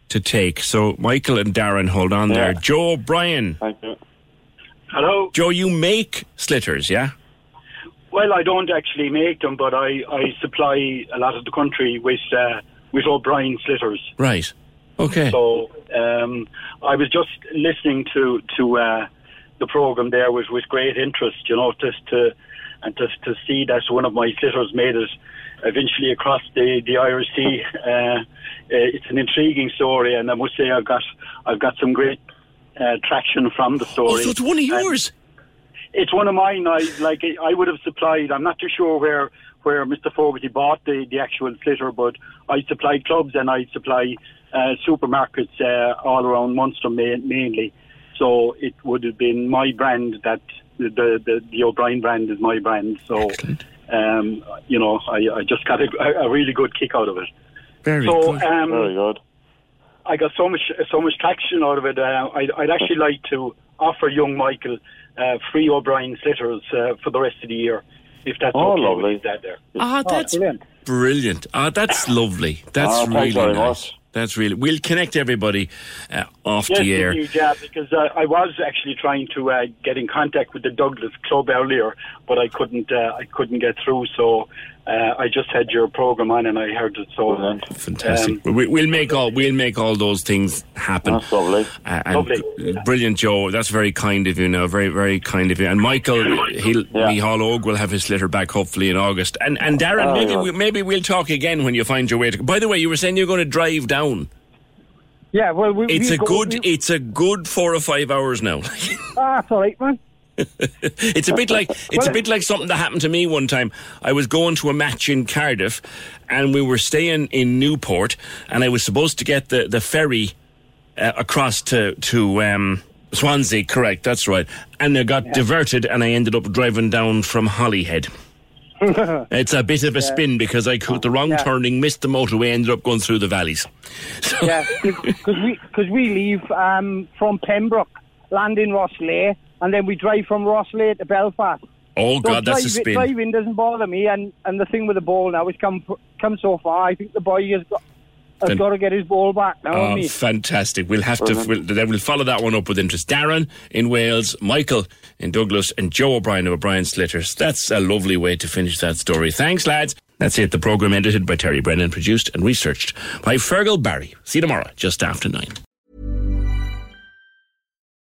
to take. So, Michael and Darren, hold on there. Joe O'Brien. Thank you. Hello. Joe, you make sliotars, yeah? Well, I don't actually make them, but I, I supply a lot of the country with uh, with O'Brien sliotars. Right. Okay. So um, I was just listening to to uh, the program there with with great interest. You know, just to and just to see that one of my sliotars made it eventually across the the Irish Sea. Uh, it's an intriguing story, and I must say I've got I've got some great uh, traction from the story. Oh, so it's one of yours? It's one of mine. I like. I would have supplied. I'm not too sure where where Mr. Fogarty bought the the actual sliotar, but I supply clubs and I supply uh, supermarkets uh, all around Munster ma- mainly. So it would have been my brand that the the, the O'Brien brand is my brand. So um, you know, I, I just got a, a really good kick out of it. Very so, good. Um, Very good. I got so much so much traction out of it. Uh, I'd, I'd actually like to offer young Michael uh, free O'Brien sliotars uh, for the rest of the year, if that's Oh, okay lovely. with that there. Ah, that's brilliant. Ah, that's lovely. That's Ah, really thanks very nice. That's really. We'll connect everybody uh, off Yes, the air. indeed, yeah, because uh, I was actually trying to uh, get in contact with the Douglas Club earlier, but I couldn't. Uh, I couldn't get through. So uh, I just had your program on, and I heard it. So Fantastic. we, we'll make all we'll make all those things happen. That's lovely. Uh, and brilliant, Joe. That's very kind of you. Now, very very kind of you. And Michael, he'll Mihal Og will have his litter back hopefully in August. And and Darren, Oh, maybe yeah. we, maybe we'll talk again when you find your way. to... By the way, you were saying you're going to drive down. Yeah, well, we, It's we a go- good. we- It's a good four or five hours now. ah, that's all right, man. it's a bit like it's a bit like something that happened to me one time. I was going to a match in Cardiff, and we were staying in Newport, and I was supposed to get the the ferry uh, across to to um, Swansea. Correct, that's right. And I got diverted, and I ended up driving down from Holyhead. It's a bit of a Yeah. spin because I took the wrong turning, missed the motorway, ended up going through the valleys. yeah, because we because we leave um, from Pembroke, land in Rosslare, and then we drive from Rosslare to Belfast. Oh So God, that's a driving- spin. Driving doesn't bother me, and, and the thing with the ball now is come come so far. I think the boy has got has Then- got to get his ball back now. Oh, fantastic. We'll have to, we'll, then we'll follow that one up with interest. Darren in Wales, Michael in Douglas, and Joe O'Brien of O'Brien Sliotars. That's a lovely way to finish that story. Thanks, lads. That's it. The programme edited by Terry Brennan, produced and researched by Fergal Barry. See you tomorrow, just after nine.